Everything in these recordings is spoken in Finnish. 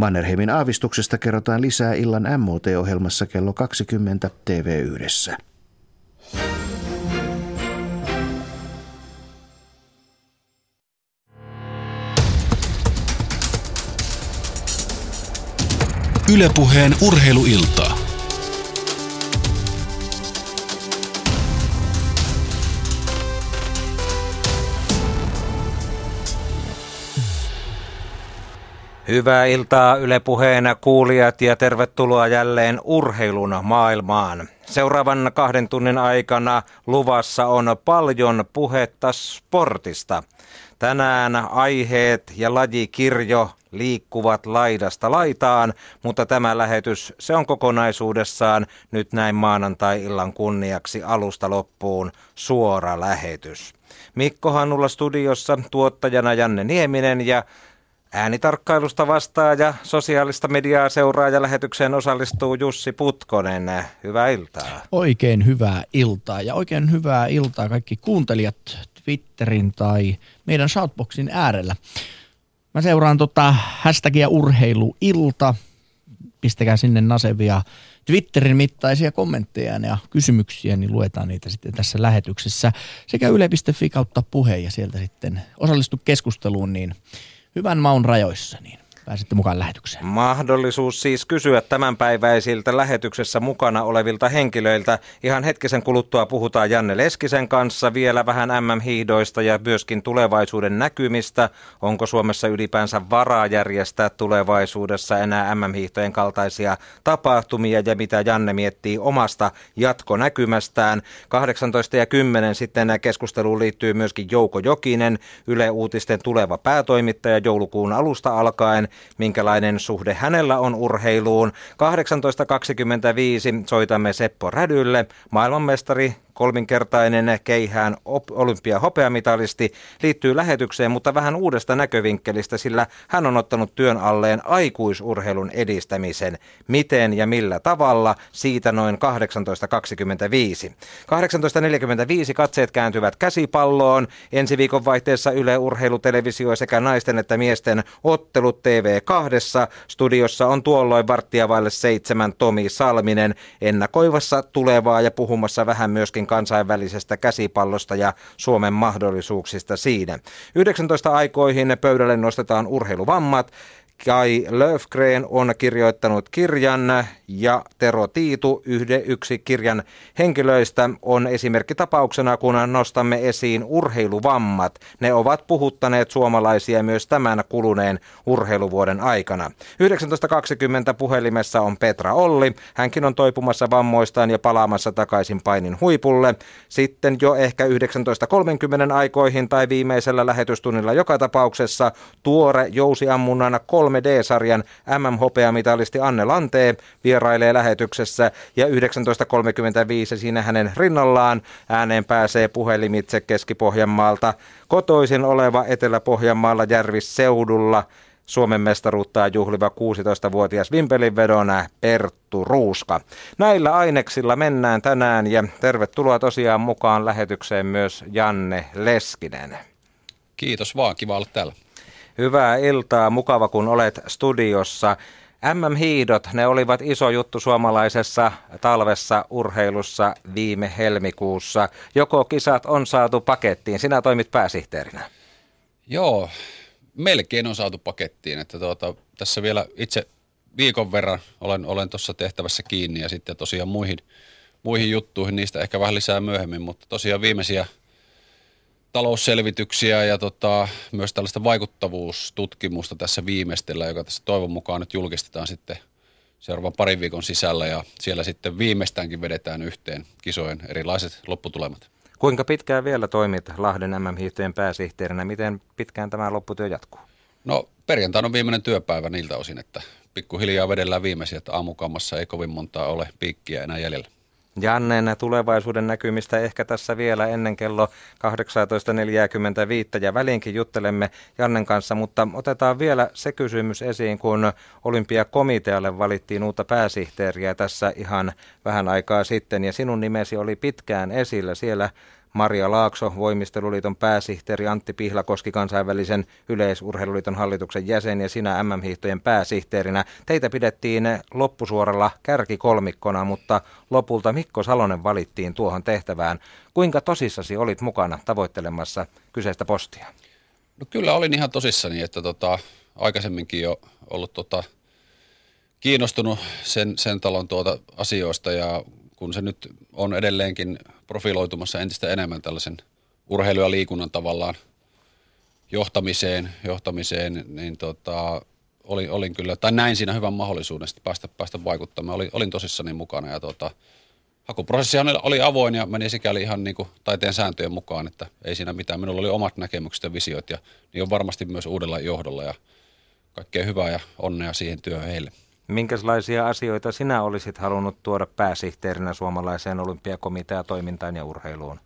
Mannerheimin aavistuksesta kerrotaan lisää illan MOT-ohjelmassa kello 20 TV1. Ylepuheen urheiluiltaa. Hyvää iltaa Yle Puheen kuulijat ja tervetuloa jälleen urheilun maailmaan. Seuraavan kahden tunnin aikana luvassa on paljon puhetta sportista. Tänään aiheet ja lajikirjo liikkuvat laidasta laitaan, mutta tämä lähetys, se on kokonaisuudessaan nyt näin maanantai-illan kunniaksi alusta loppuun suora lähetys. Mikko Hannulla studiossa, tuottajana Janne Nieminen ja Äänitarkkailusta vastaa ja sosiaalista mediaa seuraa ja lähetykseen osallistuu Jussi Putkonen. Hyvää iltaa. Oikein hyvää iltaa ja oikein hyvää iltaa kaikki kuuntelijat Twitterin tai meidän Shoutboxin äärellä. Mä seuraan tota hashtagia urheiluilta. Pistäkää sinne nasevia Twitterin mittaisia kommentteja ja kysymyksiä, niin luetaan niitä sitten tässä lähetyksessä. Sekä yle.fi kautta puhe ja sieltä sitten osallistu keskusteluun, niin hyvän maun rajoissa, niin pääsitte mukaan lähetykseen. Mahdollisuus siis kysyä tämänpäiväisiltä lähetyksessä mukana olevilta henkilöiltä. Ihan hetkisen kuluttua puhutaan Janne Leskisen kanssa vielä vähän MM-hiidoista ja myöskin tulevaisuuden näkymistä. Onko Suomessa ylipäänsä varaa järjestää tulevaisuudessa enää MM-hiihtojen kaltaisia tapahtumia ja mitä Janne miettii omasta jatkonäkymästään. 18 ja 10 sitten keskusteluun liittyy myöskin Jouko Jokinen, Yle Uutisten tuleva päätoimittaja joulukuun alusta alkaen minkälainen suhde hänellä on urheiluun. 18.25 soitamme Seppo Rädylle, maailmanmestari kolminkertainen keihään olympiahopeamitalisti, liittyy lähetykseen, mutta vähän uudesta näkövinkkelistä, sillä hän on ottanut työn alleen aikuisurheilun edistämisen. Miten ja millä tavalla? Siitä noin 18.25. 18.45 katseet kääntyvät käsipalloon. Ensi viikon vaihteessa Yle Urheilu televisio sekä naisten että miesten ottelut TV2. Studiossa on tuolloin varttia vaille seitsemän Tomi Salminen ennakoivassa tulevaa ja puhumassa vähän myöskin kansainvälisestä käsipallosta ja Suomen mahdollisuuksista siinä. 19 aikoihin pöydälle nostetaan urheiluvammat. Kai Löfgren on kirjoittanut kirjan ja Tero Tiitu, yhde yksi kirjan henkilöistä, on esimerkki tapauksena, kun nostamme esiin urheiluvammat. Ne ovat puhuttaneet suomalaisia myös tämän kuluneen urheiluvuoden aikana. 19.20 puhelimessa on Petra Olli. Hänkin on toipumassa vammoistaan ja palaamassa takaisin painin huipulle. Sitten jo ehkä 19.30 aikoihin tai viimeisellä lähetystunnilla joka tapauksessa tuore jousiammunnan 3D-sarjan MM-hopeamitalisti Anne Lantee vierailee lähetyksessä ja 19.35 siinä hänen rinnallaan ääneen pääsee puhelimitse Keski-Pohjanmaalta kotoisin oleva Etelä-Pohjanmaalla Järvisseudulla Suomen mestaruuttaa juhliva 16-vuotias Vimpelin vedona Perttu Ruuska. Näillä aineksilla mennään tänään ja tervetuloa tosiaan mukaan lähetykseen myös Janne Leskinen. Kiitos vaan, kiva olla täällä. Hyvää iltaa, mukava kun olet studiossa. MM-hiidot, ne olivat iso juttu suomalaisessa talvessa urheilussa viime helmikuussa. Joko kisat on saatu pakettiin? Sinä toimit pääsihteerinä. Joo, melkein on saatu pakettiin. Että tuota, tässä vielä itse viikon verran olen, olen tuossa tehtävässä kiinni ja sitten tosiaan muihin, muihin juttuihin, niistä ehkä vähän lisää myöhemmin, mutta tosiaan viimeisiä – talousselvityksiä ja tota, myös tällaista vaikuttavuustutkimusta tässä viimeistellä, joka tässä toivon mukaan nyt julkistetaan sitten seuraavan parin viikon sisällä ja siellä sitten viimeistäänkin vedetään yhteen kisojen erilaiset lopputulemat. Kuinka pitkään vielä toimit Lahden MM-hiihtojen pääsihteerinä? Miten pitkään tämä lopputyö jatkuu? No perjantaina on viimeinen työpäivä niiltä osin, että pikkuhiljaa vedellään viimeisiä, että aamukammassa ei kovin montaa ole piikkiä enää jäljellä. Jannen tulevaisuuden näkymistä ehkä tässä vielä ennen kello 18.45 ja väliinkin juttelemme Jannen kanssa, mutta otetaan vielä se kysymys esiin, kun olympiakomitealle valittiin uutta pääsihteeriä tässä ihan vähän aikaa sitten. Ja sinun nimesi oli pitkään esillä. Siellä Maria Laakso, Voimisteluliiton pääsihteeri Antti Pihlakoski, kansainvälisen yleisurheiluliiton hallituksen jäsen ja sinä MM-hiihtojen pääsihteerinä. Teitä pidettiin loppusuoralla kärkikolmikkona, mutta lopulta Mikko Salonen valittiin tuohon tehtävään. Kuinka tosissasi olit mukana tavoittelemassa kyseistä postia? No kyllä olin ihan tosissani, että tota, aikaisemminkin jo ollut tota, kiinnostunut sen, sen talon tuota asioista ja kun se nyt on edelleenkin profiloitumassa entistä enemmän tällaisen urheilu- ja liikunnan tavallaan johtamiseen, johtamiseen niin tota, olin, olin kyllä, tai näin siinä hyvän mahdollisuuden päästä, päästä vaikuttamaan. Olin, olin tosissani mukana ja tota, hakuprosessi oli avoin ja meni sikäli ihan niin kuin taiteen sääntöjen mukaan, että ei siinä mitään. Minulla oli omat näkemykset ja visiot ja niin on varmasti myös uudella johdolla ja kaikkea hyvää ja onnea siihen työhön heille. Minkälaisia asioita sinä olisit halunnut tuoda pääsihteerinä suomalaiseen olympiakomitea-toimintaan ja urheiluun?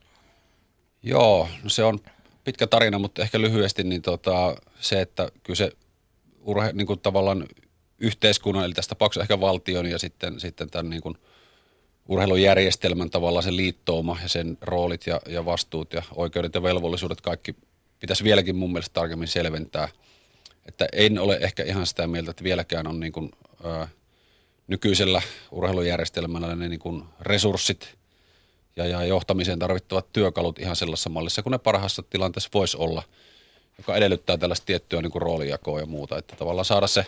Joo, no se on pitkä tarina, mutta ehkä lyhyesti niin tota, se, että kyllä se urhe, niin kuin tavallaan yhteiskunnan, eli tässä tapauksessa ehkä valtion ja sitten, sitten tämän niin kuin urheilujärjestelmän tavallaan se liittouma ja sen roolit ja, ja vastuut ja oikeudet ja velvollisuudet kaikki pitäisi vieläkin mun mielestä tarkemmin selventää. Että en ole ehkä ihan sitä mieltä, että vieläkään on niin kuin nykyisellä urheilujärjestelmällä ne niin kuin resurssit ja, ja johtamiseen tarvittavat työkalut ihan sellaisessa mallissa, kun ne parhaassa tilanteessa voisi olla, joka edellyttää tällaista tiettyä niin kuin roolijakoa ja muuta. Että tavallaan saada se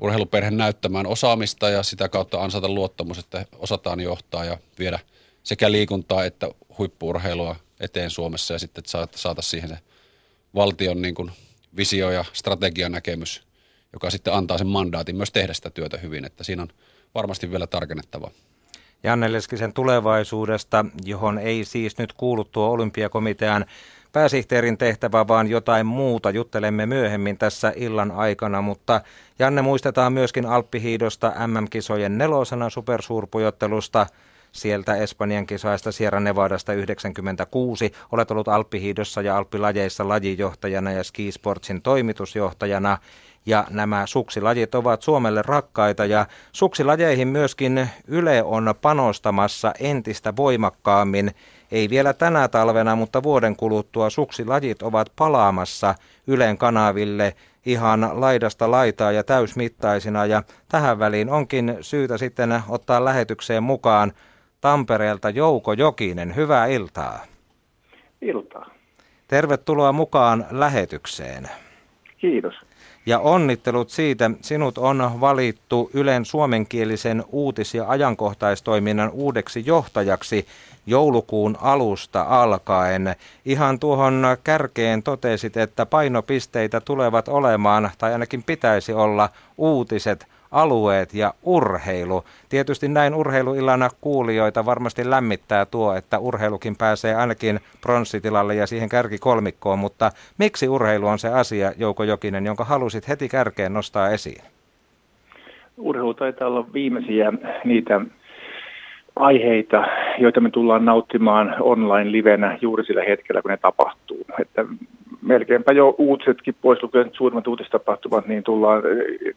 urheiluperhe näyttämään osaamista ja sitä kautta ansata luottamus, että osataan johtaa ja viedä sekä liikuntaa että huippuurheilua eteen Suomessa ja sitten, saataisiin siihen se valtion niin kuin visio ja strategianäkemys – joka sitten antaa sen mandaatin myös tehdä sitä työtä hyvin, että siinä on varmasti vielä tarkennettavaa. Janne Leskisen tulevaisuudesta, johon ei siis nyt kuulu tuo olympiakomitean pääsihteerin tehtävä, vaan jotain muuta. Juttelemme myöhemmin tässä illan aikana, mutta Janne muistetaan myöskin Alppihiidosta MM-kisojen nelosena supersuurpujottelusta sieltä Espanjan kisoista Sierra Nevadasta 96. Olet ollut Alppihiidossa ja Alppilajeissa lajijohtajana ja Ski Sportsin toimitusjohtajana ja nämä suksilajit ovat Suomelle rakkaita ja suksilajeihin myöskin Yle on panostamassa entistä voimakkaammin. Ei vielä tänä talvena, mutta vuoden kuluttua suksilajit ovat palaamassa Ylen kanaville ihan laidasta laitaa ja täysmittaisina ja tähän väliin onkin syytä sitten ottaa lähetykseen mukaan Tampereelta Jouko Jokinen. Hyvää iltaa. Iltaa. Tervetuloa mukaan lähetykseen. Kiitos ja onnittelut siitä. Sinut on valittu Ylen suomenkielisen uutis- ja ajankohtaistoiminnan uudeksi johtajaksi joulukuun alusta alkaen. Ihan tuohon kärkeen totesit, että painopisteitä tulevat olemaan, tai ainakin pitäisi olla, uutiset, alueet ja urheilu. Tietysti näin urheiluillana kuulijoita varmasti lämmittää tuo, että urheilukin pääsee ainakin pronssitilalle ja siihen kärkikolmikkoon, mutta miksi urheilu on se asia, Jouko Jokinen, jonka halusit heti kärkeen nostaa esiin? Urheilu taitaa olla viimeisiä niitä aiheita, joita me tullaan nauttimaan online-livenä juuri sillä hetkellä, kun ne tapahtuu. Että melkeinpä jo uutisetkin pois lukien suurimmat uutistapahtumat, niin tullaan,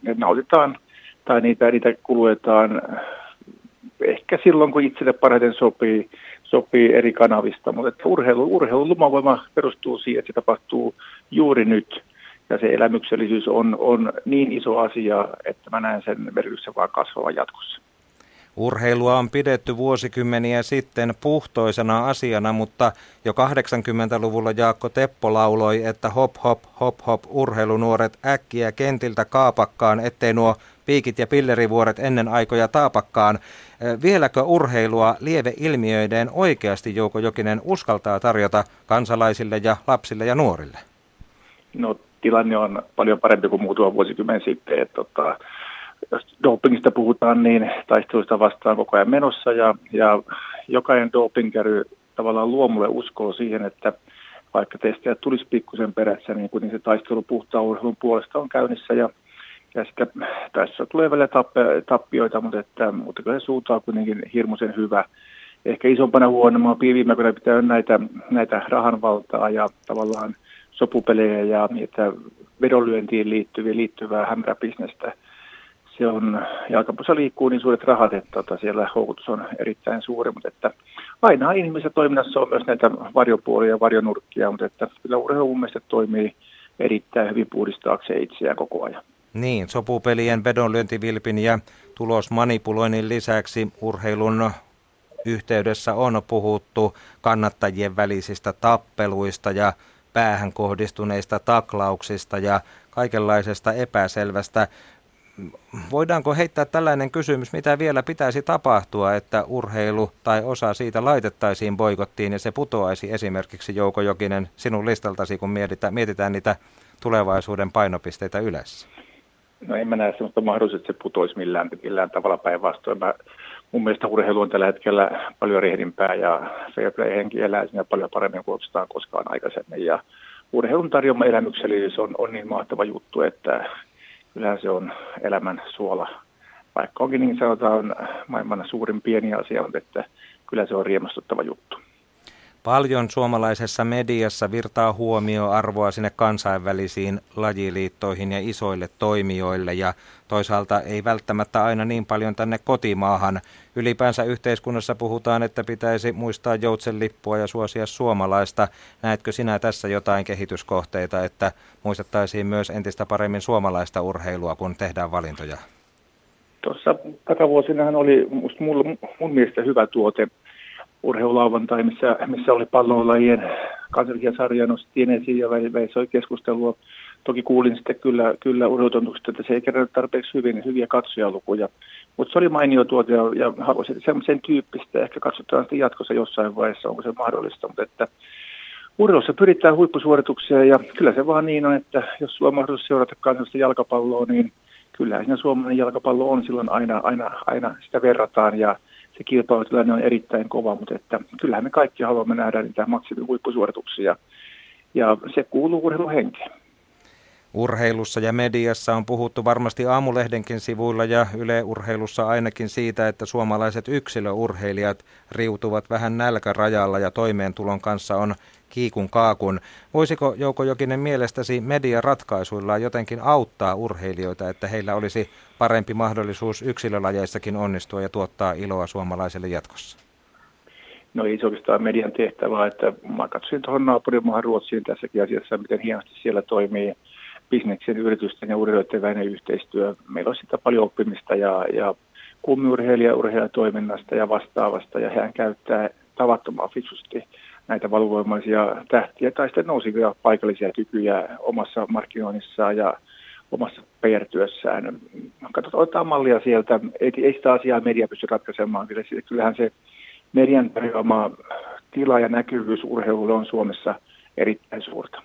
ne nautitaan tai niitä, niitä kuluetaan ehkä silloin, kun itselle parhaiten sopii, sopii eri kanavista. Mutta että urheilu, urheilun lumavoima perustuu siihen, että se tapahtuu juuri nyt. Ja se elämyksellisyys on, on niin iso asia, että mä näen sen merkityksen vaan kasvavan jatkossa. Urheilua on pidetty vuosikymmeniä sitten puhtoisena asiana, mutta jo 80-luvulla Jaakko Teppo lauloi, että hop hop hop hop urheilunuoret äkkiä kentiltä kaapakkaan, ettei nuo piikit ja pillerivuoret ennen aikoja taapakkaan. Vieläkö urheilua lieveilmiöiden oikeasti Jouko Jokinen uskaltaa tarjota kansalaisille ja lapsille ja nuorille? No tilanne on paljon parempi kuin muutama vuosikymmen sitten. Että, tota, jos dopingista puhutaan, niin taistelusta vastaan koko ajan menossa ja, ja jokainen dopingkäry tavallaan luo mulle uskoa siihen, että vaikka testejä tulisi pikkusen perässä, niin kun se taistelu puhtaan urheilun puolesta on käynnissä ja sitten tässä tulee vielä tappioita, mutta, että, mutta kyllä se suunta on kuitenkin hirmuisen hyvä. Ehkä isompana huonoa viime aikoina pitää näitä, näitä rahanvaltaa ja tavallaan sopupelejä ja että vedonlyöntiin liittyviä, liittyvää hämäräbisnestä se on, jalkapallossa liikkuu niin suuret rahat, että tota, siellä houkutus on erittäin suuri, mutta että aina ihmisessä toiminnassa on myös näitä varjopuolia ja varjonurkkia, mutta että kyllä urheilu mun mielestä toimii erittäin hyvin puhdistaakseen itseään koko ajan. Niin, sopupelien, vedonlyöntivilpin ja tulosmanipuloinnin lisäksi urheilun yhteydessä on puhuttu kannattajien välisistä tappeluista ja päähän kohdistuneista taklauksista ja kaikenlaisesta epäselvästä. Voidaanko heittää tällainen kysymys, mitä vielä pitäisi tapahtua, että urheilu tai osa siitä laitettaisiin boikottiin ja se putoaisi esimerkiksi Jouko Jokinen sinun listaltasi, kun mietitään, mietitään niitä tulevaisuuden painopisteitä yleensä? No en mä näe sellaista mahdollisuutta, että se putoisi millään, millään tavalla päinvastoin. Mun mielestä urheilu on tällä hetkellä paljon rehdimpää ja fair play henki elää siinä paljon paremmin kuin koskaan aikaisemmin. Ja urheilun tarjoama elämyksellisyys on, on niin mahtava juttu, että kyllähän se on elämän suola. Vaikka onkin niin sanotaan maailman suurin pieni asia, mutta että kyllä se on riemastuttava juttu. Paljon suomalaisessa mediassa virtaa huomioarvoa sinne kansainvälisiin lajiliittoihin ja isoille toimijoille ja toisaalta ei välttämättä aina niin paljon tänne kotimaahan. Ylipäänsä yhteiskunnassa puhutaan, että pitäisi muistaa joutsen lippua ja suosia suomalaista. Näetkö sinä tässä jotain kehityskohteita, että muistettaisiin myös entistä paremmin suomalaista urheilua, kun tehdään valintoja? Tuossa takavuosinahan oli mun mielestä hyvä tuote urheilulauvantai, missä, missä oli pallolajien kansallisia sarjoja nostettiin esiin ja soi keskustelua. Toki kuulin sitten kyllä, kyllä urheilutontukset, että se ei kerran tarpeeksi hyvin, hyviä katsojalukuja. Mutta se oli mainio tuote ja, ja haluaisin sen, tyyppistä. Ehkä katsotaan sitten jatkossa jossain vaiheessa, onko se mahdollista. Mutta että urheilussa pyritään huippusuorituksia ja kyllä se vaan niin on, että jos sulla on mahdollisuus seurata kansallista jalkapalloa, niin kyllähän siinä suomalainen jalkapallo on silloin aina, aina, aina sitä verrataan ja se kilpailutilanne on erittäin kova, mutta että kyllähän me kaikki haluamme nähdä niitä maksimihuippusuorituksia ja se kuuluu urheiluhenkeen. Urheilussa ja mediassa on puhuttu varmasti aamulehdenkin sivuilla ja Yle Urheilussa ainakin siitä, että suomalaiset yksilöurheilijat riutuvat vähän nälkärajalla ja toimeentulon kanssa on kiikun kaakun. Voisiko Jouko Jokinen mielestäsi mediaratkaisuilla jotenkin auttaa urheilijoita, että heillä olisi parempi mahdollisuus yksilölajeissakin onnistua ja tuottaa iloa suomalaiselle jatkossa? No ei se oikeastaan median tehtävää, että mä katsoin tuohon naapurimaahan Ruotsiin tässäkin asiassa, miten hienosti siellä toimii bisneksen, yritysten ja urheilijoiden välinen yhteistyö. Meillä on sitä paljon oppimista ja, ja kummiurheilija urheilijatoiminnasta ja vastaavasta, ja hän käyttää tavattoman fiksusti näitä valvoimaisia tähtiä tai sitten nousivia paikallisia kykyjä omassa markkinoinnissaan ja omassa PR-työssään. Katsotaan, otetaan mallia sieltä. Ei, ei sitä asiaa media pysty ratkaisemaan. Kyllähän se median tarjoama tila ja näkyvyys urheilulle on Suomessa erittäin suurta.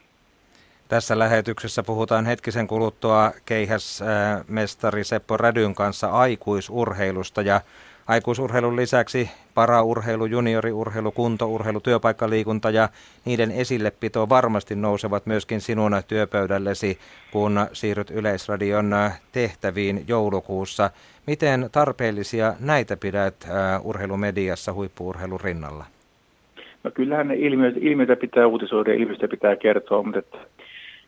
Tässä lähetyksessä puhutaan hetkisen kuluttua keihäsmestari Seppo Rädyn kanssa aikuisurheilusta ja Aikuisurheilun lisäksi paraurheilu, junioriurheilu, kuntourheilu, työpaikkaliikunta ja niiden esillepito varmasti nousevat myöskin sinun työpöydällesi, kun siirryt Yleisradion tehtäviin joulukuussa. Miten tarpeellisia näitä pidät uh, urheilumediassa huippuurheilun rinnalla? No kyllähän ne ilmiöitä, ilmiöitä pitää uutisoida ja ilmiöitä pitää kertoa, mutta että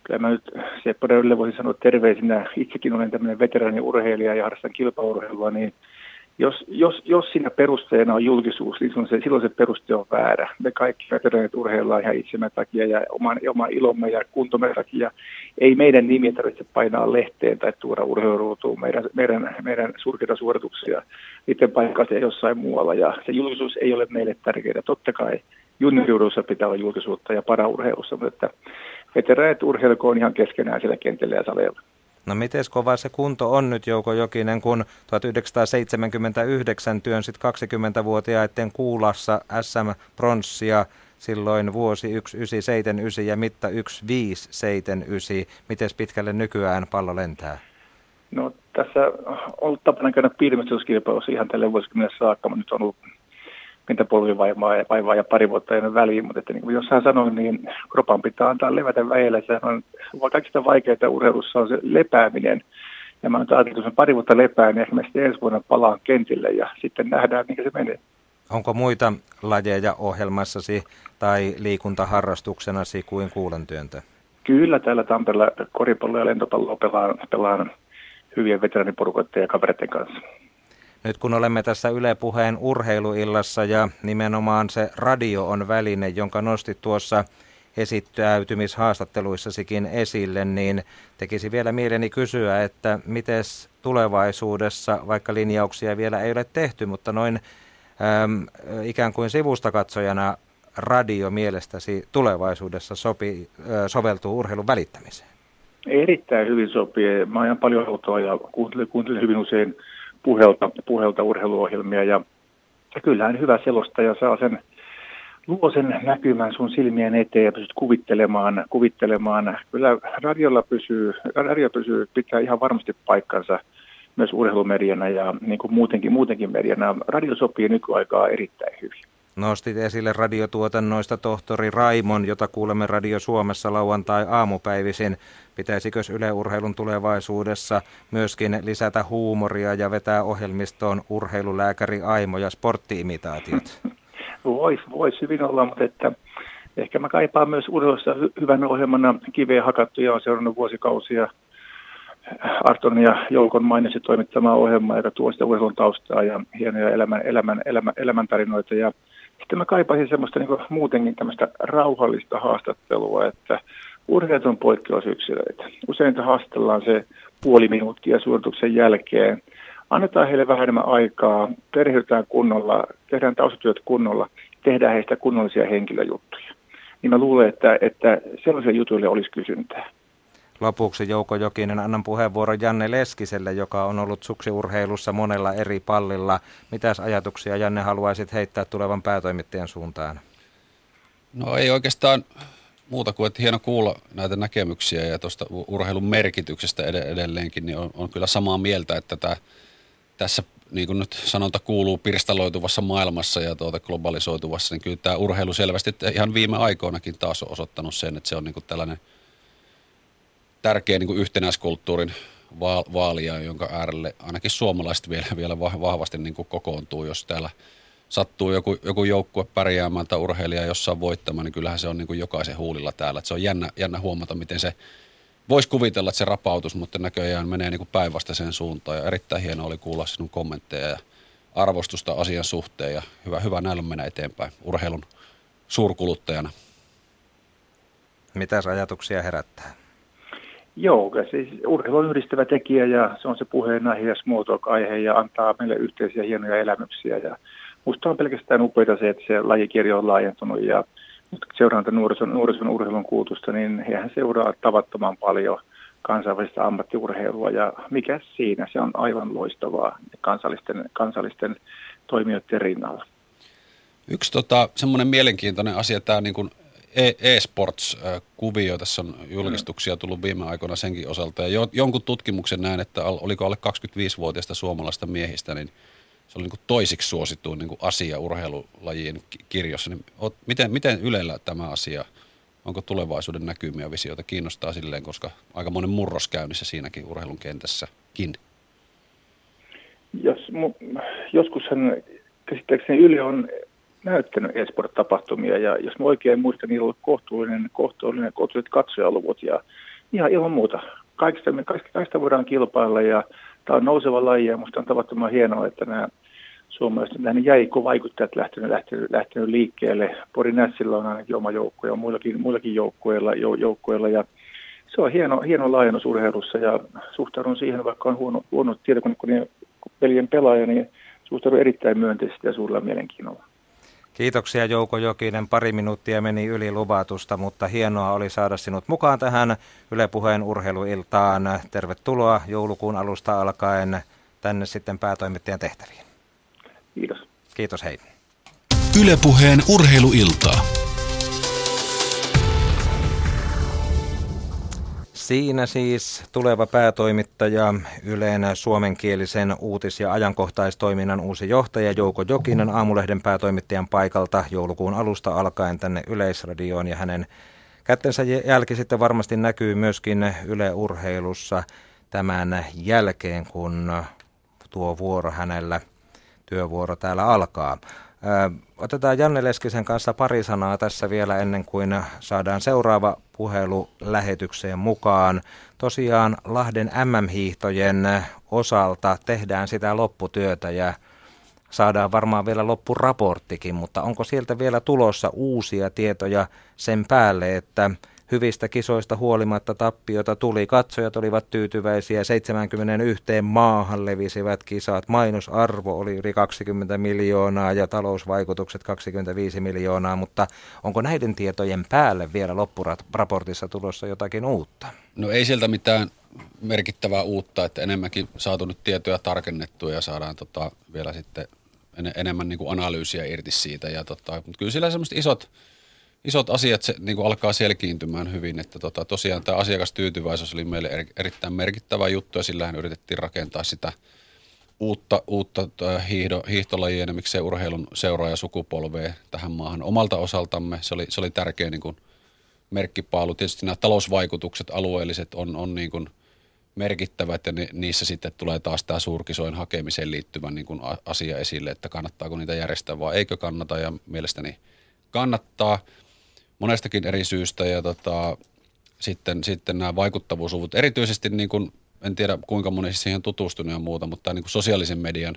kyllä mä nyt Seppo voisin sanoa terveisinä, itsekin olen tämmöinen veteraaniurheilija ja harrastan kilpaurheilua, niin jos, jos, jos siinä perusteena on julkisuus, niin silloin se, silloin se peruste on väärä. Me kaikki veteranit urheillaan ihan itsemme takia ja oman, oman ilomme ja kuntomme takia. Ei meidän nimiä tarvitse painaa lehteen tai tuoda urheiluruutuun meidän, meidän, meidän surkeita suorituksia. Niiden paikkaa jossain muualla ja se julkisuus ei ole meille tärkeää. Totta kai junioriudussa pitää olla julkisuutta ja paraurheilussa, mutta että veteraanit urheilkoon ihan keskenään siellä kentällä ja saleilla. No miten kova se kunto on nyt Jouko Jokinen, kun 1979 työnsit 20-vuotiaiden kuulassa SM-pronssia, silloin vuosi 1979 ja mitta 1579. Miten pitkälle nykyään pallo lentää? No tässä on ollut tapana käydä piirimestyskilpailussa ihan tälle vuosikymmenelle saakka, mutta nyt on ollut mitä polvivaivaa ja pari vuotta ennen väliin, mutta että niin kuin jossain sanoin, niin kropan pitää antaa levätä väellä. Se on kaikista vaikeaa urheilussa on se lepääminen. Ja mä ajattelin, että jos pari vuotta lepää, niin ehkä mä sitten ensi vuonna palaan kentille ja sitten nähdään, mikä se menee. Onko muita lajeja ohjelmassasi tai liikuntaharrastuksenasi kuin kuulantyöntö? Kyllä, täällä Tampereella koripalloa ja lentopalloa pelaan, pelaan hyvien veteraniporukoiden ja kavereiden kanssa. Nyt kun olemme tässä Yle Puheen urheiluillassa ja nimenomaan se radio on väline, jonka nostit tuossa esittäytymishaastatteluissasikin esille, niin tekisi vielä mieleni kysyä, että miten tulevaisuudessa, vaikka linjauksia vielä ei ole tehty, mutta noin äm, ikään kuin sivustakatsojana radio mielestäsi tulevaisuudessa sopii, äh, soveltuu urheilun välittämiseen? Erittäin hyvin sopii. Mä ajan paljon autoa ja kuuntelen, kuuntelen hyvin usein puhelta, puhelta urheiluohjelmia ja, ja kyllähän hyvä selostaja saa sen luo sen näkymän sun silmien eteen ja pystyt kuvittelemaan, kuvittelemaan. Kyllä radiolla pysyy, radio pysyy, pitää ihan varmasti paikkansa myös urheilumediana ja niin kuin muutenkin, muutenkin mediana. Radio sopii nykyaikaa erittäin hyvin. Nostit esille radiotuotannoista tohtori Raimon, jota kuulemme Radio Suomessa lauantai-aamupäivisin. Pitäisikö Yle Urheilun tulevaisuudessa myöskin lisätä huumoria ja vetää ohjelmistoon urheilulääkäri Aimo ja sporttiimitaatiot? Voisi vois hyvin olla, mutta että ehkä mä kaipaan myös urheilussa hyvän ohjelmana kiveen hakattuja on seurannut vuosikausia Arton ja Joukon mainitsi toimittamaa ohjelmaa, joka tuo sitä urheilun taustaa ja hienoja elämän, elämän, elämän, elämäntarinoita. Ja sitten mä kaipaisin semmoista niin muutenkin tämmöistä rauhallista haastattelua, että urheilut on poikkeusyksilöitä. Usein haastellaan se puoli minuuttia suorituksen jälkeen. Annetaan heille vähän enemmän aikaa, perheytetään kunnolla, tehdään taustatyöt kunnolla, tehdään heistä kunnollisia henkilöjuttuja. Niin mä luulen, että, että sellaisille jutuille olisi kysyntää. Lopuksi Jouko Jokinen, annan puheenvuoron Janne Leskiselle, joka on ollut suksiurheilussa monella eri pallilla. Mitäs ajatuksia Janne haluaisit heittää tulevan päätoimittajan suuntaan? No ei oikeastaan muuta kuin, että hieno kuulla näitä näkemyksiä ja tuosta urheilun merkityksestä edelleenkin, niin on, on kyllä samaa mieltä, että tämä, tässä niin kuin nyt sanonta kuuluu pirstaloituvassa maailmassa ja tuota globalisoituvassa, niin kyllä tämä urheilu selvästi ihan viime aikoinakin taas on osoittanut sen, että se on niin kuin tällainen – tärkeä niin kuin yhtenäiskulttuurin vaalia, jonka äärelle ainakin suomalaiset vielä, vielä vahvasti niin kuin kokoontuu, jos täällä sattuu joku, joku joukkue pärjäämään tai urheilija jossain voittamaan, niin kyllähän se on niin kuin jokaisen huulilla täällä. Että se on jännä, jännä huomata, miten se voisi kuvitella, että se rapautus, mutta näköjään menee niin päinvastaiseen suuntaan. Ja erittäin hienoa oli kuulla sinun kommentteja ja arvostusta asian suhteen ja hyvä, hyvä näillä mennä eteenpäin urheilun suurkuluttajana. Mitäs ajatuksia herättää? Joo, siis urheilu on yhdistävä tekijä ja se on se puheenaihe ja small aihe ja antaa meille yhteisiä hienoja elämyksiä. Ja musta on pelkästään upeita se, että se lajikirjo on laajentunut ja nyt seuraan nuorison, nuorison urheilun kuutusta, niin hehän seuraa tavattoman paljon kansainvälistä ammattiurheilua ja mikä siinä, se on aivan loistavaa kansallisten, kansallisten toimijoiden rinnalla. Yksi tota, semmoinen mielenkiintoinen asia, tämä niin kuin e-sports-kuvio. Tässä on julkistuksia tullut viime aikoina senkin osalta. Ja jonkun tutkimuksen näin, että oliko alle 25-vuotiaista suomalaista miehistä, niin se oli niin toisiksi suosittu niin asia urheilulajien kirjossa. Niin, miten, miten Ylellä tämä asia, onko tulevaisuuden näkymiä visioita kiinnostaa silleen, koska aika monen murros käynnissä siinäkin urheilun kentässäkin? Jos, joskushan käsittääkseni Yle on näyttänyt esport-tapahtumia ja jos mä oikein muistan, niillä on kohtuullinen, kohtuullinen, kohtuulliset katsojaluvut ja ihan ilman muuta. Kaikista, kaikista, kaikista voidaan kilpailla ja tämä on nouseva laji ja musta on tavattoman hienoa, että nämä suomalaiset näin jäikko-vaikuttajat lähtenyt, lähtenyt, lähtenyt liikkeelle. Porin Nässillä on ainakin oma joukko ja muillakin, muillakin joukkueilla, joukkueilla ja se on hieno, hieno laajennus urheilussa ja suhtaudun siihen, vaikka on huono, huono tietokonekoneen pelien pelaaja, niin suhtaudun erittäin myönteisesti ja suurella mielenkiinnolla. Kiitoksia Jouko Jokinen. Pari minuuttia meni yli luvatusta, mutta hienoa oli saada sinut mukaan tähän Yle Puheen urheiluiltaan. Tervetuloa joulukuun alusta alkaen tänne sitten päätoimittajan tehtäviin. Kiitos. Kiitos, hei. Ylepuheen urheiluiltaa. Siinä siis tuleva päätoimittaja Yleen suomenkielisen uutis- ja ajankohtaistoiminnan uusi johtaja Jouko Jokinen aamulehden päätoimittajan paikalta joulukuun alusta alkaen tänne Yleisradioon ja hänen kättensä jälki sitten varmasti näkyy myöskin Yle Urheilussa tämän jälkeen, kun tuo vuoro hänellä, työvuoro täällä alkaa. Otetaan Janne Leskisen kanssa pari sanaa tässä vielä ennen kuin saadaan seuraava puhelu lähetykseen mukaan. Tosiaan Lahden MM-hiihtojen osalta tehdään sitä lopputyötä ja saadaan varmaan vielä loppuraporttikin, mutta onko sieltä vielä tulossa uusia tietoja sen päälle, että hyvistä kisoista huolimatta tappiota tuli. Katsojat olivat tyytyväisiä, 71 maahan levisivät kisat, mainosarvo oli yli 20 miljoonaa ja talousvaikutukset 25 miljoonaa, mutta onko näiden tietojen päälle vielä loppuraportissa tulossa jotakin uutta? No ei sieltä mitään merkittävää uutta, että enemmänkin saatu nyt tietoja tarkennettua ja saadaan tota vielä sitten en, enemmän niin kuin analyysiä irti siitä. Ja tota, mutta kyllä sillä semmoiset isot, isot asiat se, niin kuin alkaa selkiintymään hyvin, että tota, tosiaan tämä asiakastyytyväisyys oli meille er, erittäin merkittävä juttu ja sillähän yritettiin rakentaa sitä uutta, uutta hiihdo, hiihtolajien ja miksei urheilun seuraaja sukupolvea tähän maahan omalta osaltamme. Se oli, se oli tärkeä niin kuin merkkipaalu. Tietysti nämä talousvaikutukset alueelliset on, on niin kuin – merkittävät ja ni, niissä sitten tulee taas tämä suurkisojen hakemiseen liittyvä niin kuin asia esille, että kannattaako niitä järjestää vai eikö kannata ja mielestäni kannattaa monestakin eri syystä ja tota, sitten, sitten nämä vaikuttavuusluvut, erityisesti niin kuin, en tiedä kuinka moni siihen tutustunut ja muuta, mutta tämä niin kuin sosiaalisen median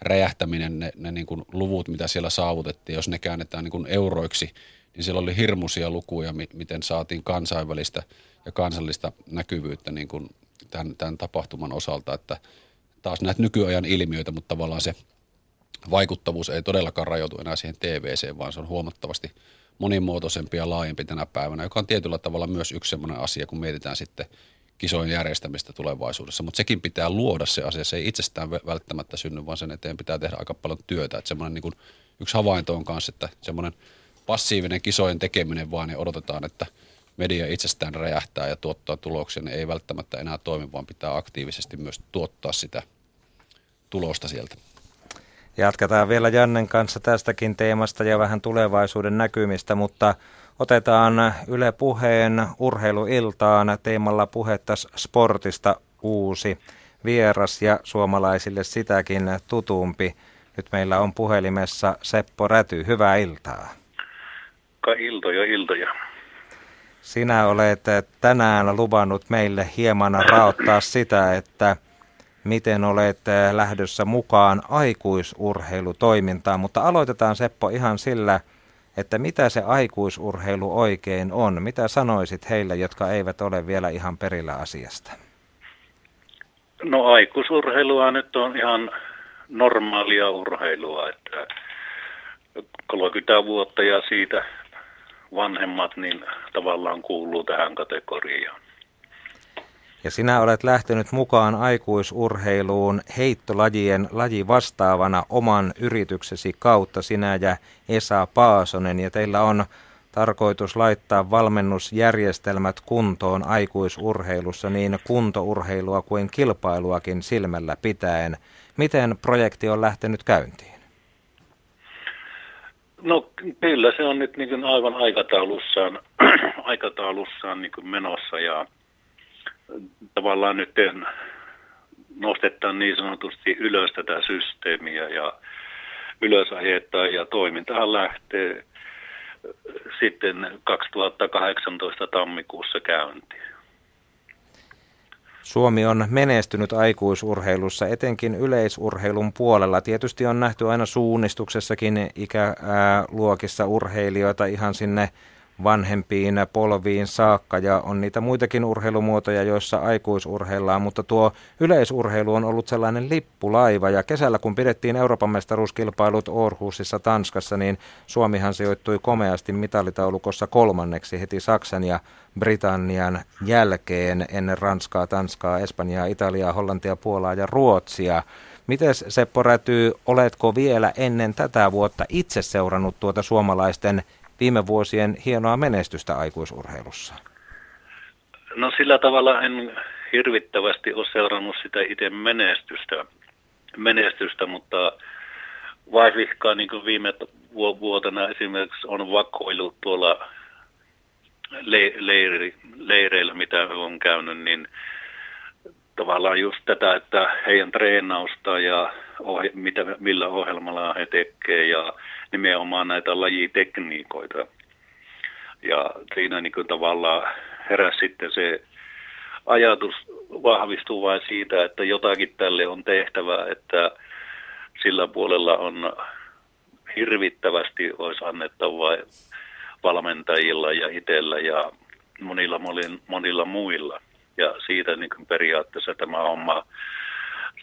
räjähtäminen, ne, ne niin kuin luvut, mitä siellä saavutettiin, jos ne käännetään niin kuin euroiksi, niin siellä oli hirmuisia lukuja, miten saatiin kansainvälistä ja kansallista näkyvyyttä niin kuin tämän, tämän tapahtuman osalta, että taas näitä nykyajan ilmiöitä, mutta tavallaan se vaikuttavuus ei todellakaan rajoitu enää siihen TVC, vaan se on huomattavasti monimuotoisempi ja laajempi tänä päivänä, joka on tietyllä tavalla myös yksi sellainen asia, kun mietitään sitten kisojen järjestämistä tulevaisuudessa. Mutta sekin pitää luoda se asia, se ei itsestään välttämättä synny, vaan sen eteen pitää tehdä aika paljon työtä. Että semmoinen niin yksi havainto on kanssa, että semmoinen passiivinen kisojen tekeminen vaan ja odotetaan, että – media itsestään räjähtää ja tuottaa tuloksia, niin ei välttämättä enää toimi, vaan pitää aktiivisesti myös tuottaa sitä tulosta sieltä. Jatketaan vielä Jannen kanssa tästäkin teemasta ja vähän tulevaisuuden näkymistä, mutta otetaan Yle Puheen urheiluiltaan teemalla puhetta sportista uusi vieras ja suomalaisille sitäkin tutumpi. Nyt meillä on puhelimessa Seppo Räty. Hyvää iltaa. Ka iltoja, iltoja. Sinä olet tänään luvannut meille hieman raottaa sitä, että miten olet lähdössä mukaan aikuisurheilutoimintaan, mutta aloitetaan Seppo ihan sillä, että mitä se aikuisurheilu oikein on? Mitä sanoisit heille, jotka eivät ole vielä ihan perillä asiasta? No aikuisurheilua nyt on ihan normaalia urheilua, että 30 vuotta ja siitä vanhemmat niin tavallaan kuuluu tähän kategoriaan. Ja sinä olet lähtenyt mukaan aikuisurheiluun heittolajien laji vastaavana oman yrityksesi kautta sinä ja Esa Paasonen. Ja teillä on tarkoitus laittaa valmennusjärjestelmät kuntoon aikuisurheilussa niin kuntourheilua kuin kilpailuakin silmällä pitäen. Miten projekti on lähtenyt käyntiin? No kyllä se on nyt niin aivan aikataulussaan, aikataulussaan niin menossa ja tavallaan nyt nostetaan niin sanotusti ylös tätä systeemiä ja ylös ajetaan ja toimintahan lähtee sitten 2018 tammikuussa käyntiin. Suomi on menestynyt aikuisurheilussa, etenkin yleisurheilun puolella. Tietysti on nähty aina suunnistuksessakin ikäluokissa urheilijoita ihan sinne vanhempiin polviin saakka ja on niitä muitakin urheilumuotoja, joissa aikuisurheillaan, mutta tuo yleisurheilu on ollut sellainen lippulaiva ja kesällä kun pidettiin Euroopan mestaruuskilpailut Orhusissa Tanskassa, niin Suomihan sijoittui komeasti mitalitaulukossa kolmanneksi heti Saksan ja Britannian jälkeen ennen Ranskaa, Tanskaa, Espanjaa, Italiaa, Hollantia, Puolaa ja Ruotsia. Miten Seppo Räty, oletko vielä ennen tätä vuotta itse seurannut tuota suomalaisten viime vuosien hienoa menestystä aikuisurheilussa? No sillä tavalla en hirvittävästi ole seurannut sitä itse menestystä, menestystä mutta vaivihkaa niin kuin viime vuotena esimerkiksi on vakoilu tuolla le- leiri, leireillä, mitä on käynyt, niin tavallaan just tätä, että heidän treenausta ja ohje, mitä, millä ohjelmalla he tekee ja nimenomaan näitä lajitekniikoita. Ja siinä niin kuin tavallaan heräsi sitten se ajatus vahvistuu vain siitä, että jotakin tälle on tehtävä, että sillä puolella on hirvittävästi olisi annettava valmentajilla ja itsellä ja monilla, monilla, muilla. Ja siitä niin kuin periaatteessa tämä homma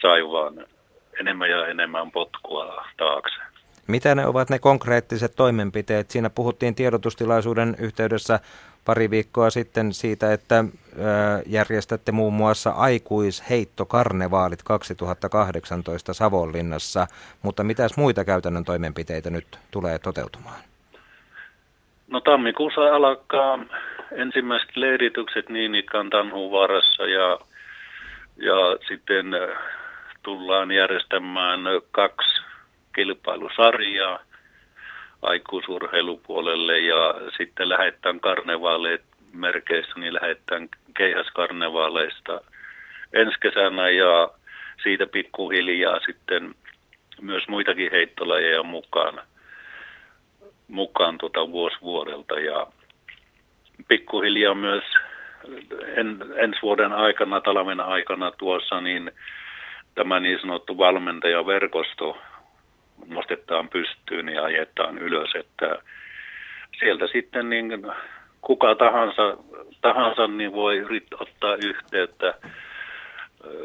sai vaan enemmän ja enemmän potkua taakse. Mitä ne ovat ne konkreettiset toimenpiteet? Siinä puhuttiin tiedotustilaisuuden yhteydessä pari viikkoa sitten siitä, että järjestätte muun muassa aikuisheittokarnevaalit 2018 Savonlinnassa, mutta mitäs muita käytännön toimenpiteitä nyt tulee toteutumaan? No tammikuussa alkaa ensimmäiset leiritykset niin ikään Tanhuvaarassa ja, ja sitten tullaan järjestämään kaksi kilpailusarjaa aikuisurheilupuolelle ja sitten lähetään karnevaaleet merkeissä, niin lähetään keihäskarnevaaleista ensi kesänä ja siitä pikkuhiljaa sitten myös muitakin heittolajeja mukaan, mukaan tuota vuosi vuodelta. Ja pikkuhiljaa myös en, ensi vuoden aikana, talven aikana tuossa, niin tämä niin sanottu valmentajaverkosto nostetaan pystyyn ja ajetaan ylös, että sieltä sitten niin kuka tahansa, tahansa niin voi ottaa yhteyttä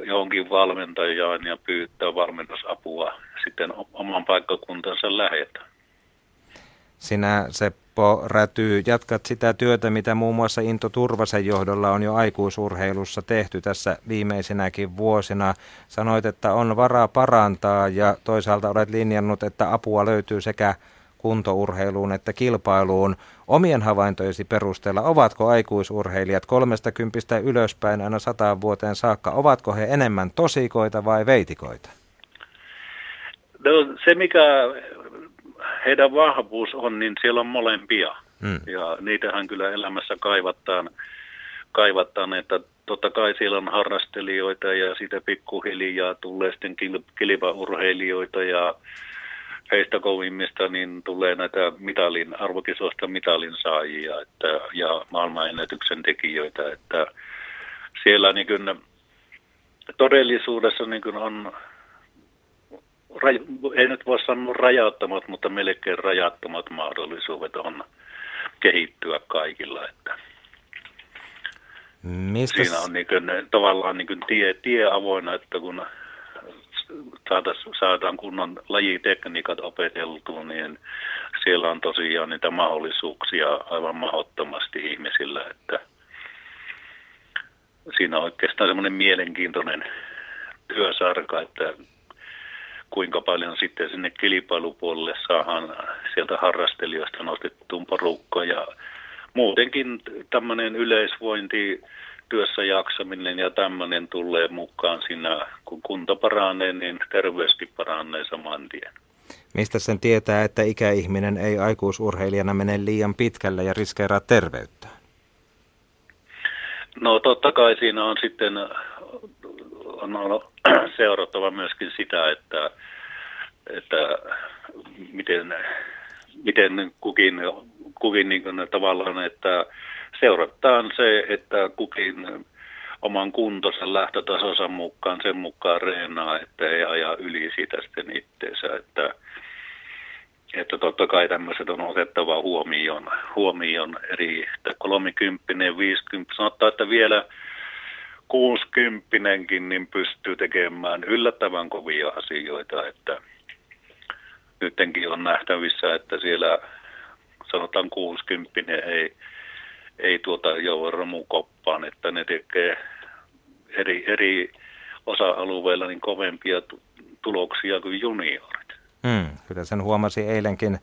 johonkin valmentajaan ja pyytää valmennusapua sitten oman paikkakuntansa lähetä. Sinä Seppo Räty, jatkat sitä työtä, mitä muun muassa Into Turvasen johdolla on jo aikuisurheilussa tehty tässä viimeisinäkin vuosina. Sanoit, että on varaa parantaa ja toisaalta olet linjannut, että apua löytyy sekä kuntourheiluun että kilpailuun. Omien havaintojesi perusteella, ovatko aikuisurheilijat 30 ylöspäin aina sataan vuoteen saakka, ovatko he enemmän tosikoita vai veitikoita? No, se, mikä heidän vahvuus on, niin siellä on molempia. Mm. Ja niitähän kyllä elämässä kaivataan, kaivataan että totta kai siellä on harrastelijoita ja sitä pikkuhiljaa tulee sitten kilpaurheilijoita ja heistä kovimmista niin tulee näitä mitalin, arvokisoista mitalin saajia että, ja maailmanennätyksen tekijöitä, että siellä niin kuin, todellisuudessa niin kuin on ei nyt voi sanoa rajattomat, mutta melkein rajattomat mahdollisuudet on kehittyä kaikilla. Että Mistä... Siinä on niin kuin, tavallaan niin kuin tie, tie avoinna, että kun saadaan kunnon lajitekniikat opeteltua, niin siellä on tosiaan niitä mahdollisuuksia aivan mahdottomasti ihmisillä, että siinä on oikeastaan semmoinen mielenkiintoinen työsarka, että kuinka paljon sitten sinne kilpailupuolelle saadaan sieltä harrastelijoista nostettuun porukka ja muutenkin tämmöinen yleisvointi, työssä jaksaminen ja tämmöinen tulee mukaan siinä, kun kunto paranee, niin terveyskin paranee saman tien. Mistä sen tietää, että ikäihminen ei aikuisurheilijana mene liian pitkälle ja riskeeraa terveyttä? No totta kai siinä on sitten on seurattava myöskin sitä, että, että miten, miten kukin, kukin niin kuin tavallaan, että seurataan se, että kukin oman kuntonsa lähtötasonsa mukaan, sen mukaan reenaa, että ei aja yli siitä sitten itteensä, että, että totta kai tämmöiset on otettava huomioon, huomioon eri, että 30, 50, sanotaan, että vielä 60 niin pystyy tekemään yllättävän kovia asioita, että nytkin on nähtävissä, että siellä sanotaan 60 ei, ei tuota joudu romukoppaan, että ne tekee eri, eri osa-alueilla niin kovempia tuloksia kuin juniorit. Hmm, kyllä sen huomasi eilenkin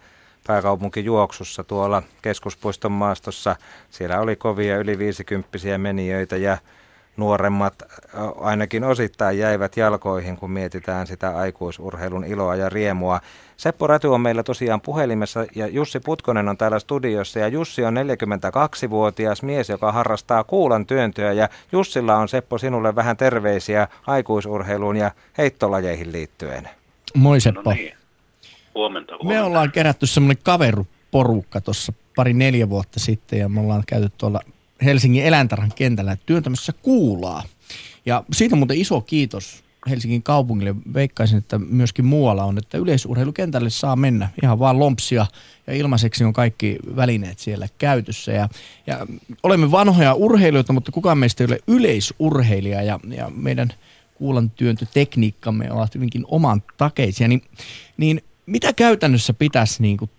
pääkaupunkijuoksussa tuolla keskuspuiston maastossa. Siellä oli kovia yli 50 menijöitä ja nuoremmat ainakin osittain jäivät jalkoihin, kun mietitään sitä aikuisurheilun iloa ja riemua. Seppo Räty on meillä tosiaan puhelimessa ja Jussi Putkonen on täällä studiossa ja Jussi on 42-vuotias mies, joka harrastaa kuulan työntöä ja Jussilla on Seppo sinulle vähän terveisiä aikuisurheiluun ja heittolajeihin liittyen. Moi Seppo. No niin. Huomenta, huomenta. Me ollaan kerätty semmoinen kaveruporukka tuossa pari neljä vuotta sitten ja me ollaan käyty tuolla Helsingin eläintarhan kentällä työntämässä kuulaa. Ja siitä muuten iso kiitos Helsingin kaupungille. Veikkaisin, että myöskin muualla on, että yleisurheilukentälle saa mennä ihan vaan lompsia ja ilmaiseksi on kaikki välineet siellä käytössä. Ja, ja olemme vanhoja urheilijoita, mutta kukaan meistä ei ole yleisurheilija ja, ja meidän kuulan työntötekniikkamme ovat hyvinkin oman takeisia. Niin, niin mitä käytännössä pitäisi niin kuin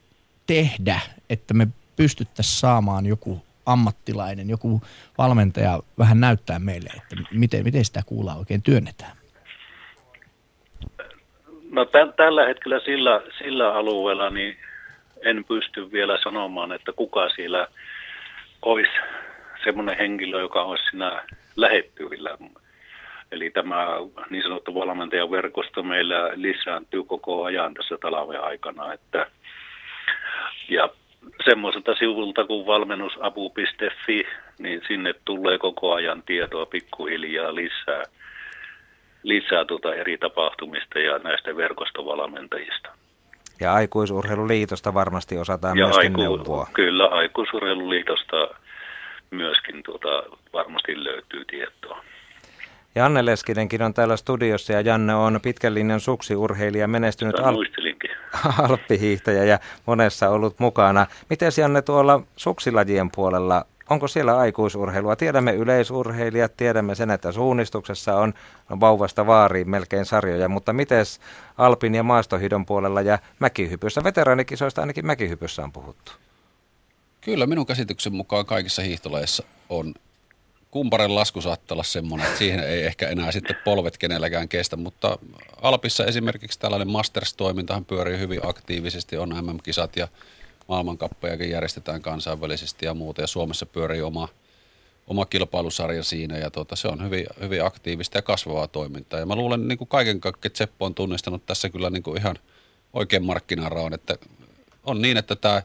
tehdä, että me pystyttäisiin saamaan joku ammattilainen, joku valmentaja vähän näyttää meille, että miten, miten sitä kuulaa oikein työnnetään? No t- tällä hetkellä sillä, sillä alueella niin en pysty vielä sanomaan, että kuka siellä olisi semmoinen henkilö, joka olisi siinä lähettyvillä. Eli tämä niin sanottu valmentajaverkosto meillä lisääntyy koko ajan tässä talven aikana. Että, ja semmoiselta sivulta kuin valmennusapu.fi, niin sinne tulee koko ajan tietoa pikkuhiljaa lisää, lisää tuota eri tapahtumista ja näistä verkostovalmentajista. Ja Aikuisurheiluliitosta varmasti osataan ja myöskin aiku- neuvoa. Kyllä, Aikuisurheiluliitosta myöskin tuota, varmasti löytyy tietoa. Janne Leskinenkin on täällä studiossa ja Janne on pitkän linjan suksiurheilija, menestynyt al- alppihiihtäjä ja monessa ollut mukana. Miten Janne tuolla suksilajien puolella, onko siellä aikuisurheilua? Tiedämme yleisurheilijat, tiedämme sen, että suunnistuksessa on vauvasta vaariin melkein sarjoja, mutta miten alpin ja maastohidon puolella ja mäkihypyssä? Veteraanikisoista ainakin mäkihypyssä on puhuttu. Kyllä minun käsityksen mukaan kaikissa hiihtolajeissa on kumparen lasku saattaa olla semmoinen, että siihen ei ehkä enää sitten polvet kenelläkään kestä, mutta Alpissa esimerkiksi tällainen Masters-toimintahan pyörii hyvin aktiivisesti, on MM-kisat ja maailmankappejakin järjestetään kansainvälisesti ja muuta, ja Suomessa pyörii oma, oma kilpailusarja siinä, ja tuota, se on hyvin, hyvin aktiivista ja kasvavaa toimintaa. Ja mä luulen niin kuin kaiken kaikkiaan, että Seppo on tunnistanut tässä kyllä niin kuin ihan oikein markkinaraon, että on niin, että tämä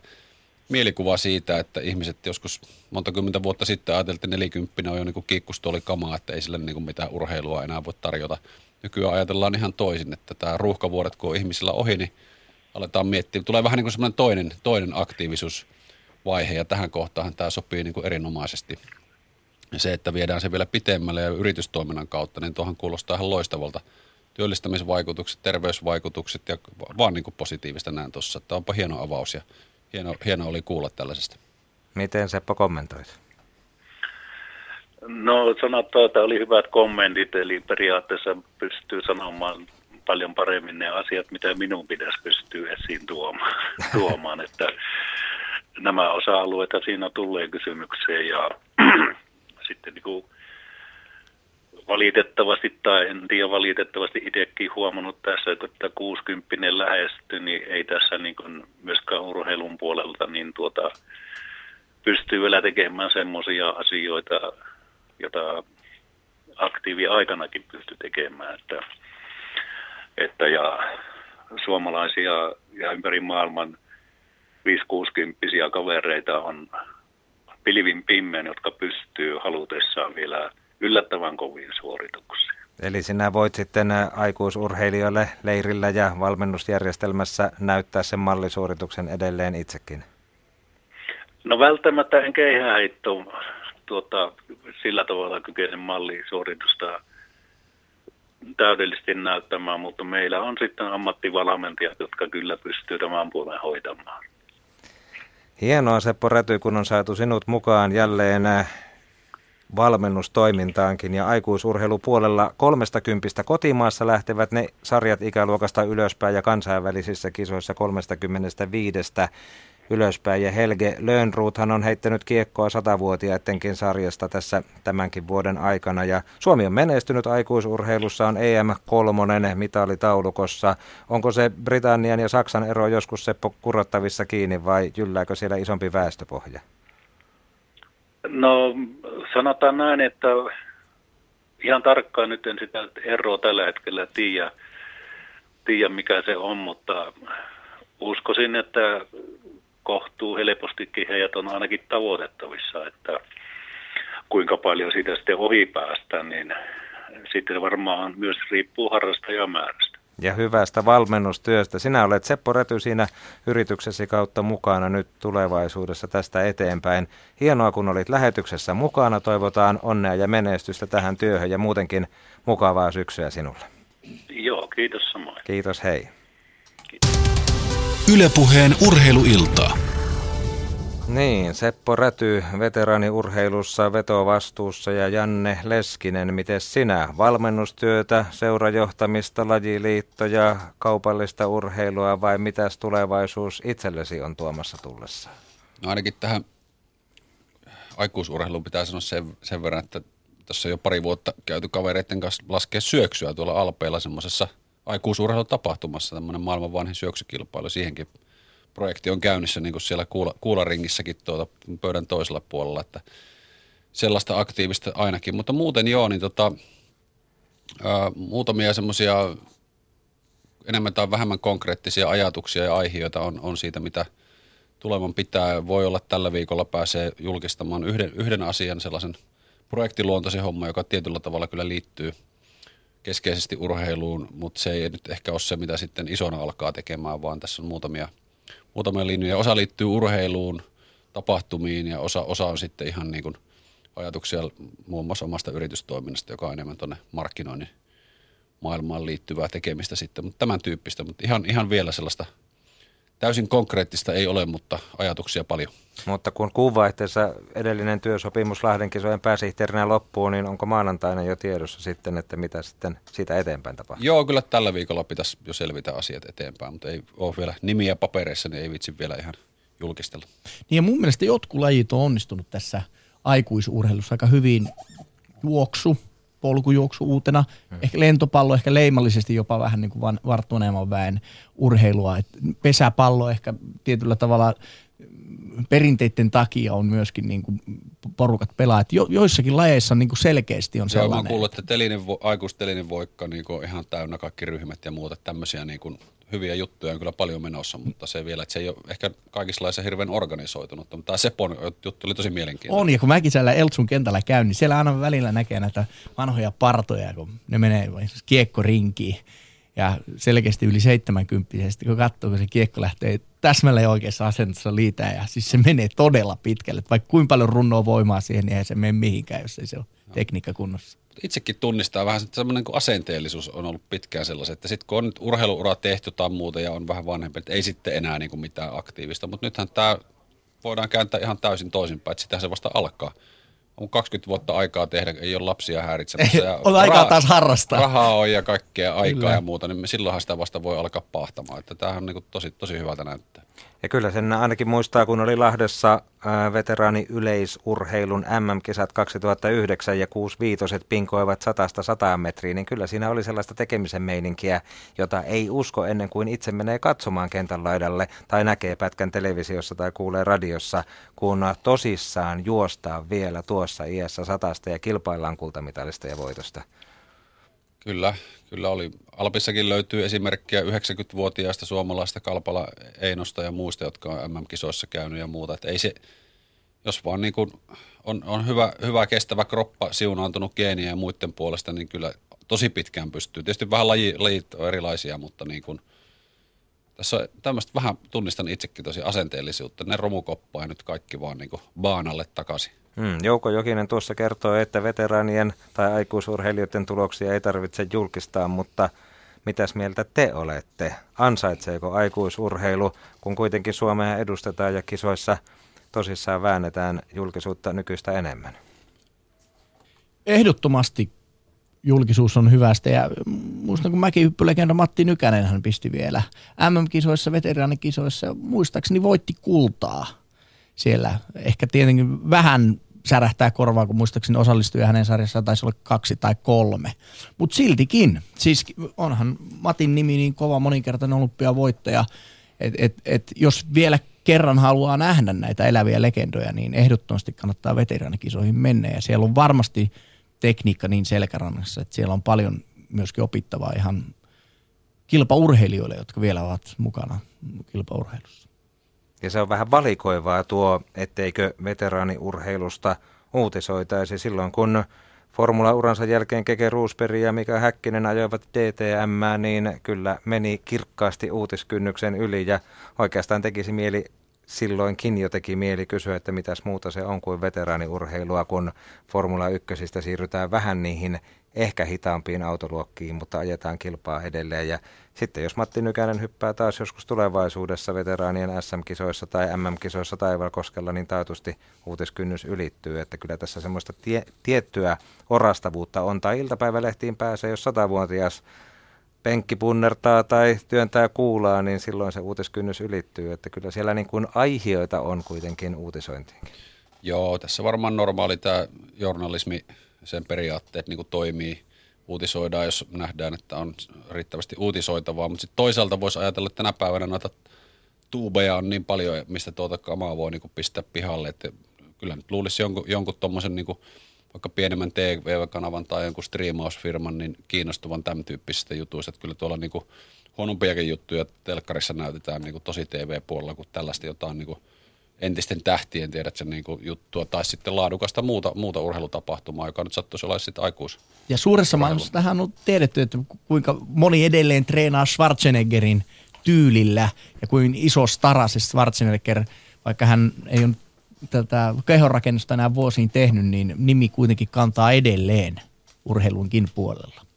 mielikuva siitä, että ihmiset joskus monta kymmentä vuotta sitten ajateltiin, että nelikymppinen on jo niin kiikkustuoli kamaa, että ei sille niin mitään urheilua enää voi tarjota. Nykyään ajatellaan ihan toisin, että tämä ruuhkavuodet kun on ihmisillä ohi, niin aletaan miettiä. Tulee vähän niin kuin semmoinen toinen, toinen aktiivisuusvaihe ja tähän kohtaan tämä sopii niin kuin erinomaisesti. Ja se, että viedään se vielä pitemmälle ja yritystoiminnan kautta, niin tuohon kuulostaa ihan loistavalta työllistämisvaikutukset, terveysvaikutukset ja vaan niin kuin positiivista näin tuossa. Tämä onpa hieno avaus ja hieno, hieno oli kuulla tällaisesta. Miten Seppo kommentoit? No sanotaan, että oli hyvät kommentit, eli periaatteessa pystyy sanomaan paljon paremmin ne asiat, mitä minun pitäisi pystyä esiin tuomaan, tuomaan että nämä osa-alueita siinä tulee kysymykseen ja sitten niin kuin valitettavasti, tai en tiedä valitettavasti itsekin huomannut tässä, että 60 lähestyy, niin ei tässä niin kuin myöskään urheilun puolelta niin tuota, pystyy vielä tekemään semmoisia asioita, joita aktiivi-aikanakin pystyy tekemään. Että, että ja suomalaisia ja ympäri maailman 5-60 kavereita on pilvin pimmeen, jotka pystyy halutessaan vielä – yllättävän kovia suorituksia. Eli sinä voit sitten aikuisurheilijoille leirillä ja valmennusjärjestelmässä näyttää sen mallisuorituksen edelleen itsekin? No välttämättä en keihäheitto tuota, sillä tavalla kykeinen mallisuoritusta täydellisesti näyttämään, mutta meillä on sitten ammattivalmentajat, jotka kyllä pystyy tämän puolen hoitamaan. Hienoa Seppo Räty, kun on saatu sinut mukaan jälleen valmennustoimintaankin ja aikuisurheilupuolella kolmesta kympistä kotimaassa lähtevät ne sarjat ikäluokasta ylöspäin ja kansainvälisissä kisoissa 35 ylöspäin. Ja Helge Lönnruuthan on heittänyt kiekkoa satavuotiaidenkin sarjasta tässä tämänkin vuoden aikana. Ja Suomi on menestynyt aikuisurheilussa, on EM3 mitalitaulukossa. Onko se Britannian ja Saksan ero joskus Seppo kurottavissa kiinni vai jyllääkö siellä isompi väestöpohja? No sanotaan näin, että ihan tarkkaan nyt en sitä eroa tällä hetkellä tiedä, tiedä mikä se on, mutta uskoisin, että kohtuu helpostikin heidät on ainakin tavoitettavissa, että kuinka paljon siitä sitten ohi päästään, niin sitten varmaan myös riippuu harrastajamäärästä. Ja hyvästä valmennustyöstä. Sinä olet Seppo Räty siinä yrityksesi kautta mukana nyt tulevaisuudessa tästä eteenpäin. Hienoa, kun olit lähetyksessä mukana. Toivotaan onnea ja menestystä tähän työhön ja muutenkin mukavaa syksyä sinulle. Joo, kiitos samoin. Kiitos, hei. Ylepuheen urheiluiltaa. Niin, Seppo Räty veteraaniurheilussa vetovastuussa ja Janne Leskinen, miten sinä? Valmennustyötä, seurajohtamista, lajiliittoja, kaupallista urheilua vai mitäs tulevaisuus itsellesi on tuomassa tullessa? No ainakin tähän aikuisurheiluun pitää sanoa sen, sen verran, että tässä jo pari vuotta käyty kavereiden kanssa laskea syöksyä tuolla Alpeilla semmoisessa aikuisurheilutapahtumassa, tämmöinen maailman vanhin syöksykilpailu, siihenkin – projekti on käynnissä niin kuin siellä kuula, kuularingissäkin tuota pöydän toisella puolella, että sellaista aktiivista ainakin. Mutta muuten joo, niin tota, ää, muutamia semmoisia enemmän tai vähemmän konkreettisia ajatuksia ja aiheita on, on siitä, mitä tulevan pitää. Voi olla tällä viikolla pääsee julkistamaan yhden, yhden asian, sellaisen projektiluontoisen homma, joka tietyllä tavalla kyllä liittyy keskeisesti urheiluun, mutta se ei nyt ehkä ole se, mitä sitten isona alkaa tekemään, vaan tässä on muutamia – muutamia linjoja. Osa liittyy urheiluun, tapahtumiin ja osa, osa on sitten ihan niin kuin ajatuksia muun muassa omasta yritystoiminnasta, joka on enemmän tuonne markkinoinnin maailmaan liittyvää tekemistä sitten, mutta tämän tyyppistä, mutta ihan, ihan vielä sellaista täysin konkreettista ei ole, mutta ajatuksia paljon. Mutta kun kuunvaihteessa edellinen työsopimus Lahden kisojen pääsihteerinä loppuu, niin onko maanantaina jo tiedossa sitten, että mitä sitten siitä eteenpäin tapahtuu? Joo, kyllä tällä viikolla pitäisi jo selvitä asiat eteenpäin, mutta ei ole vielä nimiä papereissa, niin ei vitsi vielä ihan julkistella. Niin ja mun mielestä jotkut lajit on onnistunut tässä aikuisurheilussa aika hyvin. Juoksu, polkujuoksu uutena, hmm. ehkä lentopallo, ehkä leimallisesti jopa vähän niin kuin varttuneemman väen urheilua. Et pesäpallo ehkä tietyllä tavalla perinteiden takia on myöskin niin kuin porukat pelaa. Jo, joissakin lajeissa niin kuin selkeästi on sellainen. Joo, mä kuullut, että telinen, aikuistelinen voikka niin kuin ihan täynnä kaikki ryhmät ja muuta tämmöisiä niin kuin hyviä juttuja on kyllä paljon menossa, mutta se vielä, että se ei ole ehkä kaikissa laissa hirveän organisoitunut, mutta tämä Sepon juttu oli tosi mielenkiintoinen. On, ja kun mäkin siellä Eltsun kentällä käyn, niin siellä aina välillä näkee näitä vanhoja partoja, kun ne menee kiekkorinkiin ja selkeästi yli 70 kun katsoo, kun se kiekko lähtee täsmälleen oikeassa asennossa liitää ja siis se menee todella pitkälle. Vaikka kuinka paljon runnoa voimaa siihen, niin ei se mene mihinkään, jos ei se ole tekniikka kunnossa. Itsekin tunnistaa vähän, että semmoinen kuin asenteellisuus on ollut pitkään sellaisen, että sitten kun on nyt urheiluura tehty tai muuta ja on vähän vanhempi, että ei sitten enää niin kuin mitään aktiivista. Mutta nythän tämä voidaan kääntää ihan täysin toisinpäin, että sitä se vasta alkaa on 20 vuotta aikaa tehdä, ei ole lapsia häiritsemässä. Ja on aikaa taas harrastaa. Rahaa on ja kaikkea aikaa Kyllä. ja muuta, niin silloinhan sitä vasta voi alkaa pahtamaan. Että tämähän on niin tosi, tosi hyvältä näyttää. Ja kyllä sen ainakin muistaa, kun oli Lahdessa veteraani yleisurheilun MM-kisat 2009 ja 65 pinkoivat satasta sataan metriä, niin kyllä siinä oli sellaista tekemisen meininkiä, jota ei usko ennen kuin itse menee katsomaan kentän laidalle tai näkee pätkän televisiossa tai kuulee radiossa, kun tosissaan juostaa vielä tuossa iässä satasta ja kilpaillaan kultamitalista ja voitosta. Kyllä, kyllä oli. Alpissakin löytyy esimerkkejä 90-vuotiaista suomalaista Kalpala Einosta ja muista, jotka on MM-kisoissa käynyt ja muuta. Että ei se, jos vaan niin kuin on, on hyvä, hyvä, kestävä kroppa, siunaantunut geeniä ja muiden puolesta, niin kyllä tosi pitkään pystyy. Tietysti vähän laji, lajit on erilaisia, mutta niin kuin, tässä on tämmöistä vähän tunnistan itsekin tosi asenteellisuutta. Ne romukoppaa nyt kaikki vaan niin kuin baanalle takaisin. Hmm, Jouko Jokinen tuossa kertoo, että veteraanien tai aikuisurheilijoiden tuloksia ei tarvitse julkistaa, mutta mitäs mieltä te olette? Ansaitseeko aikuisurheilu, kun kuitenkin Suomea edustetaan ja kisoissa tosissaan väännetään julkisuutta nykyistä enemmän? Ehdottomasti julkisuus on hyvästä ja muistan kun mäkin hyppylegenda Matti Nykänen hän pisti vielä MM-kisoissa, veteraanikisoissa, muistaakseni voitti kultaa siellä. Ehkä tietenkin vähän särähtää korvaa, kun muistaakseni osallistuja hänen sarjassaan taisi olla kaksi tai kolme. Mutta siltikin, siis onhan Matin nimi niin kova moninkertainen olympiavoittaja, että et, et, jos vielä kerran haluaa nähdä näitä eläviä legendoja, niin ehdottomasti kannattaa veteraanikisoihin mennä. Ja siellä on varmasti tekniikka niin selkärannassa, että siellä on paljon myöskin opittavaa ihan kilpaurheilijoille, jotka vielä ovat mukana kilpaurheilussa. Ja se on vähän valikoivaa tuo, etteikö veteraaniurheilusta uutisoitaisi silloin, kun Formula-uransa jälkeen Keke Roosberg ja Mika Häkkinen ajoivat DTM, niin kyllä meni kirkkaasti uutiskynnyksen yli ja oikeastaan tekisi mieli silloinkin jo teki mieli kysyä, että mitäs muuta se on kuin veteraaniurheilua, kun Formula 1 siirrytään vähän niihin ehkä hitaampiin autoluokkiin, mutta ajetaan kilpaa edelleen. Ja sitten jos Matti Nykänen hyppää taas joskus tulevaisuudessa veteraanien SM-kisoissa tai MM-kisoissa Taivalkoskella, niin taatusti uutiskynnys ylittyy. Että kyllä tässä semmoista tie- tiettyä orastavuutta on. Tai iltapäivälehtiin pääsee, jos satavuotias penkki punnertaa tai työntää kuulaa, niin silloin se uutiskynnys ylittyy. Että kyllä siellä niin kuin aihioita on kuitenkin uutisointiinkin. Joo, tässä varmaan normaali tämä journalismi, sen periaatteet niin kuin toimii. Uutisoidaan, jos nähdään, että on riittävästi uutisoitavaa, mutta sitten toisaalta voisi ajatella, että tänä päivänä noita tuubeja on niin paljon, mistä tuota kamaa voi niin kuin pistää pihalle, että kyllä nyt luulisi jonkun, jonkun tuommoisen niin kuin vaikka pienemmän TV-kanavan tai jonkun striimausfirman niin kiinnostuvan tämän tyyppisistä jutuista. Että kyllä tuolla niin kuin huonompiakin juttuja telkkarissa näytetään niin kuin tosi TV-puolella kuin tällaista jotain niin kuin entisten tähtien tiedät sen niin kuin juttua, tai sitten laadukasta muuta, muuta urheilutapahtumaa, joka nyt sattuisi olla sitten aikuis. Ja suuressa maailmassa tähän on tiedetty, että kuinka moni edelleen treenaa Schwarzeneggerin tyylillä, ja kuin iso stara se Schwarzenegger, vaikka hän ei ole tätä kehonrakennusta enää vuosiin tehnyt, niin nimi kuitenkin kantaa edelleen urheilunkin puolella.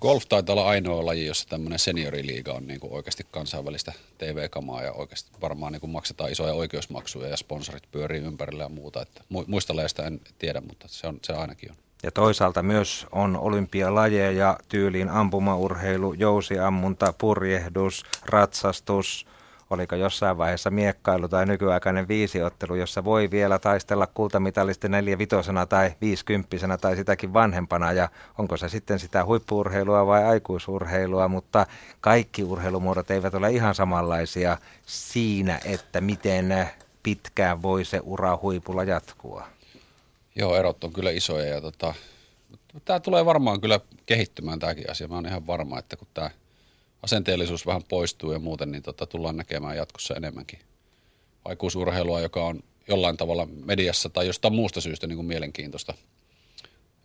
Golf taitaa olla ainoa laji, jossa tämmöinen senioriliiga on niin kuin oikeasti kansainvälistä TV-kamaa ja oikeasti varmaan niin kuin maksetaan isoja oikeusmaksuja ja sponsorit pyörii ympärillä ja muuta. Että muista lajeista en tiedä, mutta se, on, se ainakin on. Ja toisaalta myös on olympialajeja tyyliin ampumaurheilu, jousiammunta, purjehdus, ratsastus – oliko jossain vaiheessa miekkailu tai nykyaikainen viisiottelu, jossa voi vielä taistella kultamitalisten neljävitosena tai viisikymppisenä tai sitäkin vanhempana ja onko se sitten sitä huippuurheilua vai aikuisurheilua, mutta kaikki urheilumuodot eivät ole ihan samanlaisia siinä, että miten pitkään voi se ura huipulla jatkua. Joo, erot on kyllä isoja ja tota, tämä tulee varmaan kyllä kehittymään tämäkin asia. Mä oon ihan varma, että kun tämä asenteellisuus vähän poistuu ja muuten, niin tota, tullaan näkemään jatkossa enemmänkin aikuisurheilua, joka on jollain tavalla mediassa tai jostain muusta syystä niin kuin mielenkiintoista.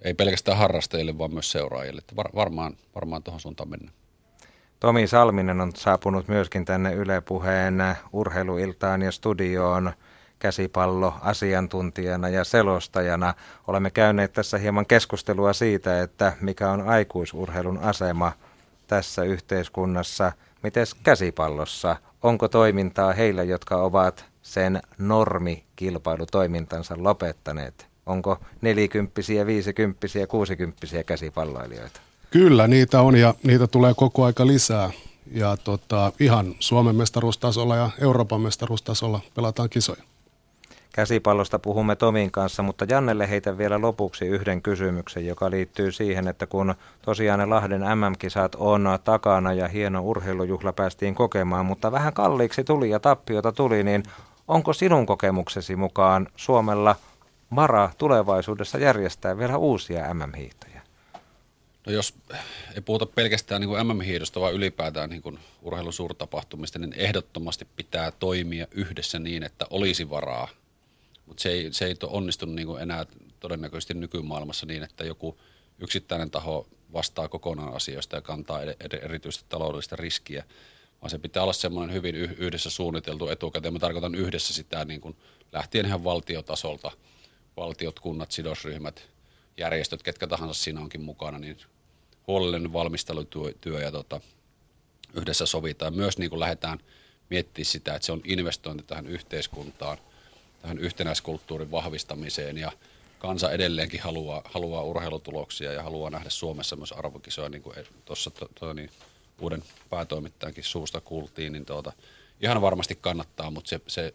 Ei pelkästään harrastajille, vaan myös seuraajille. Että var, varmaan, varmaan tuohon suuntaan mennään. Tomi Salminen on saapunut myöskin tänne Yle Puheen urheiluiltaan ja studioon käsipallo asiantuntijana ja selostajana. Olemme käyneet tässä hieman keskustelua siitä, että mikä on aikuisurheilun asema – tässä yhteiskunnassa. Miten käsipallossa? Onko toimintaa heillä, jotka ovat sen normikilpailutoimintansa lopettaneet? Onko nelikymppisiä, viisikymppisiä, kuusikymppisiä käsipalloilijoita? Kyllä, niitä on ja niitä tulee koko aika lisää. Ja tota, ihan Suomen mestaruustasolla ja Euroopan mestaruustasolla pelataan kisoja. Käsipallosta puhumme Tomin kanssa, mutta Jannelle heitä vielä lopuksi yhden kysymyksen, joka liittyy siihen, että kun tosiaan ne Lahden MM-kisat on takana ja hieno urheilujuhla päästiin kokemaan, mutta vähän kalliiksi tuli ja tappiota tuli, niin onko sinun kokemuksesi mukaan Suomella varaa tulevaisuudessa järjestää vielä uusia MM-hiihtoja? No jos ei puhuta pelkästään niin kuin MM-hiidosta, vaan ylipäätään niin kuin urheilun suurtapahtumista, niin ehdottomasti pitää toimia yhdessä niin, että olisi varaa mutta se ei, se ei onnistunut niin enää todennäköisesti nykymaailmassa niin, että joku yksittäinen taho vastaa kokonaan asioista ja kantaa erityistä taloudellista riskiä, vaan se pitää olla semmoinen hyvin yhdessä suunniteltu etukäteen. Mä tarkoitan yhdessä sitä niin kuin lähtien ihan valtiotasolta, valtiot, kunnat, sidosryhmät, järjestöt, ketkä tahansa siinä onkin mukana, niin huolellinen valmistelutyö ja tota, yhdessä sovitaan. Myös niin kuin lähdetään miettimään sitä, että se on investointi tähän yhteiskuntaan – tähän yhtenäiskulttuurin vahvistamiseen ja kansa edelleenkin haluaa, haluaa urheilutuloksia ja haluaa nähdä Suomessa myös arvokisoja, niin kuin tuossa to, to, niin uuden päätoimittajankin suusta kuultiin, niin tuota, ihan varmasti kannattaa, mutta se, se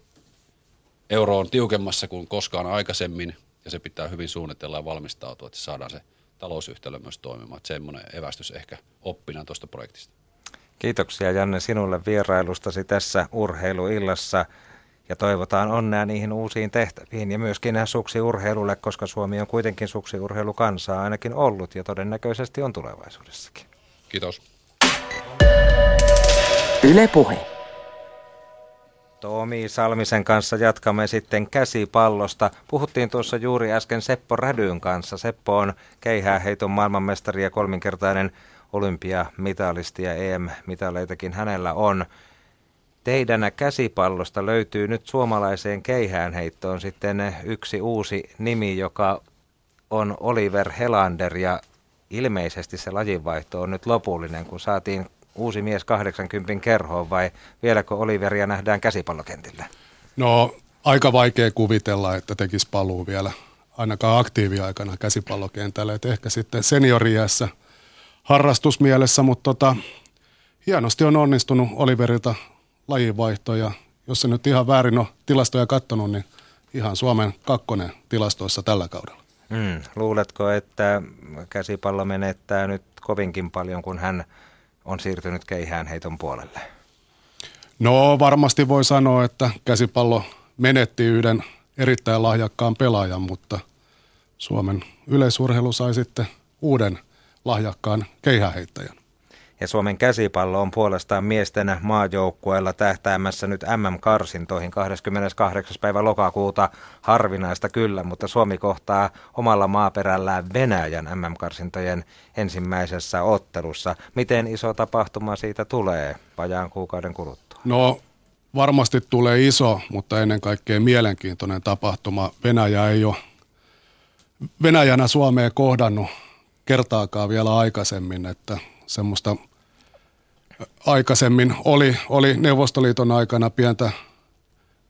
euro on tiukemmassa kuin koskaan aikaisemmin ja se pitää hyvin suunnitella ja valmistautua, että saadaan se talousyhtälö myös toimimaan. Että semmoinen evästys ehkä oppina tuosta projektista. Kiitoksia Janne sinulle vierailustasi tässä urheiluillassa. Ja toivotaan onnea niihin uusiin tehtäviin ja myöskin suksiurheilulle, koska Suomi on kuitenkin suksiurheilukansaa ainakin ollut ja todennäköisesti on tulevaisuudessakin. Kiitos. Yle Puhe. Tomi Salmisen kanssa jatkamme sitten käsipallosta. Puhuttiin tuossa juuri äsken Seppo Rädyn kanssa. Seppo on keihääheiton maailmanmestari ja kolminkertainen olympiamitalisti ja EM-mitaleitakin hänellä on. Teidän käsipallosta löytyy nyt suomalaiseen keihäänheittoon sitten yksi uusi nimi, joka on Oliver Helander ja ilmeisesti se lajinvaihto on nyt lopullinen, kun saatiin uusi mies 80 kerhoon vai vieläkö Oliveria nähdään käsipallokentillä? No aika vaikea kuvitella, että tekisi paluu vielä ainakaan aktiiviaikana käsipallokentällä. Et ehkä sitten senioriässä harrastusmielessä, mutta tota, hienosti on onnistunut Oliverilta lajinvaihto ja jos se nyt ihan väärin on tilastoja katsonut, niin ihan Suomen kakkonen tilastoissa tällä kaudella. Hmm. Luuletko, että käsipallo menettää nyt kovinkin paljon, kun hän on siirtynyt keihään heiton puolelle? No varmasti voi sanoa, että käsipallo menetti yhden erittäin lahjakkaan pelaajan, mutta Suomen yleisurheilu sai sitten uuden lahjakkaan keihäheittäjän. Ja Suomen käsipallo on puolestaan miesten maajoukkueella tähtäämässä nyt MM-karsintoihin 28. päivä lokakuuta. Harvinaista kyllä, mutta Suomi kohtaa omalla maaperällään Venäjän MM-karsintojen ensimmäisessä ottelussa. Miten iso tapahtuma siitä tulee vajaan kuukauden kuluttua? No varmasti tulee iso, mutta ennen kaikkea mielenkiintoinen tapahtuma. Venäjä ei ole Venäjänä Suomeen kohdannut kertaakaan vielä aikaisemmin, että semmoista aikaisemmin oli, oli Neuvostoliiton aikana pientä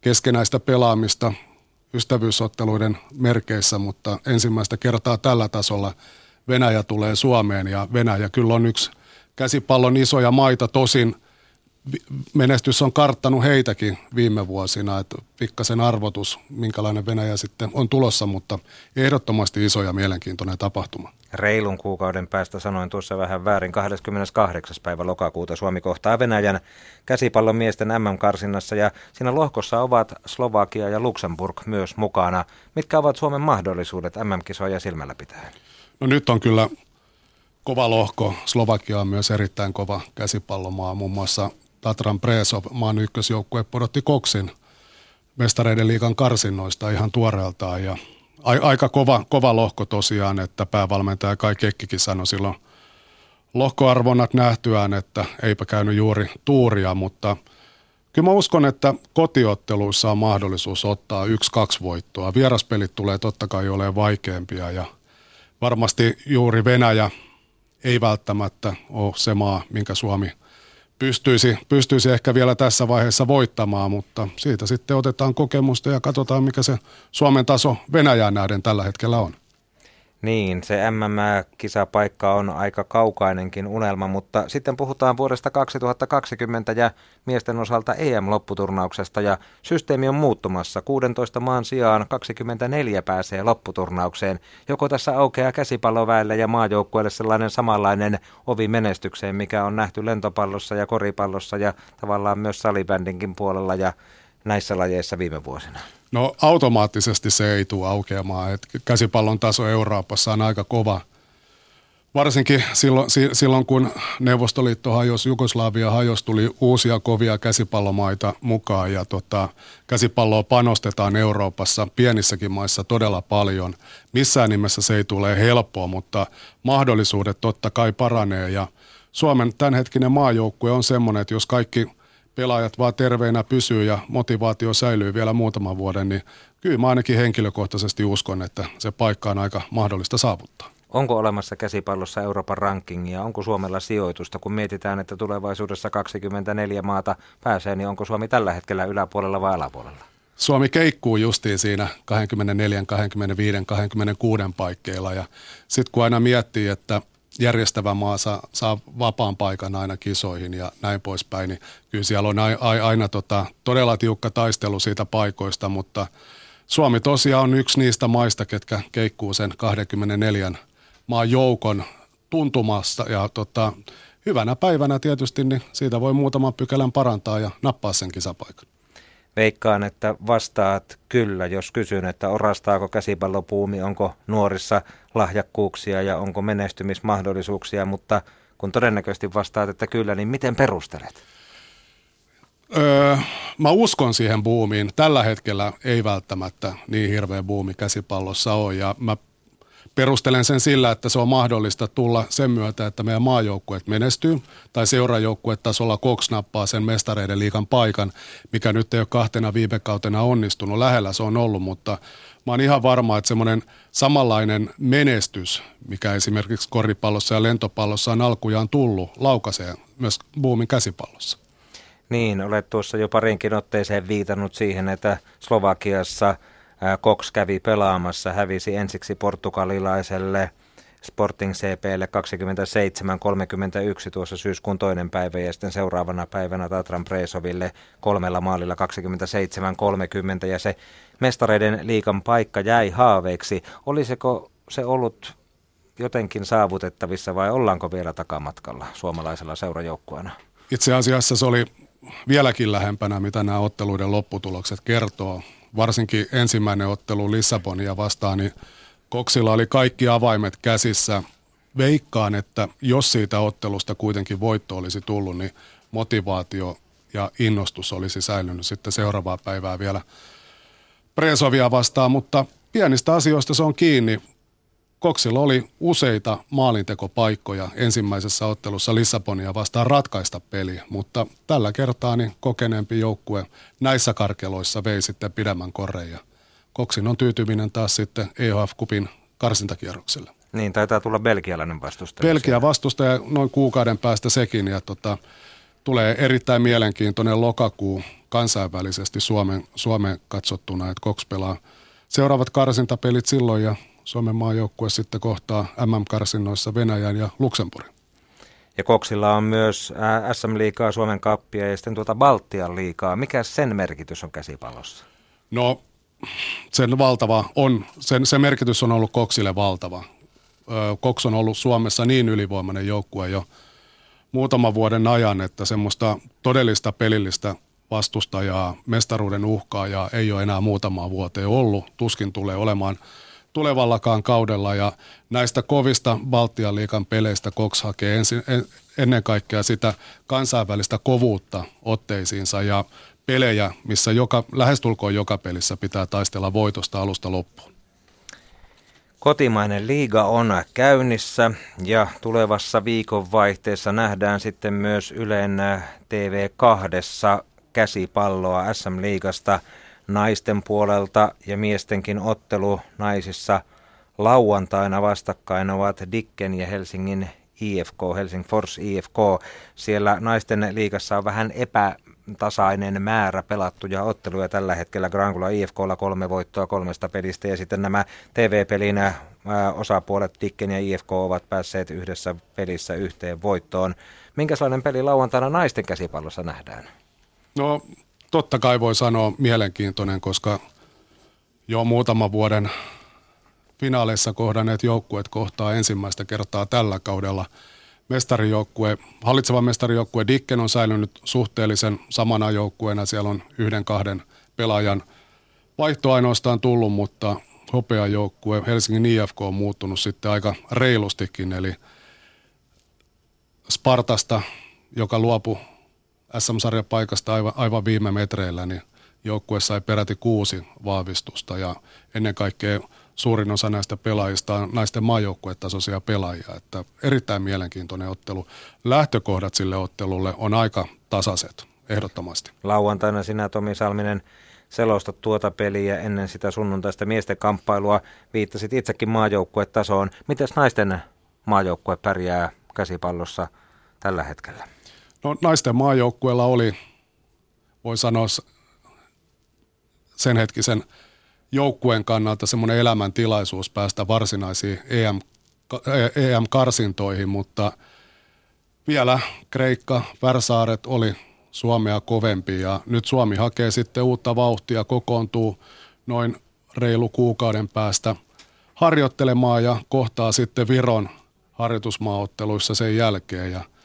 keskenäistä pelaamista ystävyysotteluiden merkeissä, mutta ensimmäistä kertaa tällä tasolla Venäjä tulee Suomeen ja Venäjä kyllä on yksi käsipallon isoja maita, tosin – menestys on karttanut heitäkin viime vuosina, että pikkasen arvotus, minkälainen Venäjä sitten on tulossa, mutta ehdottomasti iso ja mielenkiintoinen tapahtuma. Reilun kuukauden päästä sanoin tuossa vähän väärin 28. päivä lokakuuta Suomi kohtaa Venäjän käsipallon miesten MM-karsinnassa ja siinä lohkossa ovat Slovakia ja Luxemburg myös mukana. Mitkä ovat Suomen mahdollisuudet MM-kisoja silmällä pitää? No nyt on kyllä kova lohko. Slovakia on myös erittäin kova käsipallomaa. Muun muassa Tatran Presov, maan ykkösjoukkue, pudotti Koksin mestareiden liikan karsinnoista ihan tuoreeltaan. Ja aika kova, kova lohko tosiaan, että päävalmentaja Kai Kekkikin sanoi silloin lohkoarvonnat nähtyään, että eipä käynyt juuri tuuria, mutta kyllä mä uskon, että kotiotteluissa on mahdollisuus ottaa yksi-kaksi voittoa. Vieraspelit tulee totta kai olemaan vaikeampia ja varmasti juuri Venäjä ei välttämättä ole se maa, minkä Suomi – pystyisi, pystyisi ehkä vielä tässä vaiheessa voittamaan, mutta siitä sitten otetaan kokemusta ja katsotaan, mikä se Suomen taso Venäjään nähden tällä hetkellä on. Niin, se MM-kisapaikka on aika kaukainenkin unelma, mutta sitten puhutaan vuodesta 2020 ja miesten osalta EM-lopputurnauksesta ja systeemi on muuttumassa. 16 maan sijaan 24 pääsee lopputurnaukseen. Joko tässä aukeaa käsipalloväelle ja maajoukkueelle sellainen samanlainen ovi menestykseen, mikä on nähty lentopallossa ja koripallossa ja tavallaan myös salibändinkin puolella ja näissä lajeissa viime vuosina? No automaattisesti se ei tule aukeamaan. Et käsipallon taso Euroopassa on aika kova. Varsinkin silloin, silloin kun Neuvostoliitto hajosi, Jugoslavia hajosi, tuli uusia kovia käsipallomaita mukaan ja tota, käsipalloa panostetaan Euroopassa pienissäkin maissa todella paljon. Missään nimessä se ei tule helppoa, mutta mahdollisuudet totta kai paranee ja Suomen tämänhetkinen maajoukkue on semmoinen, että jos kaikki – pelaajat vaan terveinä pysyy ja motivaatio säilyy vielä muutaman vuoden, niin kyllä mä ainakin henkilökohtaisesti uskon, että se paikka on aika mahdollista saavuttaa. Onko olemassa käsipallossa Euroopan rankingia? Onko Suomella sijoitusta? Kun mietitään, että tulevaisuudessa 24 maata pääsee, niin onko Suomi tällä hetkellä yläpuolella vai alapuolella? Suomi keikkuu justiin siinä 24, 25, 26 paikkeilla ja sitten kun aina miettii, että järjestävä maa saa, saa vapaan paikan aina kisoihin ja näin poispäin, niin kyllä siellä on aina, aina tota, todella tiukka taistelu siitä paikoista, mutta Suomi tosiaan on yksi niistä maista, ketkä keikkuu sen 24 maan joukon tuntumassa ja tota, hyvänä päivänä tietysti, niin siitä voi muutaman pykälän parantaa ja nappaa sen kisapaikan. Veikkaan, että vastaat kyllä, jos kysyn, että orastaako käsipallopuumi, onko nuorissa lahjakkuuksia ja onko menestymismahdollisuuksia, mutta kun todennäköisesti vastaat, että kyllä, niin miten perustelet? Öö, mä uskon siihen buumiin. Tällä hetkellä ei välttämättä niin hirveä buumi käsipallossa ole ja mä perustelen sen sillä, että se on mahdollista tulla sen myötä, että meidän maajoukkueet menestyy tai tasolla Koks nappaa sen mestareiden liikan paikan, mikä nyt ei ole kahtena viime kautena onnistunut. Lähellä se on ollut, mutta mä oon ihan varma, että semmoinen samanlainen menestys, mikä esimerkiksi koripallossa ja lentopallossa on alkujaan tullut, laukaisee myös boomin käsipallossa. Niin, olet tuossa jo parinkin otteeseen viitannut siihen, että Slovakiassa – Cox kävi pelaamassa, hävisi ensiksi portugalilaiselle Sporting CPlle 27-31 tuossa syyskuun toinen päivä ja sitten seuraavana päivänä Tatran Presoville kolmella maalilla 27-30 ja se mestareiden liikan paikka jäi haaveiksi. Olisiko se ollut jotenkin saavutettavissa vai ollaanko vielä takamatkalla suomalaisella seurajoukkueena? Itse asiassa se oli vieläkin lähempänä, mitä nämä otteluiden lopputulokset kertoo varsinkin ensimmäinen ottelu Lissabonia vastaan, niin Koksilla oli kaikki avaimet käsissä. Veikkaan, että jos siitä ottelusta kuitenkin voitto olisi tullut, niin motivaatio ja innostus olisi säilynyt sitten seuraavaa päivää vielä Presovia vastaan, mutta pienistä asioista se on kiinni. Koksilla oli useita maalintekopaikkoja ensimmäisessä ottelussa Lissabonia vastaan ratkaista peli, mutta tällä kertaa niin kokeneempi joukkue näissä karkeloissa vei sitten pidemmän korreja. Koksin on tyytyminen taas sitten EHF-kupin karsintakierrokselle. Niin, taitaa tulla belgialainen vastustaja. Belgia vastustaja noin kuukauden päästä sekin ja tota, tulee erittäin mielenkiintoinen lokakuu kansainvälisesti Suomen, Suomen katsottuna, että Koks pelaa seuraavat karsintapelit silloin ja Suomen maajoukkue sitten kohtaa MM-karsinnoissa Venäjän ja Luxemburgin. Ja Koksilla on myös SM-liikaa, Suomen kappia ja sitten tuota Baltian liikaa. Mikä sen merkitys on käsipallossa? No sen valtava on, sen, se merkitys on ollut Koksille valtava. Koks on ollut Suomessa niin ylivoimainen joukkue jo muutaman vuoden ajan, että semmoista todellista pelillistä vastustajaa, mestaruuden uhkaajaa ei ole enää muutamaa vuoteen ollut. Tuskin tulee olemaan tulevallakaan kaudella ja näistä kovista Baltian liikan peleistä Cox hakee ensin, en, ennen kaikkea sitä kansainvälistä kovuutta otteisiinsa ja pelejä, missä joka, lähestulkoon joka pelissä pitää taistella voitosta alusta loppuun. Kotimainen liiga on käynnissä ja tulevassa viikonvaihteessa nähdään sitten myös Ylen TV2 käsipalloa SM-liigasta – naisten puolelta ja miestenkin ottelu naisissa lauantaina vastakkain ovat Dicken ja Helsingin IFK, Helsing Force IFK. Siellä naisten liigassa on vähän epätasainen määrä pelattuja otteluja tällä hetkellä. Grangula IFKlla kolme voittoa kolmesta pelistä ja sitten nämä TV-pelinä osapuolet Dicken ja IFK ovat päässeet yhdessä pelissä yhteen voittoon. Minkälainen peli lauantaina naisten käsipallossa nähdään? No totta kai voi sanoa mielenkiintoinen, koska jo muutaman vuoden finaaleissa kohdanneet joukkueet kohtaa ensimmäistä kertaa tällä kaudella. Mestarijoukkue, hallitseva mestarijoukkue Dicken on säilynyt suhteellisen samana joukkueena. Siellä on yhden kahden pelaajan vaihto ainoastaan tullut, mutta hopeajoukkue Helsingin IFK on muuttunut sitten aika reilustikin. Eli Spartasta, joka luopui SM-sarjapaikasta aivan, aivan viime metreillä, niin joukkue sai peräti kuusi vahvistusta ja ennen kaikkea suurin osa näistä pelaajista on naisten maajoukkuetasoisia pelaajia. Että erittäin mielenkiintoinen ottelu. Lähtökohdat sille ottelulle on aika tasaiset, ehdottomasti. Lauantaina sinä Tomi Salminen selosta tuota peliä ennen sitä sunnuntaista miesten kamppailua. Viittasit itsekin maajoukkuetasoon. Miten naisten maajoukkue pärjää käsipallossa tällä hetkellä? No naisten maajoukkueella oli, voi sanoa sen hetkisen joukkueen kannalta semmoinen elämäntilaisuus päästä varsinaisiin EM, EM-karsintoihin, mutta vielä Kreikka, Värsaaret oli Suomea kovempi ja nyt Suomi hakee sitten uutta vauhtia, kokoontuu noin reilu kuukauden päästä harjoittelemaan ja kohtaa sitten Viron harjoitusmaaotteluissa sen jälkeen ja –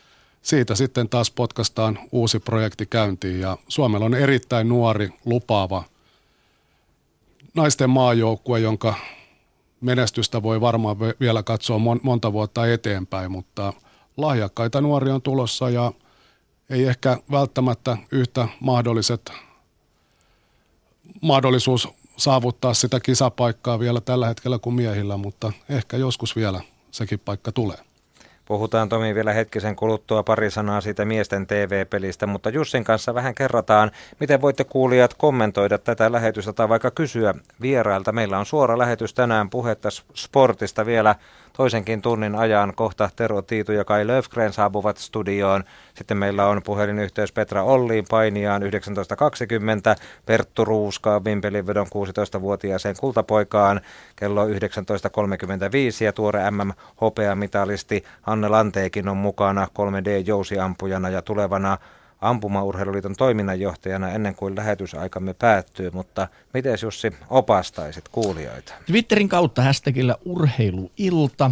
siitä sitten taas potkastaan uusi projekti käyntiin ja Suomella on erittäin nuori, lupaava naisten maajoukkue, jonka menestystä voi varmaan vielä katsoa monta vuotta eteenpäin, mutta lahjakkaita nuoria on tulossa ja ei ehkä välttämättä yhtä mahdolliset mahdollisuus saavuttaa sitä kisapaikkaa vielä tällä hetkellä kuin miehillä, mutta ehkä joskus vielä sekin paikka tulee. Puhutaan Tomi vielä hetkisen kuluttua pari sanaa siitä miesten TV-pelistä, mutta Jussin kanssa vähän kerrataan, miten voitte kuulijat kommentoida tätä lähetystä tai vaikka kysyä vierailta. Meillä on suora lähetys tänään puhetta sportista vielä toisenkin tunnin ajan. Kohta Tero Tiitu ja Kai Löfgren saapuvat studioon. Sitten meillä on puhelinyhteys Petra Olliin painiaan 19.20, Perttu Ruuskaa Vimpelinvedon 16-vuotiaaseen kultapoikaan kello 19.35 ja tuore MM-hopeamitalisti Anne Lanteekin on mukana 3D-jousiampujana ja tulevana Ampumaurheiluliiton toiminnanjohtajana ennen kuin lähetysaikamme päättyy, mutta miten Jussi opastaisit kuulijoita? Twitterin kautta hashtagillä urheiluilta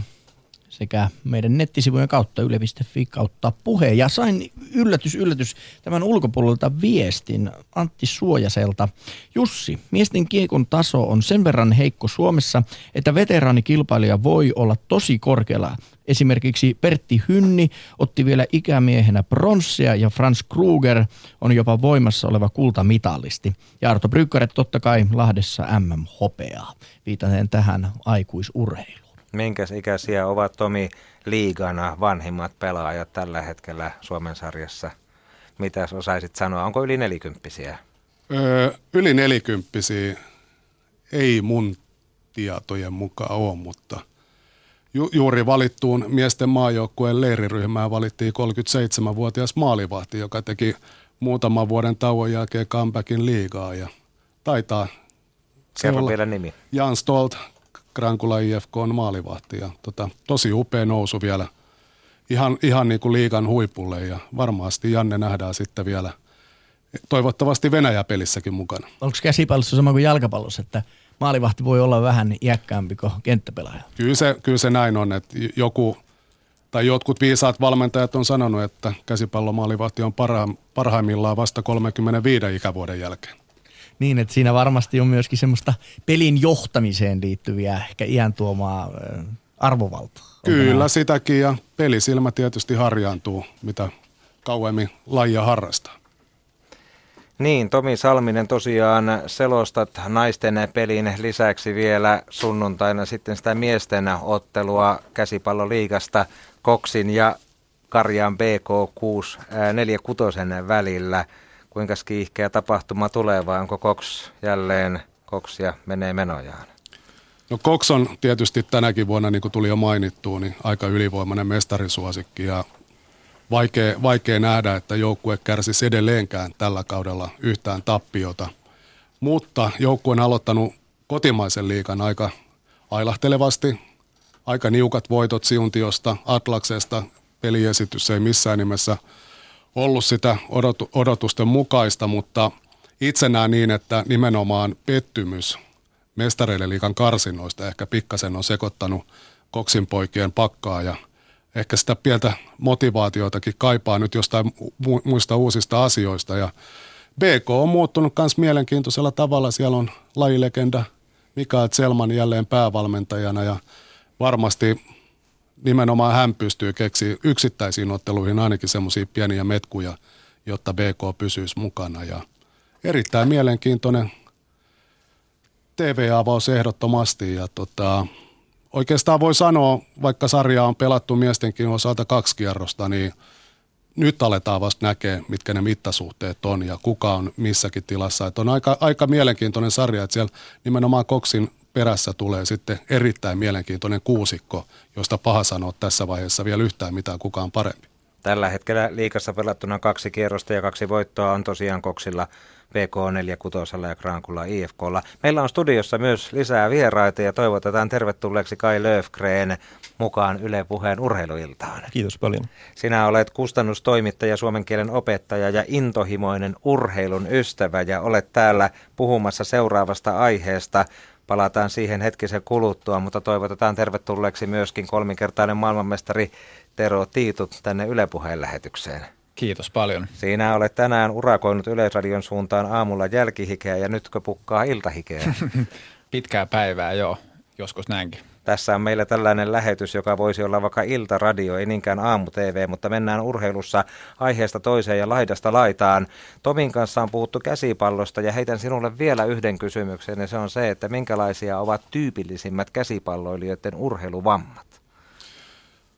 sekä meidän nettisivujen kautta yle.fi kautta puhe. Ja sain yllätys, yllätys tämän ulkopuolelta viestin Antti Suojaselta. Jussi, miesten kiekon taso on sen verran heikko Suomessa, että veteraanikilpailija voi olla tosi korkealla. Esimerkiksi Pertti Hynni otti vielä ikämiehenä pronssia ja Franz Kruger on jopa voimassa oleva kultamitalisti. Ja Arto Brykkäret totta kai Lahdessa MM-hopeaa. Viitaten tähän aikuisurheiluun. Minkäs ikäisiä ovat Tomi liigana vanhimmat pelaajat tällä hetkellä Suomen sarjassa? Mitä osaisit sanoa? Onko yli nelikymppisiä? Öö, yli nelikymppisiä ei mun tietojen mukaan ole, mutta ju- juuri valittuun miesten maajoukkueen leiriryhmään valittiin 37-vuotias maalivahti, joka teki muutaman vuoden tauon jälkeen comebackin liigaa ja taitaa Kerro vielä nimi. Jan Stolt, Grankula IFK on maalivahti ja tota, tosi upea nousu vielä ihan, ihan niin kuin liikan huipulle ja varmasti Janne nähdään sitten vielä toivottavasti Venäjä-pelissäkin mukana. Onko käsipallossa sama kuin jalkapallossa, että maalivahti voi olla vähän iäkkäämpi kuin kenttäpelaaja? Kyllä se, kyllä se näin on, että joku tai jotkut viisaat valmentajat on sanonut, että käsipallomaalivahti on parha, parhaimmillaan vasta 35 ikävuoden jälkeen. Niin, että siinä varmasti on myöskin semmoista pelin johtamiseen liittyviä ehkä iän tuomaa arvovaltaa. Kyllä näin? sitäkin ja pelisilmä tietysti harjaantuu, mitä kauemmin lajia harrastaa. Niin, Tomi Salminen tosiaan selostat naisten pelin lisäksi vielä sunnuntaina sitten sitä miesten ottelua käsipalloliigasta Koksin ja Karjaan BK 6 46 välillä kuinka kiihkeä tapahtuma tulee vai onko Cox jälleen Coxia menee menojaan? No Cox on tietysti tänäkin vuonna, niin kuin tuli jo mainittua, niin aika ylivoimainen mestarisuosikki ja vaikea, vaikea nähdä, että joukkue kärsisi edelleenkään tällä kaudella yhtään tappiota. Mutta joukkue on aloittanut kotimaisen liikan aika ailahtelevasti. Aika niukat voitot Siuntiosta, Atlaksesta, peliesitys ei missään nimessä – ollut sitä odotu, odotusten mukaista, mutta itse näen niin, että nimenomaan pettymys mestareiden liikan karsinnoista ehkä pikkasen on sekoittanut koksin poikien pakkaa ja ehkä sitä pientä motivaatioitakin kaipaa nyt jostain muista uusista asioista ja BK on muuttunut myös mielenkiintoisella tavalla. Siellä on lajilegenda Mikael Selman jälleen päävalmentajana ja varmasti nimenomaan hän pystyy keksiä yksittäisiin otteluihin ainakin semmoisia pieniä metkuja, jotta BK pysyisi mukana. Ja erittäin mielenkiintoinen TV-avaus ehdottomasti. Ja tota, oikeastaan voi sanoa, vaikka sarja on pelattu miestenkin osalta kaksi kierrosta, niin nyt aletaan vasta näkee, mitkä ne mittasuhteet on ja kuka on missäkin tilassa. Että on aika, aika mielenkiintoinen sarja, että siellä nimenomaan Koksin perässä tulee sitten erittäin mielenkiintoinen kuusikko, josta paha sanoa tässä vaiheessa vielä yhtään mitään kukaan parempi. Tällä hetkellä liikassa pelattuna kaksi kierrosta ja kaksi voittoa on tosiaan Koksilla VK 46 ja Krankulla IFKlla. Meillä on studiossa myös lisää vieraita ja toivotetaan tervetulleeksi Kai Löfgren mukaan Yle Puheen urheiluiltaan. Kiitos paljon. Sinä olet kustannustoimittaja, suomen kielen opettaja ja intohimoinen urheilun ystävä ja olet täällä puhumassa seuraavasta aiheesta. Palataan siihen hetkisen kuluttua, mutta toivotetaan tervetulleeksi myöskin kolminkertainen maailmanmestari Tero Tiitut tänne Yle Puheen lähetykseen. Kiitos paljon. Siinä olet tänään urakoinut Yleisradion suuntaan aamulla jälkihikeä ja nytkö pukkaa iltahikeä? Pitkää päivää, joo. Joskus näinkin. Tässä on meillä tällainen lähetys, joka voisi olla vaikka iltaradio, ei niinkään aamu-tv, mutta mennään urheilussa aiheesta toiseen ja laidasta laitaan. Tomin kanssa on puhuttu käsipallosta ja heitän sinulle vielä yhden kysymyksen ja se on se, että minkälaisia ovat tyypillisimmät käsipalloilijoiden urheiluvammat?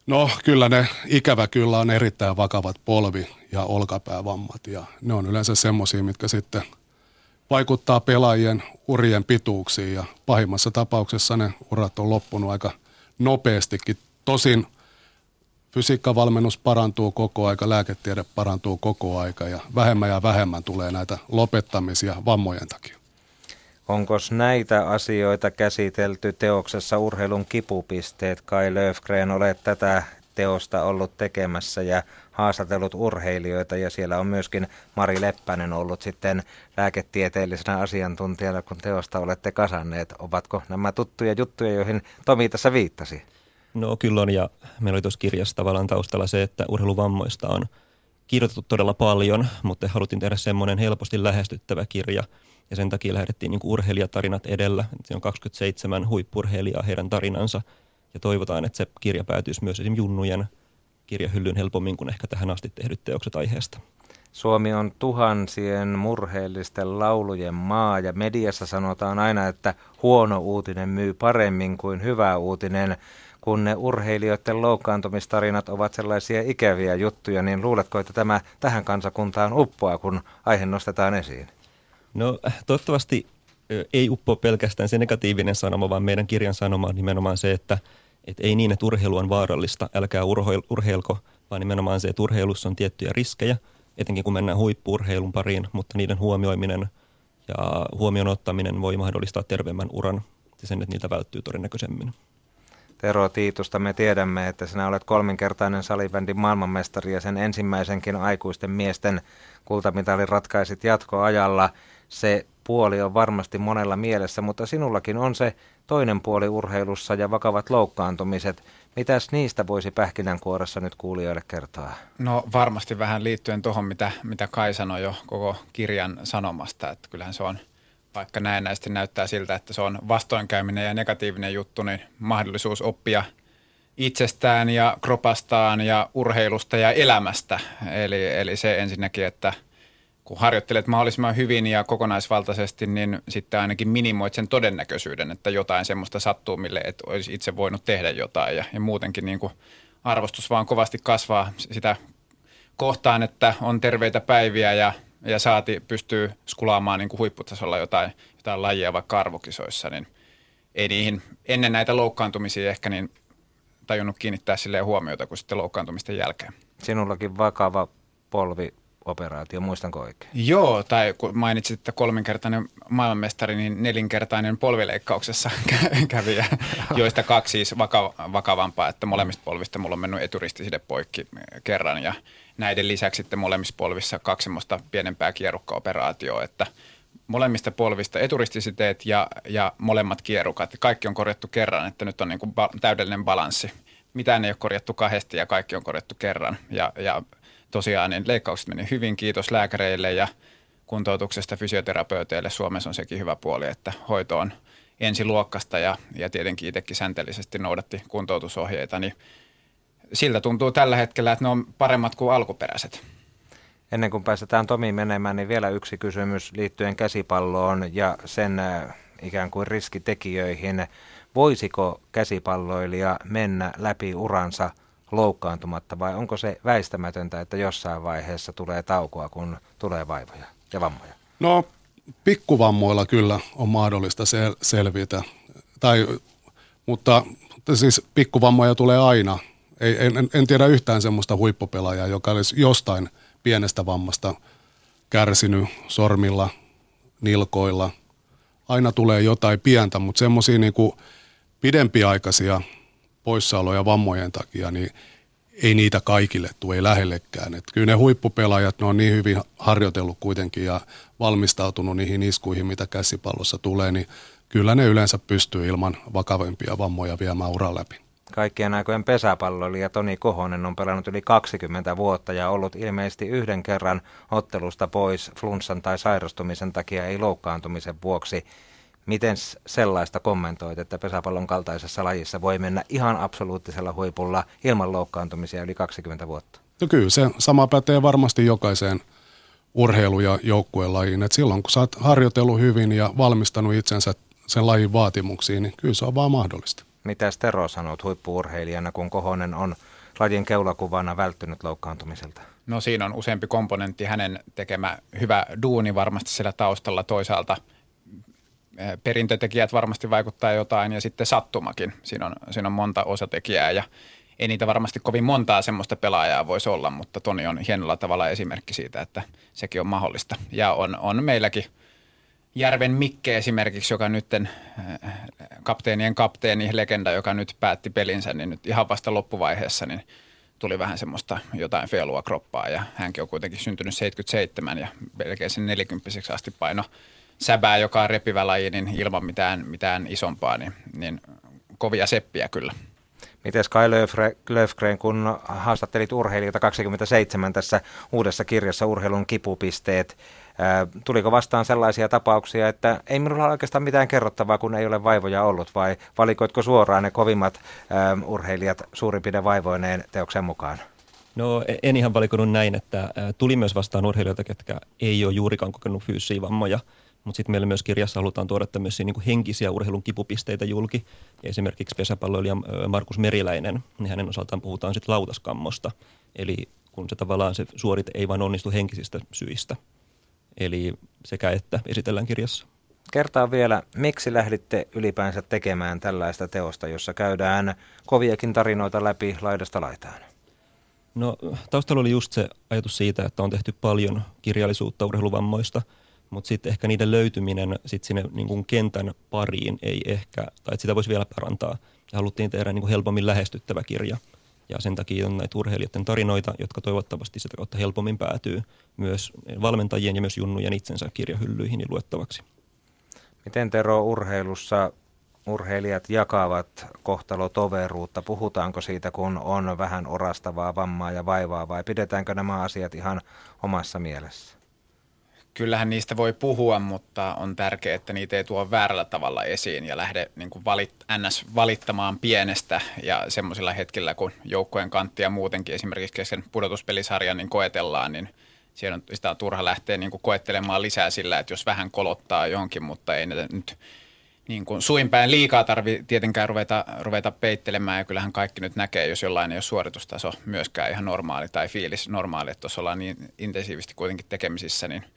No kyllä ne, ikävä kyllä on erittäin vakavat polvi- ja olkapäävammat ja ne on yleensä semmoisia, mitkä sitten vaikuttaa pelaajien urien pituuksiin ja pahimmassa tapauksessa ne urat on loppunut aika nopeastikin. Tosin fysiikkavalmennus parantuu koko aika, lääketiede parantuu koko aika ja vähemmän ja vähemmän tulee näitä lopettamisia vammojen takia. Onko näitä asioita käsitelty teoksessa Urheilun kipupisteet? Kai Löfgren, olet tätä teosta ollut tekemässä ja haastatellut urheilijoita ja siellä on myöskin Mari Leppänen ollut sitten lääketieteellisenä asiantuntijana, kun teosta olette kasanneet. Ovatko nämä tuttuja juttuja, joihin Tomi tässä viittasi? No kyllä on ja meillä oli tuossa kirjassa tavallaan taustalla se, että urheiluvammoista on kirjoitettu todella paljon, mutta haluttiin tehdä semmoinen helposti lähestyttävä kirja – ja sen takia lähdettiin niin urheilijatarinat edellä. Se on 27 huippurheilijaa heidän tarinansa ja toivotaan, että se kirja päätyisi myös esimerkiksi junnujen kirjahyllyyn helpommin kuin ehkä tähän asti tehdyt teokset aiheesta. Suomi on tuhansien murheellisten laulujen maa ja mediassa sanotaan aina, että huono uutinen myy paremmin kuin hyvä uutinen. Kun ne urheilijoiden loukkaantumistarinat ovat sellaisia ikäviä juttuja, niin luuletko, että tämä tähän kansakuntaan uppoaa, kun aihe nostetaan esiin? No toivottavasti ei uppo pelkästään se negatiivinen sanoma, vaan meidän kirjan sanoma on nimenomaan se, että et ei niin, että urheilu on vaarallista, älkää urheil, urheilko, vaan nimenomaan se, että urheilussa on tiettyjä riskejä, etenkin kun mennään huippuurheilun pariin, mutta niiden huomioiminen ja huomioon ottaminen voi mahdollistaa terveemmän uran ja sen, että niiltä välttyy todennäköisemmin. Tero Tiitusta me tiedämme, että sinä olet kolminkertainen salibändin maailmanmestari ja sen ensimmäisenkin aikuisten miesten kultamitalin ratkaisit jatkoajalla – se puoli on varmasti monella mielessä, mutta sinullakin on se toinen puoli urheilussa ja vakavat loukkaantumiset. Mitäs niistä voisi pähkinänkuoressa nyt kuulijoille kertoa? No varmasti vähän liittyen tuohon, mitä, mitä Kai sanoi jo koko kirjan sanomasta, että kyllähän se on, vaikka näennäisesti näyttää siltä, että se on vastoinkäyminen ja negatiivinen juttu, niin mahdollisuus oppia itsestään ja kropastaan ja urheilusta ja elämästä. Eli, eli se ensinnäkin, että – kun harjoittelet mahdollisimman hyvin ja kokonaisvaltaisesti, niin sitten ainakin minimoit sen todennäköisyyden, että jotain semmoista sattuu, mille et olisi itse voinut tehdä jotain. Ja, ja muutenkin niin kuin arvostus vaan kovasti kasvaa sitä kohtaan, että on terveitä päiviä ja, ja saati pystyy skulaamaan niin kuin huipputasolla jotain, jotain lajia vaikka arvokisoissa, niin ei niihin ennen näitä loukkaantumisia ehkä niin tajunnut kiinnittää silleen huomiota kuin sitten loukkaantumisten jälkeen. Sinullakin vakava polvi operaatio, muistanko oikein? Joo, tai kun mainitsit, että kolminkertainen maailmanmestari, niin nelinkertainen polvileikkauksessa kävi, joista kaksi siis vaka- vakavampaa, että molemmista polvista mulla on mennyt eturistiside poikki kerran ja näiden lisäksi sitten molemmissa polvissa kaksi semmoista pienempää kierukkaoperaatioa, että molemmista polvista eturistisiteet ja, ja molemmat kierukat. Kaikki on korjattu kerran, että nyt on niin kuin ba- täydellinen balanssi. Mitään ei ole korjattu kahdesti ja kaikki on korjattu kerran. Ja, ja tosiaan niin leikkaukset meni hyvin, kiitos lääkäreille ja kuntoutuksesta fysioterapeuteille. Suomessa on sekin hyvä puoli, että hoito on ensiluokkasta ja, ja tietenkin itsekin säntellisesti noudatti kuntoutusohjeita, niin siltä tuntuu tällä hetkellä, että ne on paremmat kuin alkuperäiset. Ennen kuin päästetään Tomi menemään, niin vielä yksi kysymys liittyen käsipalloon ja sen äh, ikään kuin riskitekijöihin. Voisiko käsipalloilija mennä läpi uransa – loukkaantumatta vai onko se väistämätöntä, että jossain vaiheessa tulee taukoa, kun tulee vaivoja ja vammoja? No pikkuvammoilla kyllä on mahdollista sel- selvitä, tai, mutta siis pikkuvammoja tulee aina. Ei, en, en tiedä yhtään semmoista huippupelaajaa, joka olisi jostain pienestä vammasta kärsinyt sormilla, nilkoilla. Aina tulee jotain pientä, mutta semmoisia niin pidempiaikaisia – poissaoloja vammojen takia, niin ei niitä kaikille tule, ei lähellekään. Et kyllä ne huippupelaajat, ne on niin hyvin harjoitellut kuitenkin ja valmistautunut niihin iskuihin, mitä käsipallossa tulee, niin kyllä ne yleensä pystyy ilman vakavempia vammoja viemään uran läpi. kaikkien aikojen pesäpalloilija Toni Kohonen on pelannut yli 20 vuotta ja ollut ilmeisesti yhden kerran ottelusta pois flunssan tai sairastumisen takia, ei loukkaantumisen vuoksi. Miten sellaista kommentoit, että pesäpallon kaltaisessa lajissa voi mennä ihan absoluuttisella huipulla ilman loukkaantumisia yli 20 vuotta? No kyllä, se sama pätee varmasti jokaiseen urheilu- ja joukkuelajiin. Et silloin kun sä oot harjoitellut hyvin ja valmistanut itsensä sen lajin vaatimuksiin, niin kyllä se on vaan mahdollista. Mitä Tero sanot huippuurheilijana, kun Kohonen on lajin keulakuvana välttynyt loukkaantumiselta? No siinä on useampi komponentti. Hänen tekemä hyvä duuni varmasti siellä taustalla toisaalta – perintötekijät varmasti vaikuttaa jotain ja sitten sattumakin. Siinä on, siinä on monta osatekijää ja ei niitä varmasti kovin montaa semmoista pelaajaa voisi olla, mutta Toni on hienolla tavalla esimerkki siitä, että sekin on mahdollista. Ja on, on meilläkin Järven Mikke esimerkiksi, joka nyt eh, kapteenien kapteeni, legenda, joka nyt päätti pelinsä, niin nyt ihan vasta loppuvaiheessa, niin tuli vähän semmoista jotain felua kroppaa ja hänkin on kuitenkin syntynyt 77 ja melkein sen 40 asti paino säbää, joka on repivä laji, niin ilman mitään, mitään isompaa, niin, niin kovia seppiä kyllä. Miten Kai Löfgren, kun haastattelit urheilijoita 27 tässä uudessa kirjassa Urheilun kipupisteet, tuliko vastaan sellaisia tapauksia, että ei minulla ole oikeastaan mitään kerrottavaa, kun ei ole vaivoja ollut, vai valikoitko suoraan ne kovimmat urheilijat suurimpiden vaivoineen teoksen mukaan? No e-, en ihan valikoinut näin, että tuli myös vastaan urheilijoita, ketkä ei ole juurikaan kokenut fyysisiä vammoja – mutta sitten meillä myös kirjassa halutaan tuoda tämmöisiä niin henkisiä urheilun kipupisteitä julki. Esimerkiksi pesäpalloilija Markus Meriläinen, niin hänen osaltaan puhutaan sitten lautaskammosta. Eli kun se tavallaan se suorite ei vain onnistu henkisistä syistä. Eli sekä että esitellään kirjassa. Kertaa vielä, miksi lähditte ylipäänsä tekemään tällaista teosta, jossa käydään koviakin tarinoita läpi laidasta laitaan? No taustalla oli just se ajatus siitä, että on tehty paljon kirjallisuutta urheiluvammoista – mutta sitten ehkä niiden löytyminen sit sinne niin kuin kentän pariin ei ehkä, tai sitä voisi vielä parantaa. Ja haluttiin tehdä niin kuin helpommin lähestyttävä kirja. Ja sen takia on näitä urheilijoiden tarinoita, jotka toivottavasti sitä kautta helpommin päätyy myös valmentajien ja myös junnujen itsensä kirjahyllyihin ja luettavaksi. Miten Tero urheilussa urheilijat jakavat kohtalotoveruutta? Puhutaanko siitä, kun on vähän orastavaa vammaa ja vaivaa vai pidetäänkö nämä asiat ihan omassa mielessä? Kyllähän niistä voi puhua, mutta on tärkeää, että niitä ei tuo väärällä tavalla esiin ja lähde niin kuin valit, ns. valittamaan pienestä ja semmoisilla hetkillä, kun joukkojen kanttia muutenkin esimerkiksi kesken pudotuspelisarjan niin koetellaan, niin siellä on, sitä on turha lähteä niin kuin koettelemaan lisää sillä, että jos vähän kolottaa johonkin, mutta ei nyt niin kuin suinpäin liikaa tarvi tietenkään ruveta, ruveta peittelemään ja kyllähän kaikki nyt näkee, jos jollain ei ole suoritustaso myöskään ihan normaali tai fiilis normaali, että tuossa ollaan niin intensiivisesti kuitenkin tekemisissä, niin –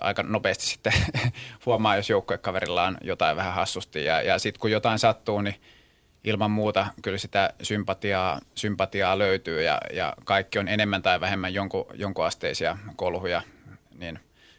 aika nopeasti sitten huomaa, jos joukkuekaverilla on jotain vähän hassusti. Ja, ja sitten kun jotain sattuu, niin ilman muuta kyllä sitä sympatiaa, sympatiaa löytyy ja, ja kaikki on enemmän tai vähemmän jonkun, jonkun asteisia kolhuja niin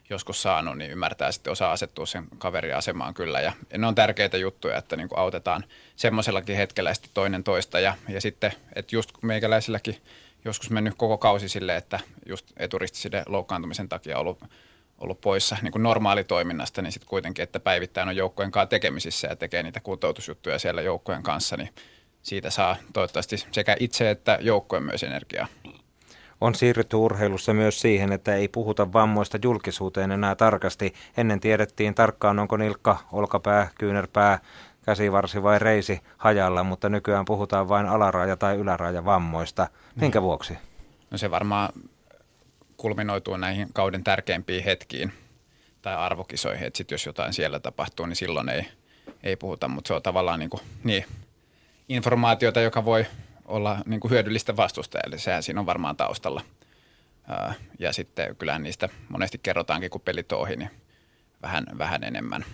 joskus saanut, niin ymmärtää sitten osaa asettua sen kaverin asemaan kyllä. Ja ne on tärkeitä juttuja, että niin kuin autetaan semmoisellakin hetkellä sitten toinen toista. Ja, ja sitten, että just meikäläisilläkin joskus mennyt koko kausi sille, että just eturistisiden loukkaantumisen takia ollut – ollut poissa niin kuin normaalitoiminnasta, niin sitten kuitenkin, että päivittäin on joukkojen kanssa tekemisissä ja tekee niitä kuntoutusjuttuja siellä joukkojen kanssa, niin siitä saa toivottavasti sekä itse että joukkojen myös energiaa. On siirrytty urheilussa myös siihen, että ei puhuta vammoista julkisuuteen enää tarkasti. Ennen tiedettiin tarkkaan, onko nilkka, olkapää, kyynärpää, käsivarsi vai reisi hajalla, mutta nykyään puhutaan vain alaraja tai yläraja vammoista. Minkä vuoksi? No se varmaan kulminoituu näihin kauden tärkeimpiin hetkiin tai arvokisoihin, että sit jos jotain siellä tapahtuu, niin silloin ei, ei puhuta, mutta se on tavallaan niin, kuin, niin informaatiota, joka voi olla niin kuin hyödyllistä vastustajalle, sehän siinä on varmaan taustalla. Ja sitten kyllähän niistä monesti kerrotaankin, kun pelit ohi, niin vähän, vähän enemmän.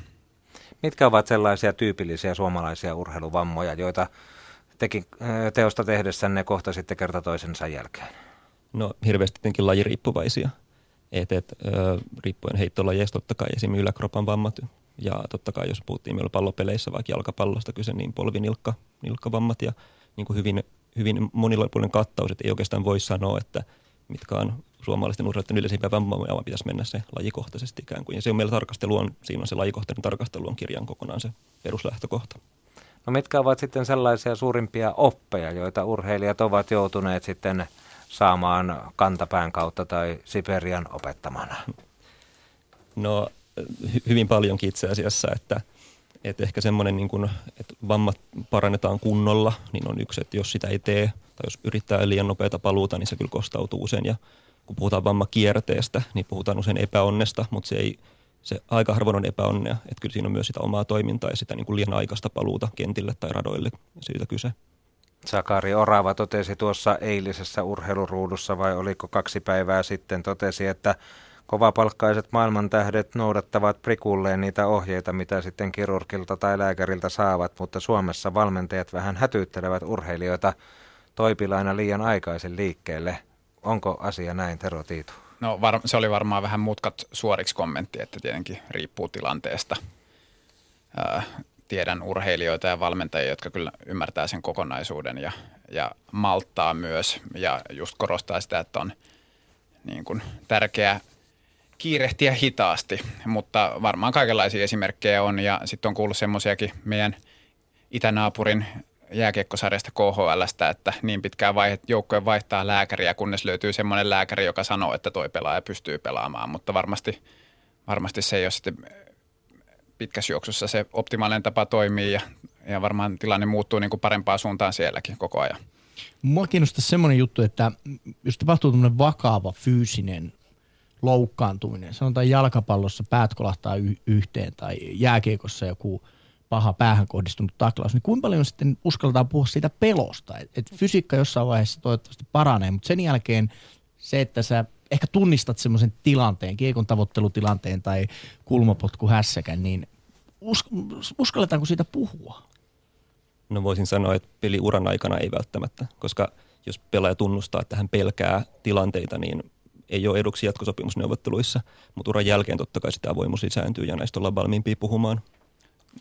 Mitkä ovat sellaisia tyypillisiä suomalaisia urheiluvammoja, joita tekin teosta tehdessänne kohtasitte kerta toisensa jälkeen? No hirveästi tietenkin lajiriippuvaisia. Et, et, ö, riippuen heittolajeista totta kai esimerkiksi yläkropan vammat ja totta kai jos puhuttiin meillä pallopeleissä vaikka jalkapallosta kyse, niin polvinilkka, nilkkavammat ja niin kuin hyvin, hyvin monilapuolinen kattaus, että ei oikeastaan voi sanoa, että mitkä on suomalaisten urheilijoiden yleisimpiä vammoja, vaan pitäisi mennä se lajikohtaisesti ikään kuin. Ja se on meillä tarkastelu on, siinä on se lajikohtainen tarkastelu on kirjan kokonaan se peruslähtökohta. No mitkä ovat sitten sellaisia suurimpia oppeja, joita urheilijat ovat joutuneet sitten saamaan kantapään kautta tai Siperian opettamana? No hyvin paljonkin itse asiassa, että, että ehkä semmoinen, niin kuin, että vammat parannetaan kunnolla, niin on yksi, että jos sitä ei tee tai jos yrittää liian nopeata paluuta, niin se kyllä kostautuu usein. Ja kun puhutaan vammakierteestä, niin puhutaan usein epäonnesta, mutta se, ei, se aika harvoin on epäonnea. Että kyllä siinä on myös sitä omaa toimintaa ja sitä niin kuin liian aikaista paluuta kentille tai radoille siitä kyse. Sakari Orava totesi tuossa eilisessä urheiluruudussa vai oliko kaksi päivää sitten, totesi, että kovapalkkaiset maailmantähdet noudattavat prikulleen niitä ohjeita, mitä sitten kirurgilta tai lääkäriltä saavat, mutta Suomessa valmentajat vähän hätyyttelevät urheilijoita toipilaina liian aikaisen liikkeelle. Onko asia näin, Tero Tiitu? No var- se oli varmaan vähän mutkat suoriksi kommentti, että tietenkin riippuu tilanteesta. Ää, tiedän urheilijoita ja valmentajia, jotka kyllä ymmärtää sen kokonaisuuden ja, ja malttaa myös ja just korostaa sitä, että on niin kuin tärkeää kiirehtiä hitaasti, mutta varmaan kaikenlaisia esimerkkejä on ja sitten on kuullut semmoisiakin meidän itänaapurin jääkiekkosarjasta KHLstä, että niin pitkään vaihe, joukkojen vaihtaa lääkäriä, kunnes löytyy semmoinen lääkäri, joka sanoo, että toi pelaaja pystyy pelaamaan, mutta varmasti, varmasti se ei ole sitten pitkässä juoksussa se optimaalinen tapa toimii ja, ja varmaan tilanne muuttuu niin kuin parempaan suuntaan sielläkin koko ajan. Mua kiinnostaa semmoinen juttu, että jos tapahtuu tämmöinen vakava fyysinen loukkaantuminen, sanotaan jalkapallossa päät kolahtaa y- yhteen tai jääkiekossa joku paha päähän kohdistunut taklaus, niin kuinka paljon sitten uskaltaa puhua siitä pelosta? Et, et fysiikka jossain vaiheessa toivottavasti paranee, mutta sen jälkeen se, että sä ehkä tunnistat semmoisen tilanteen, kiekon tavoittelutilanteen tai kulmapotku hässäkän, niin us, uskalletaanko siitä puhua? No voisin sanoa, että peliuran aikana ei välttämättä, koska jos pelaaja tunnustaa, että hän pelkää tilanteita, niin ei ole eduksi jatkosopimusneuvotteluissa, mutta uran jälkeen totta kai sitä avoimuus lisääntyy ja näistä ollaan valmiimpia puhumaan.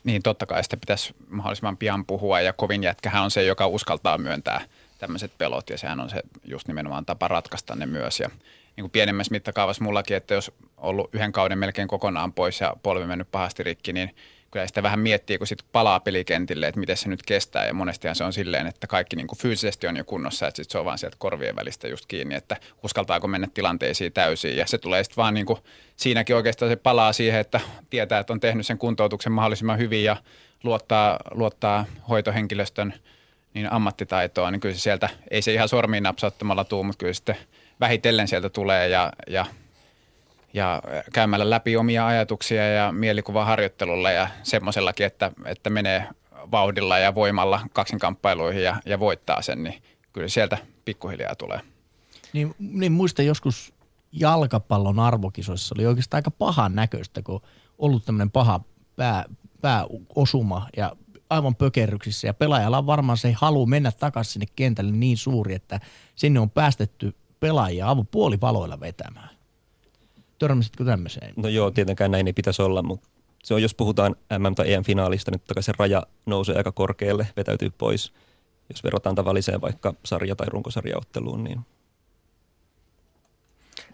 Niin totta kai sitä pitäisi mahdollisimman pian puhua ja kovin jätkähän on se, joka uskaltaa myöntää tämmöiset pelot ja sehän on se just nimenomaan tapa ratkaista ne myös ja niin kuin pienemmässä mittakaavassa mullakin, että jos ollut yhden kauden melkein kokonaan pois ja polvi mennyt pahasti rikki, niin kyllä sitä vähän miettii, kun sitten palaa pelikentille, että miten se nyt kestää. Ja monestihan se on silleen, että kaikki niin kuin fyysisesti on jo kunnossa, että sit se on vaan sieltä korvien välistä just kiinni, että uskaltaako mennä tilanteisiin täysin. Ja se tulee sitten vaan niin kuin, siinäkin oikeastaan se palaa siihen, että tietää, että on tehnyt sen kuntoutuksen mahdollisimman hyvin ja luottaa, luottaa hoitohenkilöstön niin ammattitaitoa, niin kyllä se sieltä, ei se ihan sormiin napsauttamalla tuu, mutta kyllä sitten vähitellen sieltä tulee ja, ja ja käymällä läpi omia ajatuksia ja mielikuvaharjoittelulla ja semmoisellakin, että, että menee vauhdilla ja voimalla kaksinkamppailuihin ja, ja voittaa sen, niin kyllä sieltä pikkuhiljaa tulee. Niin, niin muista joskus jalkapallon arvokisoissa oli oikeastaan aika pahan näköistä, kun ollut tämmöinen paha pää, pääosuma ja aivan pökerryksissä ja pelaajalla on varmaan se halu mennä takaisin sinne kentälle niin suuri, että sinne on päästetty pelaajia avun puolivaloilla vetämään. Törmäsitkö tämmöiseen? No joo, tietenkään näin ei pitäisi olla, mutta se on, jos puhutaan MM- tai EM-finaalista, niin totta kai se raja nousee aika korkealle, vetäytyy pois. Jos verrataan tavalliseen vaikka sarja- tai runkosarjaotteluun, niin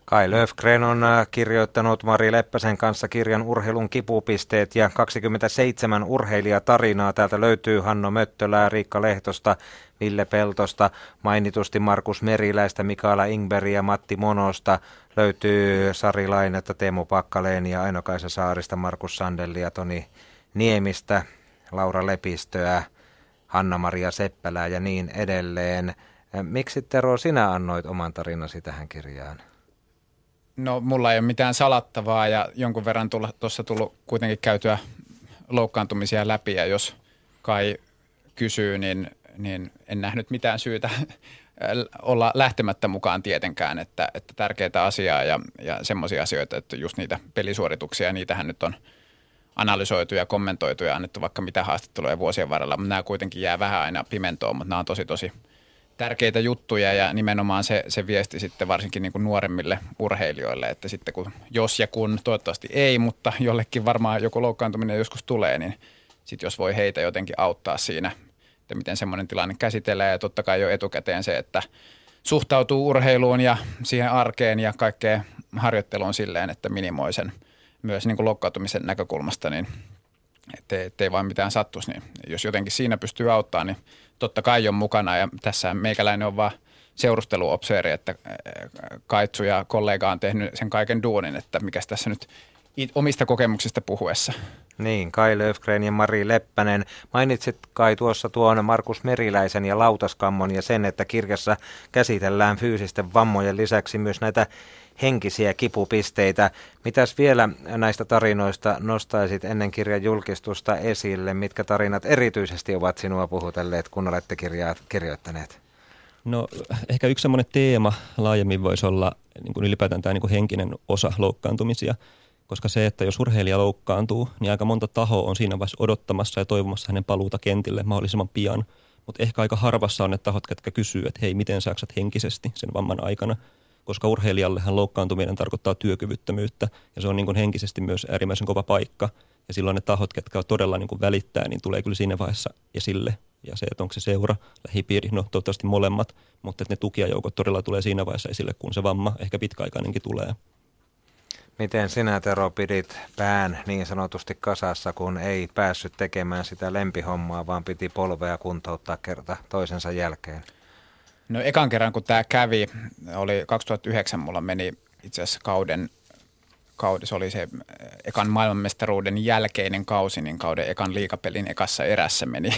Kai Löfgren on äh, kirjoittanut Mari Leppäsen kanssa kirjan Urheilun kipupisteet ja 27 urheilijatarinaa. Täältä löytyy Hanno Möttölää, Riikka Lehtosta, Ville Peltosta, mainitusti Markus Meriläistä, Mikaela Ingberg ja Matti Monosta. Löytyy Sari Lainetta, Teemu Pakkaleeni ja Aino-Kaisa Saarista, Markus Sandellia, Toni Niemistä, Laura Lepistöä, Hanna-Maria Seppälää ja niin edelleen. Miksi Tero sinä annoit oman tarinasi tähän kirjaan? No mulla ei ole mitään salattavaa ja jonkun verran tuossa tullut kuitenkin käytyä loukkaantumisia läpi ja jos Kai kysyy, niin, niin en nähnyt mitään syytä olla lähtemättä mukaan tietenkään, että, että tärkeitä asiaa ja, ja semmoisia asioita, että just niitä pelisuorituksia, niitähän nyt on analysoitu ja kommentoitu ja annettu vaikka mitä haastatteluja vuosien varrella, mutta nämä kuitenkin jää vähän aina pimentoon, mutta nämä on tosi tosi – tärkeitä juttuja ja nimenomaan se, se viesti sitten varsinkin niin kuin nuoremmille urheilijoille, että sitten kun, jos ja kun, toivottavasti ei, mutta jollekin varmaan joku loukkaantuminen joskus tulee, niin sitten jos voi heitä jotenkin auttaa siinä, että miten semmoinen tilanne käsitellään ja totta kai jo etukäteen se, että suhtautuu urheiluun ja siihen arkeen ja kaikkeen harjoitteluun silleen, että minimoi sen myös niin kuin loukkaantumisen näkökulmasta, niin ettei, ettei vaan mitään sattuisi. Niin jos jotenkin siinä pystyy auttamaan, niin totta kai on mukana ja tässä meikäläinen on vaan seurusteluopseeri, että Kaitsu ja kollega on tehnyt sen kaiken duunin, että mikä tässä nyt omista kokemuksista puhuessa. Niin, Kai Löfgren ja Mari Leppänen. Mainitsit Kai tuossa tuon Markus Meriläisen ja Lautaskammon ja sen, että kirjassa käsitellään fyysisten vammojen lisäksi myös näitä henkisiä kipupisteitä. Mitäs vielä näistä tarinoista nostaisit ennen kirjan julkistusta esille? Mitkä tarinat erityisesti ovat sinua puhutelleet, kun olette kirjaa kirjoittaneet? No ehkä yksi semmoinen teema laajemmin voisi olla niin kuin ylipäätään tämä niin kuin henkinen osa loukkaantumisia – koska se, että jos urheilija loukkaantuu, niin aika monta tahoa on siinä vaiheessa odottamassa ja toivomassa hänen paluuta kentille mahdollisimman pian. Mutta ehkä aika harvassa on ne tahot, jotka kysyy, että hei, miten sä henkisesti sen vamman aikana. Koska urheilijallehan loukkaantuminen tarkoittaa työkyvyttömyyttä ja se on niin kuin henkisesti myös äärimmäisen kova paikka. Ja silloin ne tahot, jotka todella niin kuin välittää, niin tulee kyllä siinä vaiheessa esille. Ja se, että onko se seura, lähipiiri, no toivottavasti molemmat, mutta että ne tukijajoukot todella tulee siinä vaiheessa esille, kun se vamma ehkä pitkäaikainenkin tulee. Miten sinä Tero pidit pään niin sanotusti kasassa, kun ei päässyt tekemään sitä lempihommaa, vaan piti polvea kuntouttaa kerta toisensa jälkeen? No ekan kerran kun tämä kävi, oli 2009 mulla meni itse asiassa kauden, kauden, se oli se ekan maailmanmestaruuden jälkeinen kausi, niin kauden ekan liikapelin ekassa erässä meni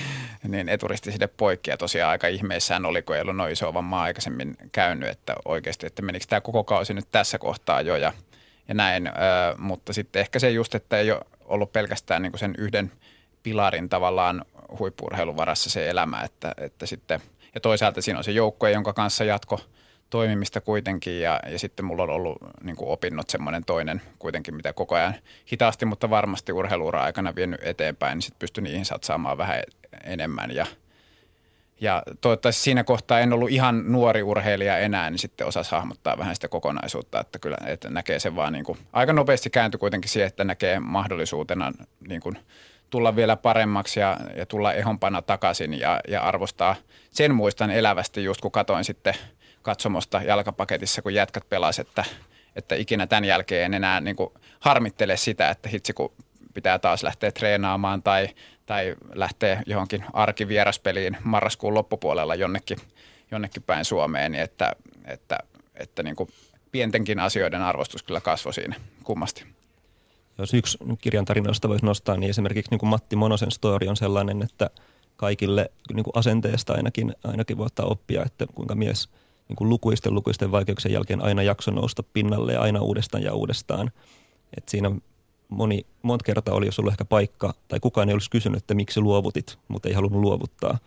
niin eturisti sinne poikki ja tosiaan aika ihmeissään oli, kun ei ollut noin iso vammaa aikaisemmin käynyt, että oikeasti, että menikö tämä koko kausi nyt tässä kohtaa jo ja – ja näin, ö, mutta sitten ehkä se just, että ei ole ollut pelkästään niin kuin sen yhden pilarin tavallaan huippurheilun varassa se elämä, että, että sitten, ja toisaalta siinä on se joukkue, jonka kanssa jatko toimimista kuitenkin ja, ja sitten mulla on ollut niin kuin opinnot semmoinen toinen kuitenkin, mitä koko ajan hitaasti, mutta varmasti urheiluura aikana vienyt eteenpäin, niin sitten pystyn niihin satsaamaan vähän enemmän ja – ja toivottavasti siinä kohtaa en ollut ihan nuori urheilija enää, niin sitten osasi hahmottaa vähän sitä kokonaisuutta, että kyllä että näkee sen vaan niin kuin, aika nopeasti kääntyi kuitenkin siihen, että näkee mahdollisuutena niin kuin, tulla vielä paremmaksi ja, ja tulla ehompana takaisin ja, ja arvostaa. Sen muistan elävästi just kun katoin sitten katsomosta jalkapaketissa, kun jätkät pelasivat, että, että ikinä tämän jälkeen en enää niin kuin harmittele sitä, että hitsi kun pitää taas lähteä treenaamaan tai, tai lähteä johonkin arkivieraspeliin marraskuun loppupuolella jonnekin, jonnekin päin Suomeen, niin että, että, että niin kuin pientenkin asioiden arvostus kyllä kasvoi siinä kummasti. Jos yksi kirjan tarinoista voisi nostaa, niin esimerkiksi niin kuin Matti Monosen story on sellainen, että kaikille niin kuin asenteesta ainakin, ainakin voi ottaa oppia, että kuinka mies niin kuin lukuisten lukuisten vaikeuksien jälkeen aina jakso nousta pinnalle ja aina uudestaan ja uudestaan. Et siinä moni, monta kertaa oli, jos ollut ehkä paikka, tai kukaan ei olisi kysynyt, että miksi luovutit, mutta ei halunnut luovuttaa.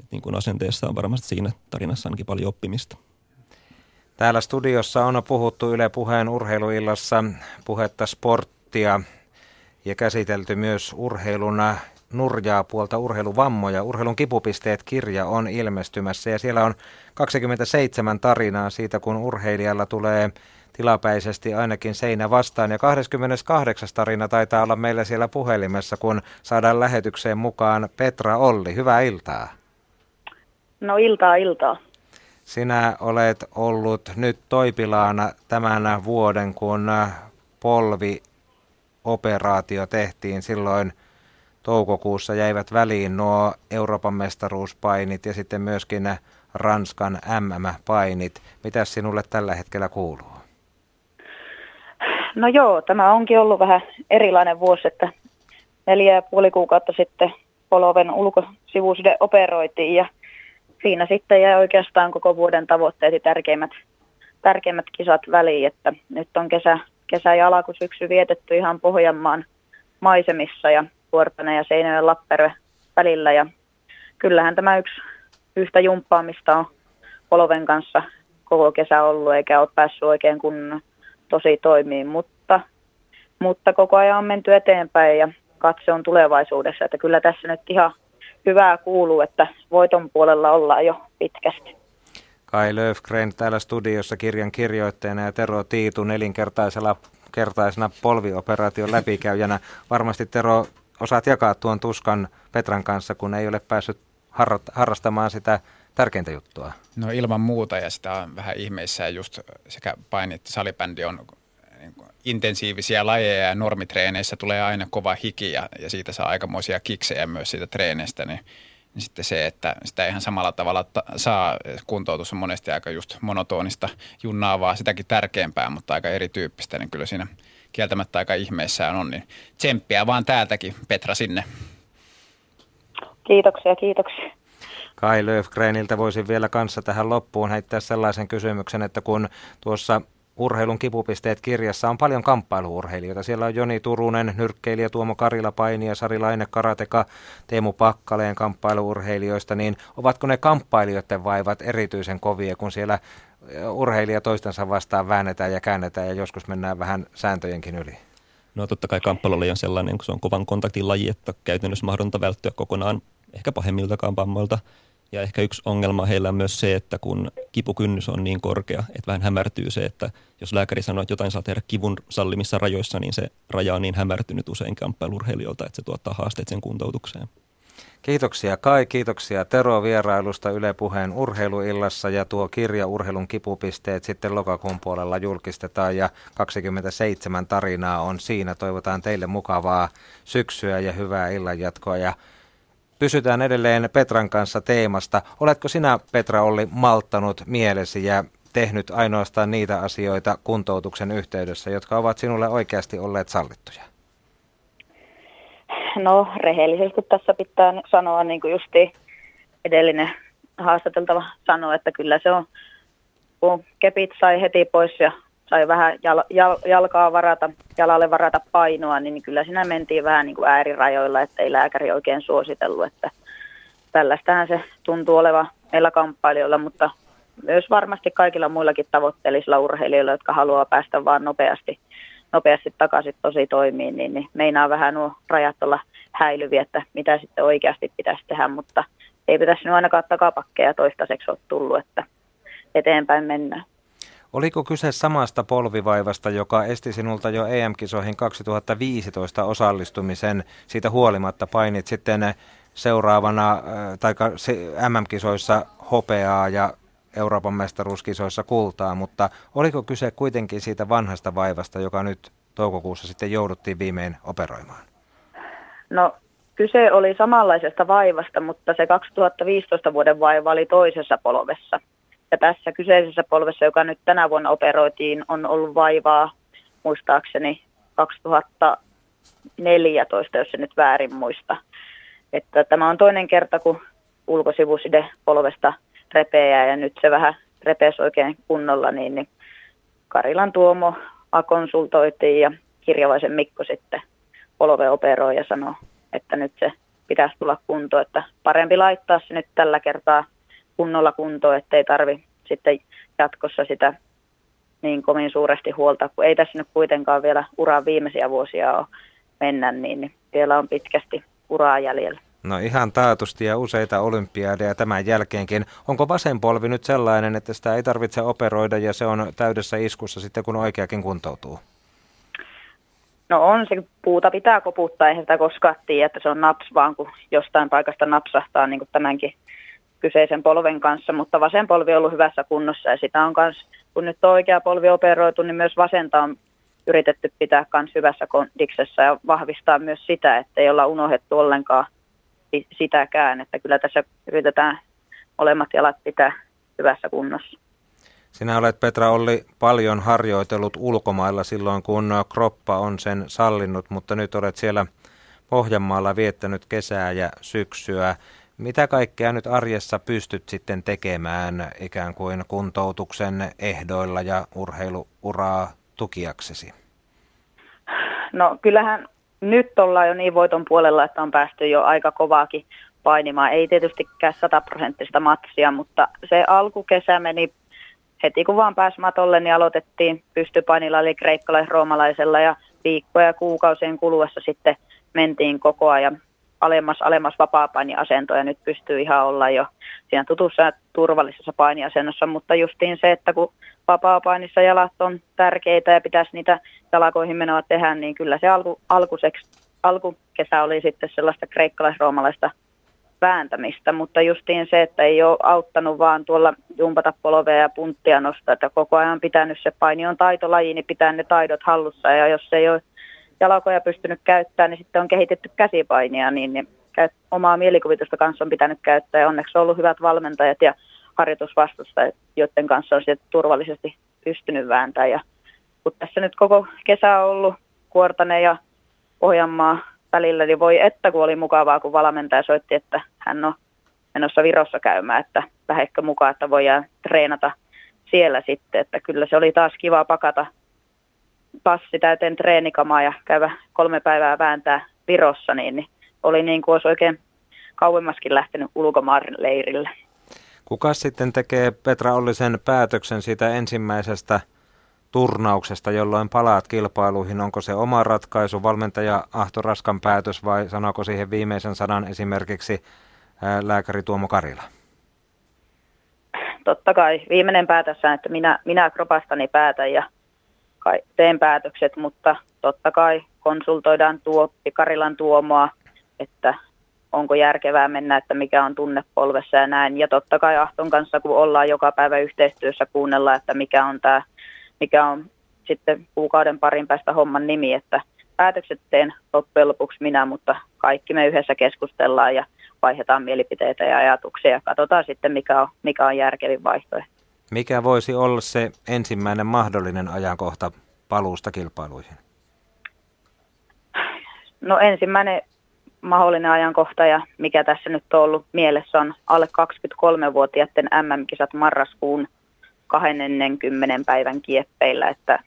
Et niin kuin asenteessa on varmasti siinä tarinassa ainakin paljon oppimista. Täällä studiossa on puhuttu Yle Puheen urheiluillassa puhetta sporttia ja käsitelty myös urheiluna nurjaa puolta urheiluvammoja. Urheilun kipupisteet kirja on ilmestymässä ja siellä on 27 tarinaa siitä, kun urheilijalla tulee tilapäisesti ainakin seinä vastaan. Ja 28. tarina taitaa olla meillä siellä puhelimessa, kun saadaan lähetykseen mukaan Petra Olli. Hyvää iltaa. No iltaa, iltaa. Sinä olet ollut nyt Toipilaana tämän vuoden, kun polvioperaatio tehtiin silloin toukokuussa jäivät väliin nuo Euroopan mestaruuspainit ja sitten myöskin Ranskan MM-painit. Mitä sinulle tällä hetkellä kuuluu? No joo, tämä onkin ollut vähän erilainen vuosi, että neljä ja puoli kuukautta sitten poloven ulkosivuuside operoitiin ja siinä sitten jäi oikeastaan koko vuoden tavoitteet ja tärkeimmät, tärkeimmät kisat väliin, että nyt on kesä, kesä ja alkusyksy vietetty ihan Pohjanmaan maisemissa ja Kuortane ja Seinäjoen Lappere välillä ja kyllähän tämä yksi yhtä jumppaamista on poloven kanssa koko kesä ollut eikä ole päässyt oikein kunnon tosi toimii, mutta, mutta koko ajan on menty eteenpäin ja katse on tulevaisuudessa, että kyllä tässä nyt ihan hyvää kuuluu, että voiton puolella ollaan jo pitkästi. Kai Löfgren täällä studiossa kirjan kirjoittajana ja Tero Tiitu nelinkertaisella kertaisena polvioperaation läpikäyjänä. Varmasti Tero osaat jakaa tuon tuskan Petran kanssa, kun ei ole päässyt harrastamaan sitä tärkeintä juttua? No ilman muuta ja sitä on vähän ihmeissään just sekä paini että salibändi on niin intensiivisiä lajeja ja normitreeneissä tulee aina kova hiki ja, ja siitä saa aikamoisia kiksejä myös siitä treenistä, niin, niin sitten se, että sitä ihan samalla tavalla ta- saa, kuntoutus on monesti aika just monotonista junnaavaa, sitäkin tärkeämpää, mutta aika erityyppistä, niin kyllä siinä kieltämättä aika ihmeissään on, niin tsemppiä vaan täältäkin Petra sinne. Kiitoksia, kiitoksia. Kai Löfgreniltä voisin vielä kanssa tähän loppuun heittää sellaisen kysymyksen, että kun tuossa Urheilun kipupisteet kirjassa on paljon kamppailuurheilijoita. Siellä on Joni Turunen, nyrkkeilijä Tuomo Karila, painija, Sari Laine, karateka, Teemu Pakkaleen kamppailuurheilijoista, niin ovatko ne kamppailijoiden vaivat erityisen kovia, kun siellä urheilija toistensa vastaan väännetään ja käännetään ja joskus mennään vähän sääntöjenkin yli? No totta kai kamppailu on sellainen, kun se on kovan kontaktin laji, että käytännössä mahdotonta välttyä kokonaan ehkä pahemmiltakaan vammoilta. Ja ehkä yksi ongelma heillä on myös se, että kun kipukynnys on niin korkea, että vähän hämärtyy se, että jos lääkäri sanoo, että jotain saa tehdä kivun sallimissa rajoissa, niin se raja on niin hämärtynyt usein kamppailurheilijoilta, että se tuottaa haasteet sen kuntoutukseen. Kiitoksia Kai, kiitoksia Tero vierailusta Yle Puheen urheiluillassa ja tuo kirja Urheilun kipupisteet sitten lokakuun puolella julkistetaan ja 27 tarinaa on siinä. Toivotaan teille mukavaa syksyä ja hyvää illanjatkoa ja pysytään edelleen Petran kanssa teemasta. Oletko sinä, Petra, Olli, malttanut mielesi ja tehnyt ainoastaan niitä asioita kuntoutuksen yhteydessä, jotka ovat sinulle oikeasti olleet sallittuja? No, rehellisesti tässä pitää sanoa, niin kuin justi edellinen haastateltava sanoi, että kyllä se on, kun kepit sai heti pois ja sai vähän jal, jal, jalkaa varata, jalalle varata painoa, niin kyllä siinä mentiin vähän niin kuin äärirajoilla, että ei lääkäri oikein suositellut, että tällaistähän se tuntuu oleva meillä kamppailijoilla, mutta myös varmasti kaikilla muillakin tavoitteellisilla urheilijoilla, jotka haluaa päästä vaan nopeasti, nopeasti takaisin tosi toimiin, niin, niin meinaa vähän nuo rajat olla häilyviä, että mitä sitten oikeasti pitäisi tehdä, mutta ei pitäisi nyt ainakaan takapakkeja toistaiseksi ole tullut, että eteenpäin mennään. Oliko kyse samasta polvivaivasta, joka esti sinulta jo EM-kisoihin 2015 osallistumisen? Siitä huolimatta painit sitten seuraavana äh, tai MM-kisoissa hopeaa ja Euroopan mestaruuskisoissa kultaa, mutta oliko kyse kuitenkin siitä vanhasta vaivasta, joka nyt toukokuussa sitten jouduttiin viimein operoimaan? No kyse oli samanlaisesta vaivasta, mutta se 2015 vuoden vaiva oli toisessa polvessa. Ja tässä kyseisessä polvessa, joka nyt tänä vuonna operoitiin, on ollut vaivaa muistaakseni 2014, jos se nyt väärin muista. Että tämä on toinen kerta, kun ulkosivuside polvesta repeää ja nyt se vähän repesi oikein kunnolla, niin, niin Karilan Tuomo konsultoitiin ja Kirjavaisen Mikko sitten polve operoi ja sanoi, että nyt se pitäisi tulla kuntoon, että parempi laittaa se nyt tällä kertaa kunnolla kuntoon, ettei tarvi sitten jatkossa sitä niin kovin suuresti huolta, kun ei tässä nyt kuitenkaan vielä uran viimeisiä vuosia ole mennä, niin, niin vielä on pitkästi uraa jäljellä. No ihan taatusti ja useita olympiadeja tämän jälkeenkin. Onko vasen polvi nyt sellainen, että sitä ei tarvitse operoida ja se on täydessä iskussa sitten, kun oikeakin kuntoutuu? No on, se puuta pitää koputtaa, eihän sitä koskaan tiedä, että se on naps vaan, kun jostain paikasta napsahtaa niin kuin tämänkin kyseisen polven kanssa, mutta vasen polvi on ollut hyvässä kunnossa ja sitä on myös, kun nyt on oikea polvi operoitu, niin myös vasenta on yritetty pitää myös hyvässä kondiksessa ja vahvistaa myös sitä, että ei olla unohdettu ollenkaan sitäkään, että kyllä tässä yritetään olemat jalat pitää hyvässä kunnossa. Sinä olet Petra Olli paljon harjoitellut ulkomailla silloin, kun kroppa on sen sallinnut, mutta nyt olet siellä Pohjanmaalla viettänyt kesää ja syksyä. Mitä kaikkea nyt arjessa pystyt sitten tekemään ikään kuin kuntoutuksen ehdoilla ja urheiluuraa tukiaksesi? No kyllähän nyt ollaan jo niin voiton puolella, että on päästy jo aika kovaakin painimaan. Ei tietystikään sataprosenttista matsia, mutta se alkukesä meni heti kun vaan pääsi matolle, niin aloitettiin pystypainilla eli kreikkalaisella roomalaisella ja viikkoja ja kuukausien kuluessa sitten mentiin koko ajan alemmas, alemmas vapaa-painiasento ja nyt pystyy ihan olla jo siinä tutussa ja turvallisessa painiasennossa, mutta justiin se, että kun vapaa-painissa jalat on tärkeitä ja pitäisi niitä jalakoihin menoa tehdä, niin kyllä se alku, alkuseksi, alkukesä oli sitten sellaista kreikkalaisroomalaista vääntämistä, mutta justiin se, että ei ole auttanut vaan tuolla jumpata polvea ja punttia nostaa, että koko ajan pitänyt se paini on taitolaji, niin pitää ne taidot hallussa. Ja jos ei ole jalkoja pystynyt käyttämään, niin sitten on kehitetty käsipainia, niin, niin omaa mielikuvitusta kanssa on pitänyt käyttää ja onneksi on ollut hyvät valmentajat ja harjoitusvastustajat, joiden kanssa on sitten turvallisesti pystynyt vääntämään. Ja, kun tässä nyt koko kesä on ollut Kuortanen ja Pohjanmaa välillä, niin voi että kun oli mukavaa, kun valmentaja soitti, että hän on menossa Virossa käymään, että lähekkö mukaan, että voidaan treenata siellä sitten, että kyllä se oli taas kiva pakata passi täyteen treenikamaa ja käydä kolme päivää vääntää Virossa, niin, niin oli niin kuin olisi oikein kauemmaskin lähtenyt ulkomaan leirille. Kuka sitten tekee Petra Ollisen päätöksen siitä ensimmäisestä turnauksesta, jolloin palaat kilpailuihin? Onko se oma ratkaisu, valmentaja Ahto Raskan päätös vai sanooko siihen viimeisen sanan esimerkiksi lääkäri Tuomo Karila? Totta kai. Viimeinen päätös on, että minä, minä kropastani päätän ja teen päätökset, mutta totta kai konsultoidaan tuo, Karilan Tuomoa, että onko järkevää mennä, että mikä on tunne polvessa ja näin. Ja totta kai Ahton kanssa, kun ollaan joka päivä yhteistyössä kuunnella, että mikä on tämä, mikä on sitten kuukauden parin päästä homman nimi, että päätökset teen loppujen lopuksi minä, mutta kaikki me yhdessä keskustellaan ja vaihdetaan mielipiteitä ja ajatuksia ja katsotaan sitten, mikä on, mikä on järkevin vaihtoehto. Mikä voisi olla se ensimmäinen mahdollinen ajankohta paluusta kilpailuihin? No ensimmäinen mahdollinen ajankohta ja mikä tässä nyt on ollut mielessä on alle 23-vuotiaiden MM-kisat marraskuun 20 päivän kieppeillä, että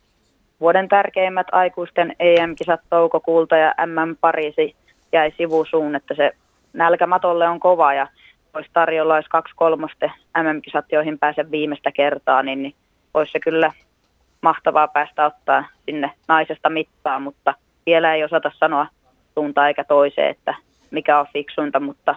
vuoden tärkeimmät aikuisten EM-kisat toukokuulta ja MM Pariisi jäi sivusuun, että se nälkämatolle on kova ja olisi tarjolla olisi kaksi kolmoste MM-kisat, joihin pääsen viimeistä kertaa, niin, niin olisi se kyllä mahtavaa päästä ottaa sinne naisesta mittaa, mutta vielä ei osata sanoa suuntaan eikä toiseen, että mikä on fiksuinta, mutta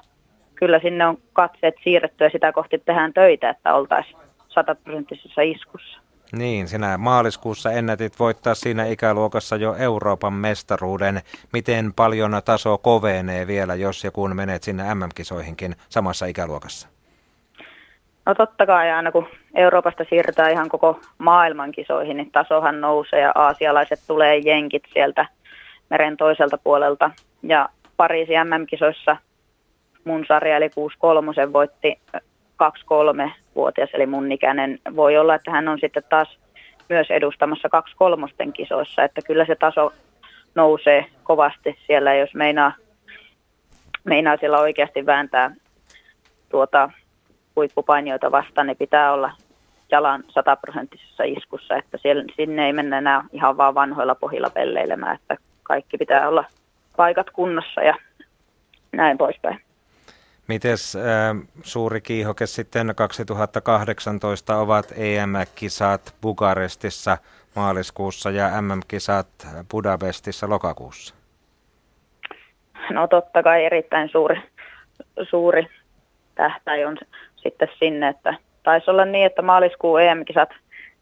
kyllä sinne on katseet siirretty ja sitä kohti tehdään töitä, että oltaisiin sataprosenttisessa iskussa. Niin, sinä maaliskuussa ennätit voittaa siinä ikäluokassa jo Euroopan mestaruuden. Miten paljon taso kovenee vielä, jos ja kun menet sinne MM-kisoihinkin samassa ikäluokassa? No totta kai aina kun Euroopasta siirrytään ihan koko maailman kisoihin, niin tasohan nousee ja aasialaiset tulee jenkit sieltä meren toiselta puolelta. Ja Pariisin MM-kisoissa mun sarja eli 6-3 voitti 2-3-vuotias, eli mun ikäinen. Voi olla, että hän on sitten taas myös edustamassa 2-3 kisoissa, että kyllä se taso nousee kovasti siellä, jos meinaa, meinaa siellä oikeasti vääntää tuota huippupainioita vastaan, niin pitää olla jalan sataprosenttisessa iskussa, että siellä, sinne ei mennä enää ihan vaan vanhoilla pohjilla pelleilemään, että kaikki pitää olla paikat kunnossa ja näin poispäin. Mites äh, suuri kiihoke sitten 2018 ovat EM-kisat Bukarestissa maaliskuussa ja MM-kisat Budapestissa lokakuussa? No totta kai erittäin suuri, suuri tähtäin on sitten sinne, että taisi olla niin, että maaliskuun EM-kisat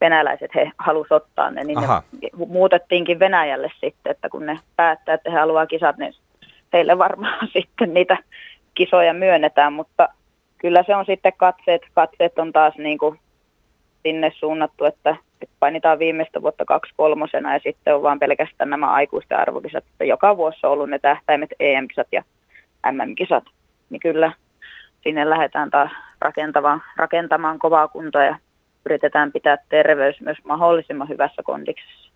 venäläiset he halusivat ottaa ne, niin Aha. ne muutettiinkin Venäjälle sitten, että kun ne päättää, että he haluaa kisat, niin heille varmaan sitten niitä kisoja myönnetään, mutta kyllä se on sitten katseet, katseet on taas niin kuin sinne suunnattu, että painitaan viimeistä vuotta kaksi kolmosena ja sitten on vaan pelkästään nämä aikuisten arvokisat. Että joka vuosi on ollut ne tähtäimet EM-kisat ja MM-kisat, niin kyllä sinne lähdetään taas rakentamaan, rakentamaan kovaa kuntoa ja yritetään pitää terveys myös mahdollisimman hyvässä kondiksessa.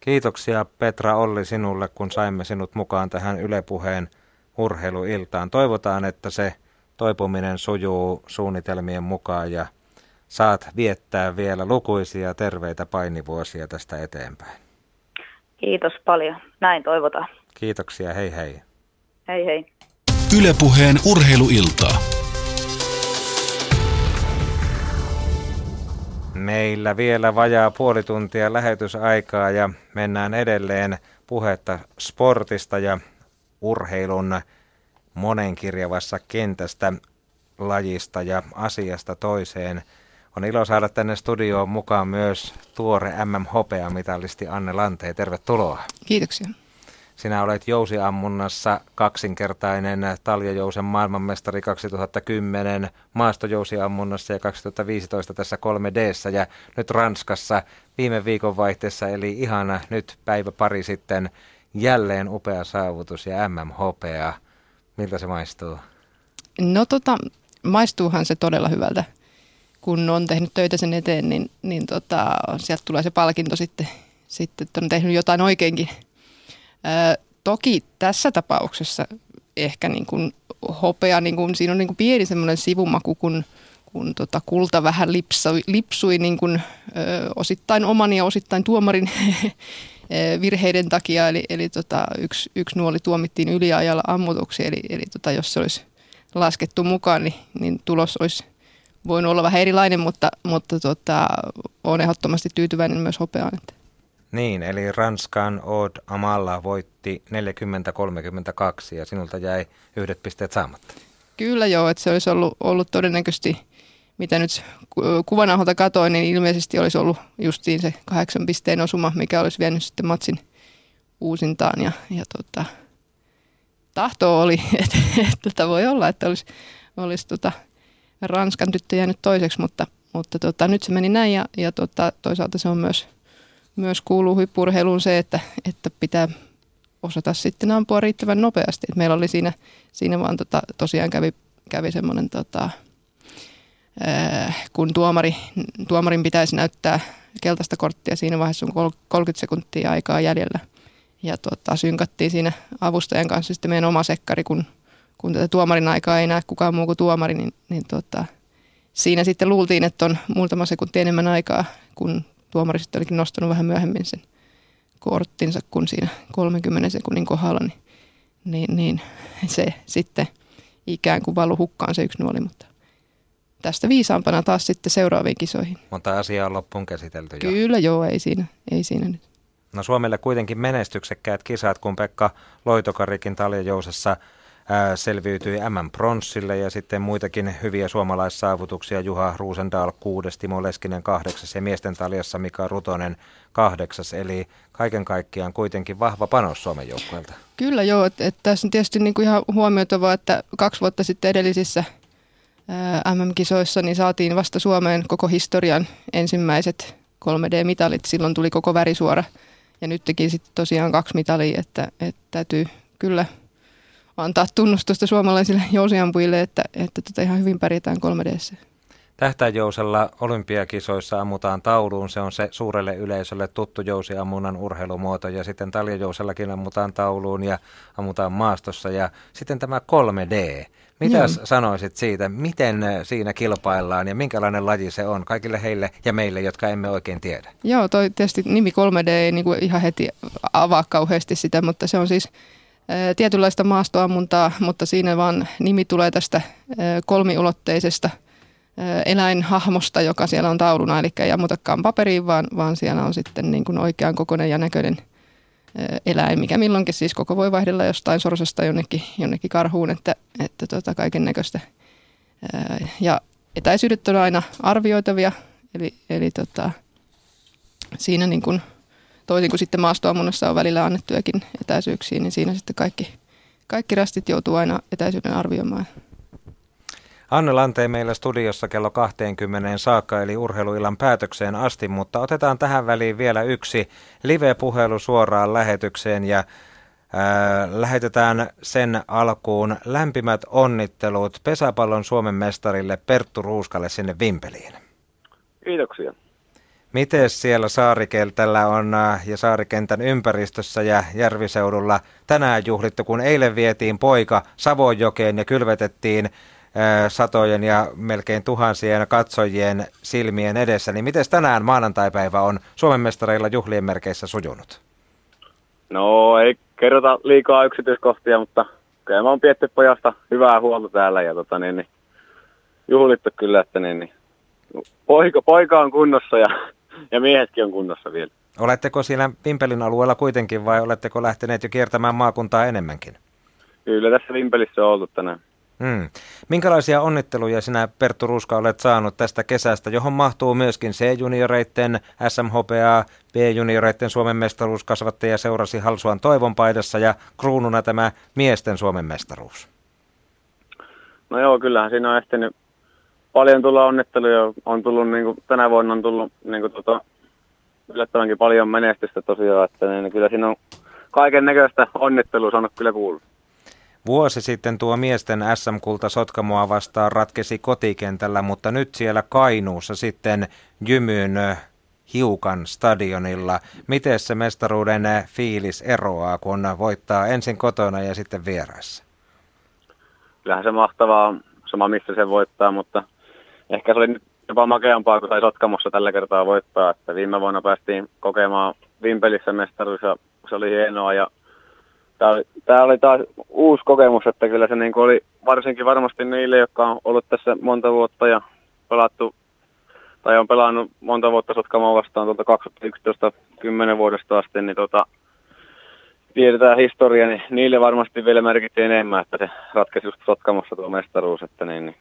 Kiitoksia Petra Olli sinulle, kun saimme sinut mukaan tähän Yle Puheen urheiluiltaan. Toivotaan, että se toipuminen sujuu suunnitelmien mukaan ja saat viettää vielä lukuisia terveitä painivuosia tästä eteenpäin. Kiitos paljon. Näin toivotaan. Kiitoksia. Hei hei. Hei hei. Ylepuheen urheiluiltaa. Meillä vielä vajaa puoli tuntia lähetysaikaa ja mennään edelleen puhetta sportista ja urheilun monenkirjavassa kentästä lajista ja asiasta toiseen. On ilo saada tänne studioon mukaan myös tuore MM-hopeamitalisti Anne Lanteen. Tervetuloa. Kiitoksia. Sinä olet jousiammunnassa kaksinkertainen taljajousen maailmanmestari 2010 maastojousiammunnassa ja 2015 tässä 3 d ja nyt Ranskassa viime viikon vaihteessa eli ihana nyt päivä pari sitten jälleen upea saavutus ja MM-hopea. Miltä se maistuu? No tota, maistuuhan se todella hyvältä. Kun on tehnyt töitä sen eteen, niin, niin tota, sieltä tulee se palkinto sitten, sitten että on tehnyt jotain oikeinkin. Ö, toki tässä tapauksessa ehkä niin kuin hopea, niin kuin, siinä on niin kuin pieni semmoinen sivumaku, kun, kun tota kulta vähän lipsui, lipsui niin kuin, ö, osittain oman ja osittain tuomarin virheiden takia. Eli, eli tota, yksi, yksi nuoli tuomittiin yliajalla ammutuksi, eli, eli tota, jos se olisi laskettu mukaan, niin, niin tulos olisi voinut olla vähän erilainen, mutta, mutta tota, olen ehdottomasti tyytyväinen myös hopeaan. Että. Niin, eli Ranskan Odd Amalla voitti 40-32 ja sinulta jäi yhdet pisteet saamatta. Kyllä joo, että se olisi ollut, ollut todennäköisesti, mitä nyt kuvanaholta katoin, niin ilmeisesti olisi ollut justiin se kahdeksan pisteen osuma, mikä olisi vienyt sitten matsin uusintaan. Ja, ja tota, tahto oli, että, että voi olla, että olisi, olisi tota Ranskan tyttö jäänyt toiseksi, mutta, mutta tota, nyt se meni näin ja, ja tota, toisaalta se on myös, myös kuuluu hyppurheiluun se, että, että pitää osata sitten ampua riittävän nopeasti. Et meillä oli siinä, siinä vaan tota, tosiaan kävi, kävi semmoinen, tota, kun tuomari, tuomarin pitäisi näyttää keltaista korttia, siinä vaiheessa on 30 sekuntia aikaa jäljellä – ja tota, synkattiin siinä avustajan kanssa sitten meidän oma sekkari, kun, kun tätä tuomarin aikaa ei näe kukaan muu kuin tuomari, niin, niin tota, siinä sitten luultiin, että on muutama sekunti enemmän aikaa, kun tuomari sitten olikin nostanut vähän myöhemmin sen korttinsa kuin siinä 30 sekunnin kohdalla, niin, niin, niin se sitten ikään kuin valu hukkaan se yksi nuoli, mutta tästä viisaampana taas sitten seuraaviin kisoihin. Mutta asia on loppuun käsitelty jo. Kyllä joo, ei siinä, ei siinä nyt. No Suomelle kuitenkin menestyksekkäät kisat, kun Pekka Loitokarikin taljajousessa selviytyi M-pronssille ja sitten muitakin hyviä suomalaissaavutuksia. Juha Ruusendaal kuudes, Timo Leskinen kahdeksas ja miesten taljassa Mika Rutonen kahdeksas. Eli kaiken kaikkiaan kuitenkin vahva panos Suomen joukkueelta. Kyllä joo, että et tässä on tietysti niinku ihan huomioitavaa, että kaksi vuotta sitten edellisissä MM-kisoissa niin saatiin vasta Suomeen koko historian ensimmäiset 3D-mitalit. Silloin tuli koko värisuora – ja nyt teki sitten tosiaan kaksi mitalia, että, että täytyy kyllä antaa tunnustusta suomalaisille jousiampujille, että, että tota ihan hyvin pärjätään 3 d Tähtäjousella olympiakisoissa ammutaan tauluun, se on se suurelle yleisölle tuttu jousiammunnan urheilumuoto ja sitten taljajousellakin ammutaan tauluun ja ammutaan maastossa ja sitten tämä 3D. Mitä Joo. sanoisit siitä, miten siinä kilpaillaan ja minkälainen laji se on kaikille heille ja meille, jotka emme oikein tiedä? Joo, toi tietysti nimi 3D ei niin kuin ihan heti avaa kauheasti sitä, mutta se on siis ä, tietynlaista maastoammuntaa, mutta siinä vaan nimi tulee tästä ä, kolmiulotteisesta eläinhahmosta, joka siellä on tauluna, eli ei ammutakaan paperiin, vaan, vaan siellä on sitten niin kuin oikean kokoinen ja näköinen – eläin, mikä milloinkin siis koko voi vaihdella jostain sorsasta jonnekin, jonnekin karhuun, että, että tota, kaiken näköistä. Ja etäisyydet on aina arvioitavia, eli, eli tota, siinä niin kuin, toisin kuin sitten maastoammunnassa on välillä annettujakin etäisyyksiä, niin siinä sitten kaikki, kaikki rastit joutuu aina etäisyyden arvioimaan. Anne Lantee meillä studiossa kello 20 saakka, eli urheiluillan päätökseen asti, mutta otetaan tähän väliin vielä yksi live-puhelu suoraan lähetykseen ja ää, lähetetään sen alkuun lämpimät onnittelut pesäpallon Suomen mestarille Perttu Ruuskalle sinne Vimpeliin. Kiitoksia. Miten siellä saarikeltällä on ja saarikentän ympäristössä ja järviseudulla tänään juhlittu, kun eilen vietiin poika Savojokeen ja kylvetettiin satojen ja melkein tuhansien katsojien silmien edessä, niin miten tänään maanantaipäivä on Suomen mestareilla juhlien merkeissä sujunut? No ei kerrota liikaa yksityiskohtia, mutta kyllä mä oon pietty pojasta hyvää huolta täällä ja tota, niin, niin, juhlittu kyllä, että niin, niin, poika, poika on kunnossa ja, ja miehetkin on kunnossa vielä. Oletteko siinä Vimpelin alueella kuitenkin vai oletteko lähteneet jo kiertämään maakuntaa enemmänkin? Kyllä tässä Vimpelissä on ollut tänään. Hmm. Minkälaisia onnitteluja sinä Perttu Ruska olet saanut tästä kesästä, johon mahtuu myöskin C-junioreiden SMHPA, B-junioreiden Suomen mestaruuskasvattaja seurasi Halsuan toivonpaidassa ja kruununa tämä miesten Suomen mestaruus? No joo, kyllähän siinä on ehtinyt paljon tulla onnitteluja. On tullut, niin kuin, tänä vuonna on tullut niin kuin, tota, yllättävänkin paljon menestystä tosiaan, että niin, kyllä siinä on kaiken näköistä onnittelua saanut kyllä kuulla. Vuosi sitten tuo miesten SM-kulta Sotkamoa vastaan ratkesi kotikentällä, mutta nyt siellä Kainuussa sitten Jymyn hiukan stadionilla. Miten se mestaruuden fiilis eroaa, kun voittaa ensin kotona ja sitten vieraissa? Kyllähän se mahtavaa sama missä se voittaa, mutta ehkä se oli nyt jopa makeampaa, kun sai Sotkamossa tällä kertaa voittaa. Että viime vuonna päästiin kokemaan Vimpelissä mestaruus ja se oli hienoa ja tämä oli, tämä oli taas uusi kokemus, että kyllä se niin oli varsinkin varmasti niille, jotka on ollut tässä monta vuotta ja pelattu tai on pelannut monta vuotta Sotkamoa vastaan tuolta 2011 10 vuodesta asti, niin tota, tiedetään historia, niin niille varmasti vielä merkittiin enemmän, että se ratkaisi just Sotkamossa tuo mestaruus, että niin, niin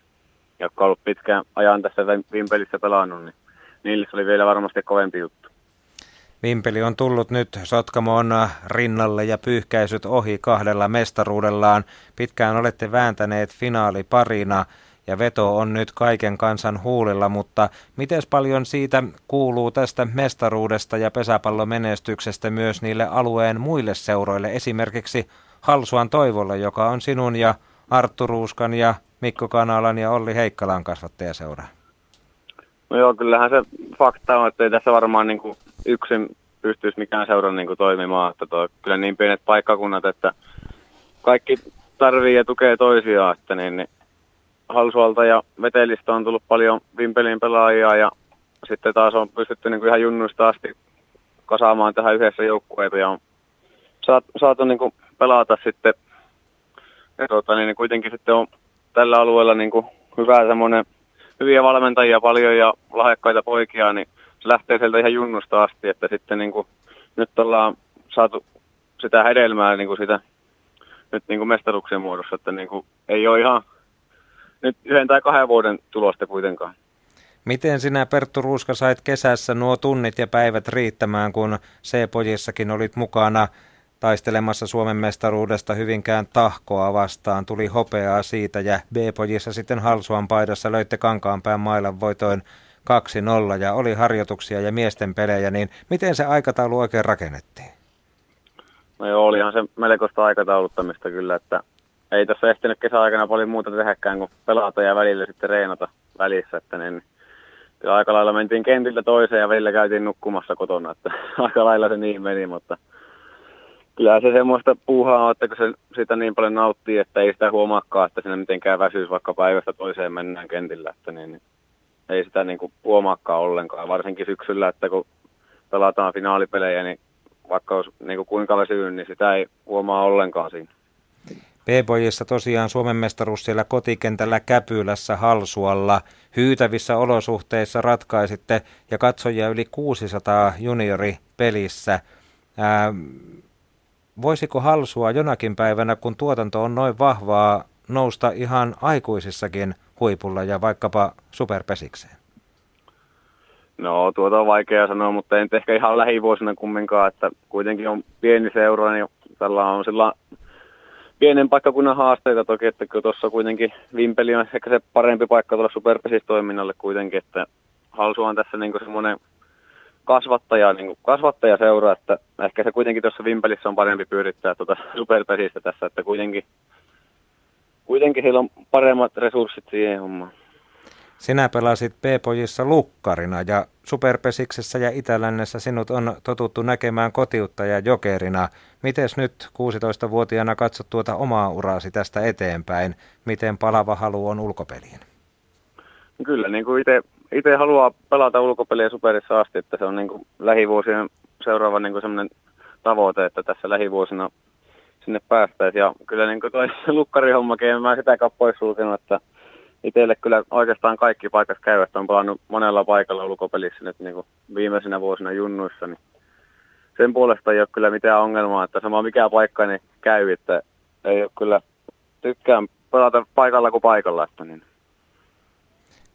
jotka on ollut pitkään ajan tässä Vimpelissä pelannut, niin niille se oli vielä varmasti kovempi juttu. Vimpeli on tullut nyt Sotkamon rinnalle ja pyyhkäisyt ohi kahdella mestaruudellaan. Pitkään olette vääntäneet finaaliparina ja veto on nyt kaiken kansan huulilla, mutta miten paljon siitä kuuluu tästä mestaruudesta ja pesäpallomenestyksestä myös niille alueen muille seuroille, esimerkiksi Halsuan Toivolle, joka on sinun ja Arttu Ruuskan ja Mikko Kanalan ja Olli Heikkalan kasvattajaseura? No joo, kyllähän se fakta on, että ei tässä varmaan niin kuin yksin pystyisi mikään seura niin toimimaan. Että toi, kyllä niin pienet paikkakunnat, että kaikki tarvii ja tukee toisiaan. Että niin, niin Halsualta ja Vetelistä on tullut paljon Vimpelin pelaajia ja sitten taas on pystytty niin kuin ihan junnuista asti kasaamaan tähän yhdessä joukkueita ja on saatu, saatu niin kuin pelata sitten. Ja tuota, niin, niin kuitenkin sitten on tällä alueella niin kuin hyvä semmoinen, hyviä valmentajia paljon ja lahjakkaita poikia, niin se lähtee sieltä ihan junnusta asti, että sitten niin kuin, nyt ollaan saatu sitä hedelmää niin kuin sitä nyt niin kuin mestaruksen muodossa, että niin kuin, ei ole ihan nyt yhden tai kahden vuoden tulosta kuitenkaan. Miten sinä Perttu Ruuska sait kesässä nuo tunnit ja päivät riittämään, kun C-pojissakin olit mukana taistelemassa Suomen mestaruudesta Hyvinkään tahkoa vastaan. Tuli hopeaa siitä ja B-pojissa sitten Halsuan paidassa löitte Kankaanpään mailan voitoin 2-0 ja oli harjoituksia ja miesten pelejä, niin miten se aikataulu oikein rakennettiin? No joo, olihan se melkoista aikatauluttamista kyllä, että ei tässä ehtinyt kesäaikana paljon muuta tehdäkään kuin pelata ja välillä sitten reenata välissä, että niin kyllä aika lailla mentiin kentillä toiseen ja välillä käytiin nukkumassa kotona, että aika lailla se niin meni, mutta kyllä se semmoista puuhaa on, että kun se sitä niin paljon nauttii, että ei sitä huomaakaan, että siinä mitenkään väsyisi vaikka päivästä toiseen mennään kentillä, että niin, niin ei sitä niin kuin huomaakaan ollenkaan, varsinkin syksyllä, että kun pelataan finaalipelejä, niin vaikka olisi niin kuin kuinka väsyy, niin sitä ei huomaa ollenkaan siinä. B-pojissa tosiaan Suomen mestaruus siellä kotikentällä Käpylässä Halsualla. Hyytävissä olosuhteissa ratkaisitte ja katsojia yli 600 junioripelissä. Ää, voisiko Halsua jonakin päivänä, kun tuotanto on noin vahvaa, nousta ihan aikuisissakin huipulla ja vaikkapa superpesikseen? No tuota on vaikea sanoa, mutta ei ehkä ihan lähivuosina kumminkaan, että kuitenkin on pieni seura, niin tällä on sillä pienen paikkakunnan haasteita toki, että kun tuossa kuitenkin Vimpeli on ehkä se parempi paikka tuolla superpesistoiminnalle kuitenkin, että Halsu on tässä niin semmoinen kasvattaja, niin kasvattaja seura, että ehkä se kuitenkin tuossa Vimpelissä on parempi pyörittää tuota superpesistä tässä, että kuitenkin, kuitenkin heillä on paremmat resurssit siihen hommaan. Sinä pelasit B-pojissa lukkarina ja Superpesiksessä ja Itälännessä sinut on totuttu näkemään kotiutta ja jokerina. Miten nyt 16-vuotiaana katsot tuota omaa uraasi tästä eteenpäin? Miten palava halu on ulkopeliin? Kyllä, niin kuin itse haluaa pelata ulkopeliä superissa asti, että se on niin kuin lähivuosien seuraava niin kuin sellainen tavoite, että tässä lähivuosina sinne päästäisiin. Ja kyllä niin kuin toi lukkarihommakin, en mä sitäkään poissulkenut, että itselle kyllä oikeastaan kaikki paikat käyvät. On pelannut monella paikalla ulkopelissä nyt niin kuin viimeisenä vuosina junnuissa, niin sen puolesta ei ole kyllä mitään ongelmaa, että sama mikä paikka niin käy, että ei ole kyllä tykkään pelata paikalla kuin paikalla. Että niin.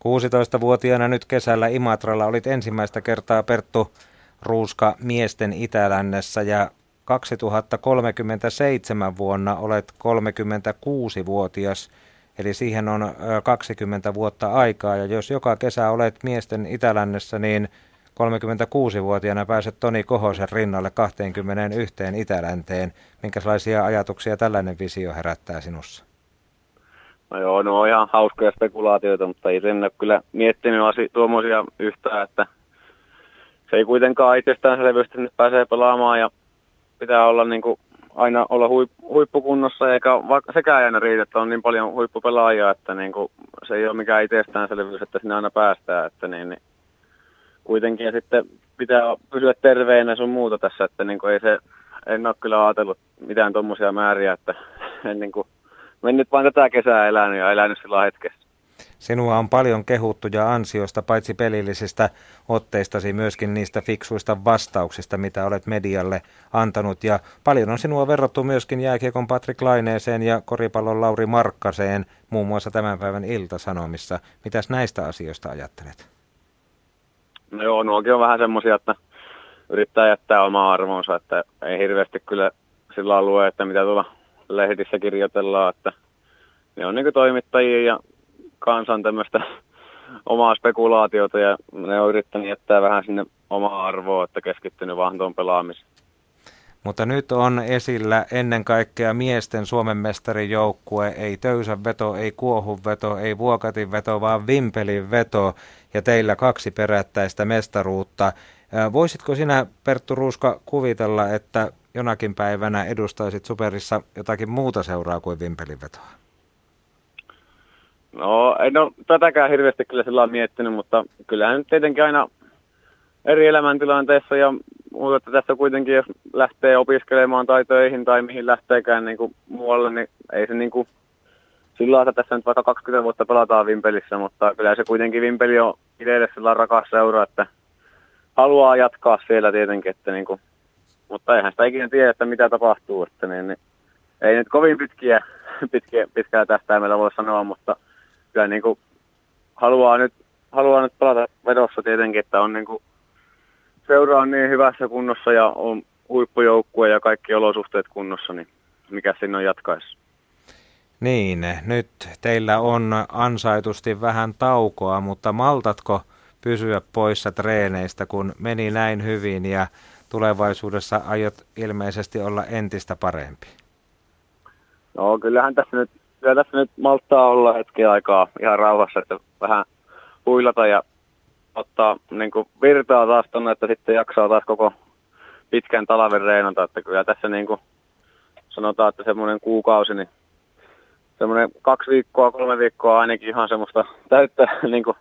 16-vuotiaana nyt kesällä Imatralla olit ensimmäistä kertaa Perttu Ruuska miesten Itälännessä ja 2037 vuonna olet 36-vuotias, eli siihen on 20 vuotta aikaa. Ja jos joka kesä olet miesten Itälännessä, niin 36-vuotiaana pääset Toni Kohosen rinnalle 21 Itälänteen. Minkälaisia ajatuksia tällainen visio herättää sinussa? No joo, ne on ihan hauskoja spekulaatioita, mutta ei sen ole kyllä miettinyt asi- tuommoisia yhtään, että se ei kuitenkaan itsestäänselvyys, että pääsee pelaamaan ja pitää olla niin kuin aina olla huip- huippukunnossa, eikä vaikka sekään aina riitä, että on niin paljon huippupelaajia, että niin kuin se ei ole mikään itsestäänselvyys, että sinne aina päästään, että niin, niin kuitenkin ja sitten pitää pysyä terveenä sun muuta tässä, että niin kuin ei se, en ole kyllä ajatellut mitään tuommoisia määriä, että en niin kuin mennyt vain tätä kesää elänyt ja elänyt sillä hetkessä. Sinua on paljon kehuttu ja ansiosta paitsi pelillisistä otteistasi myöskin niistä fiksuista vastauksista, mitä olet medialle antanut. Ja paljon on sinua verrattu myöskin jääkiekon Patrick Laineeseen ja koripallon Lauri Markkaseen, muun muassa tämän päivän iltasanomissa. Mitäs näistä asioista ajattelet? No joo, nuokin on vähän semmoisia, että yrittää jättää omaa arvonsa, että ei hirveästi kyllä sillä alueella, että mitä tuolla lehdissä kirjoitellaan, että ne on niin toimittajia ja kansan tämmöistä omaa spekulaatiota ja ne on yrittänyt jättää vähän sinne omaa arvoa, että keskittynyt vaan tuon pelaamiseen. Mutta nyt on esillä ennen kaikkea miesten Suomen mestarin joukkue, ei töysän veto, ei kuohun veto, ei vuokatin veto, vaan vimpelin veto ja teillä kaksi perättäistä mestaruutta. Voisitko sinä, Perttu Ruuska, kuvitella, että jonakin päivänä edustaisit Superissa jotakin muuta seuraa kuin vimpelin vetoa? No, en ole tätäkään hirveästi kyllä sillä miettinyt, mutta kyllähän nyt tietenkin aina eri elämäntilanteessa ja muuta, että tässä kuitenkin jos lähtee opiskelemaan tai töihin tai mihin lähteekään niin kuin muualle, niin ei se niin kuin sillä että tässä nyt vaikka 20 vuotta pelataan Vimpelissä, mutta kyllä se kuitenkin Vimpeli on itselle sillä rakas seura, että haluaa jatkaa siellä tietenkin, että niin kuin, mutta eihän sitä ikinä tiedä, että mitä tapahtuu, että niin, niin ei nyt kovin pitkiä, pitkiä, pitkää tähtäimellä voi sanoa, mutta kyllä niin kuin haluaa nyt, haluaa nyt palata vedossa tietenkin, että on niin kuin, seura on niin hyvässä kunnossa ja on huippujoukkue ja kaikki olosuhteet kunnossa, niin mikä sinne on jatkaessa. Niin, nyt teillä on ansaitusti vähän taukoa, mutta maltatko pysyä poissa treeneistä, kun meni näin hyvin ja tulevaisuudessa aiot ilmeisesti olla entistä parempi? No kyllähän tässä nyt kyllä tässä nyt malttaa olla hetken aikaa ihan rauhassa, että vähän huilata ja ottaa niin kuin virtaa taas tonne, että sitten jaksaa taas koko pitkän talven reenata, että kyllä tässä niin kuin sanotaan, että semmoinen kuukausi, niin semmoinen kaksi viikkoa, kolme viikkoa ainakin ihan semmoista täyttä niin kuin,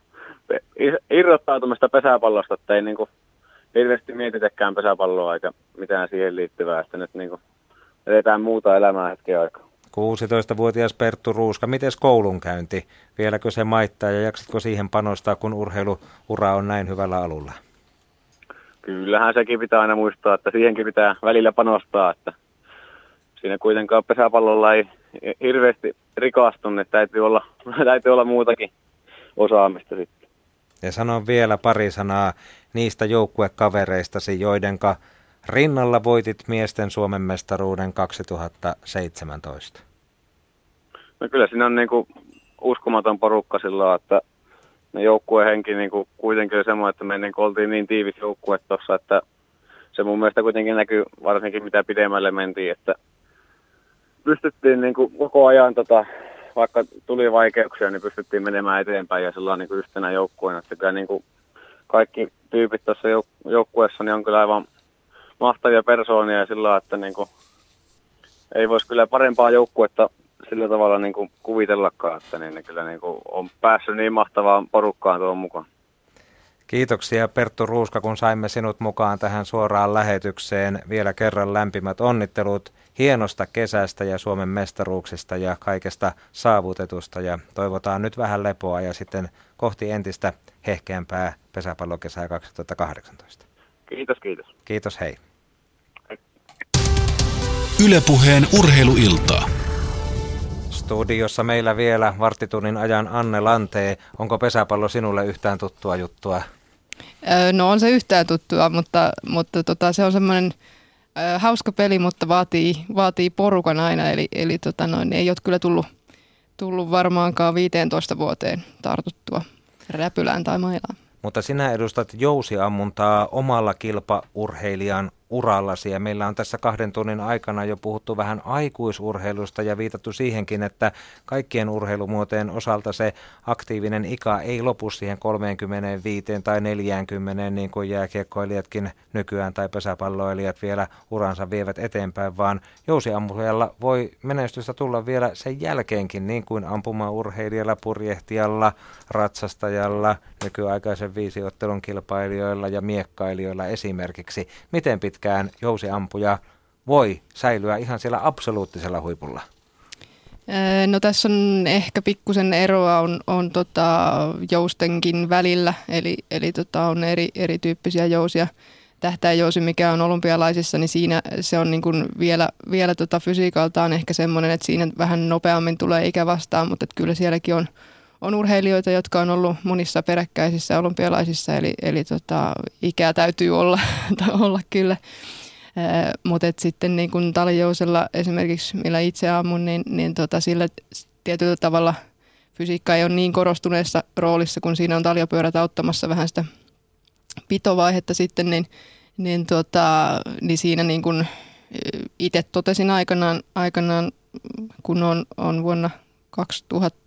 irrottautumista pesäpallosta, että ei niin kuin, hirveästi mietitäkään pesäpalloa eikä mitään siihen liittyvää, että nyt niin kuin, edetään muuta elämää hetken aikaa. 16-vuotias Perttu Ruuska, miten koulunkäynti? Vieläkö se maittaa ja jaksatko siihen panostaa, kun urheiluura on näin hyvällä alulla? Kyllähän sekin pitää aina muistaa, että siihenkin pitää välillä panostaa, että siinä kuitenkaan pesäpallolla ei hirveästi rikastu, että täytyy olla, täytyy olla muutakin osaamista sitten. Ja sanon vielä pari sanaa niistä joukkuekavereistasi, joidenka rinnalla voitit miesten Suomen mestaruuden 2017. No kyllä siinä on niin kuin uskomaton porukka sillä että ne joukkueen henki niin kuin kuitenkin oli semmoinen, että me niin oltiin niin tiivis joukkue tuossa, että se mun mielestä kuitenkin näkyy varsinkin mitä pidemmälle mentiin, että pystyttiin niin kuin koko ajan, tota, vaikka tuli vaikeuksia, niin pystyttiin menemään eteenpäin ja sillä niin yhtenä joukkueena. Että kyllä niin kuin kaikki tyypit tuossa jouk- joukkueessa niin on kyllä aivan mahtavia persoonia ja sillä että niin kuin, ei voisi kyllä parempaa joukkuetta sillä tavalla niin kuin kuvitellakaan, että niin, niin kyllä niin kuin on päässyt niin mahtavaan porukkaan tuon mukaan. Kiitoksia Perttu Ruuska, kun saimme sinut mukaan tähän suoraan lähetykseen. Vielä kerran lämpimät onnittelut hienosta kesästä ja Suomen mestaruuksista ja kaikesta saavutetusta. Ja toivotaan nyt vähän lepoa ja sitten kohti entistä hehkeämpää pesäpallokesää 2018. Kiitos, kiitos. Kiitos, hei. Ylepuheen urheiluiltaa. Studiossa meillä vielä varttitunnin ajan Anne Lantee. Onko pesäpallo sinulle yhtään tuttua juttua? No on se yhtään tuttua, mutta, mutta tota, se on semmoinen hauska peli, mutta vaatii, vaatii porukan aina. Eli, eli tota noin, ei ole kyllä tullut, tullut varmaankaan 15 vuoteen tartuttua räpylään tai mailaan. Mutta sinä edustat jousiammuntaa omalla kilpaurheilijan urallasi ja meillä on tässä kahden tunnin aikana jo puhuttu vähän aikuisurheilusta ja viitattu siihenkin, että kaikkien urheilumuotojen osalta se aktiivinen ikä ei lopu siihen 35 tai 40 niin kuin jääkiekkoilijatkin nykyään tai pesäpalloilijat vielä uransa vievät eteenpäin, vaan jousiammujalla voi menestystä tulla vielä sen jälkeenkin niin kuin ampumaurheilijalla, purjehtijalla, ratsastajalla, nykyaikaisen viisiottelun kilpailijoilla ja miekkailijoilla esimerkiksi. Miten pitkä pitkään jousiampuja voi säilyä ihan siellä absoluuttisella huipulla? No tässä on ehkä pikkusen eroa on, on tota joustenkin välillä, eli, eli tota on eri, erityyppisiä jousia. Tähtäjousi, mikä on olympialaisissa, niin siinä se on niin kuin vielä, vielä tota fysiikaltaan ehkä semmoinen, että siinä vähän nopeammin tulee ikä vastaan, mutta kyllä sielläkin on, on urheilijoita, jotka on ollut monissa peräkkäisissä olympialaisissa, eli, eli tota, ikää täytyy olla, olla kyllä. Mutta sitten niin kun talijousella esimerkiksi, millä itse ammun, niin, niin tota, sillä tietyllä tavalla fysiikka ei ole niin korostuneessa roolissa, kun siinä on taljopyörät auttamassa vähän sitä pitovaihetta sitten, niin, niin, tota, niin siinä niin kun itse totesin aikanaan, aikanaan kun on, on vuonna 2000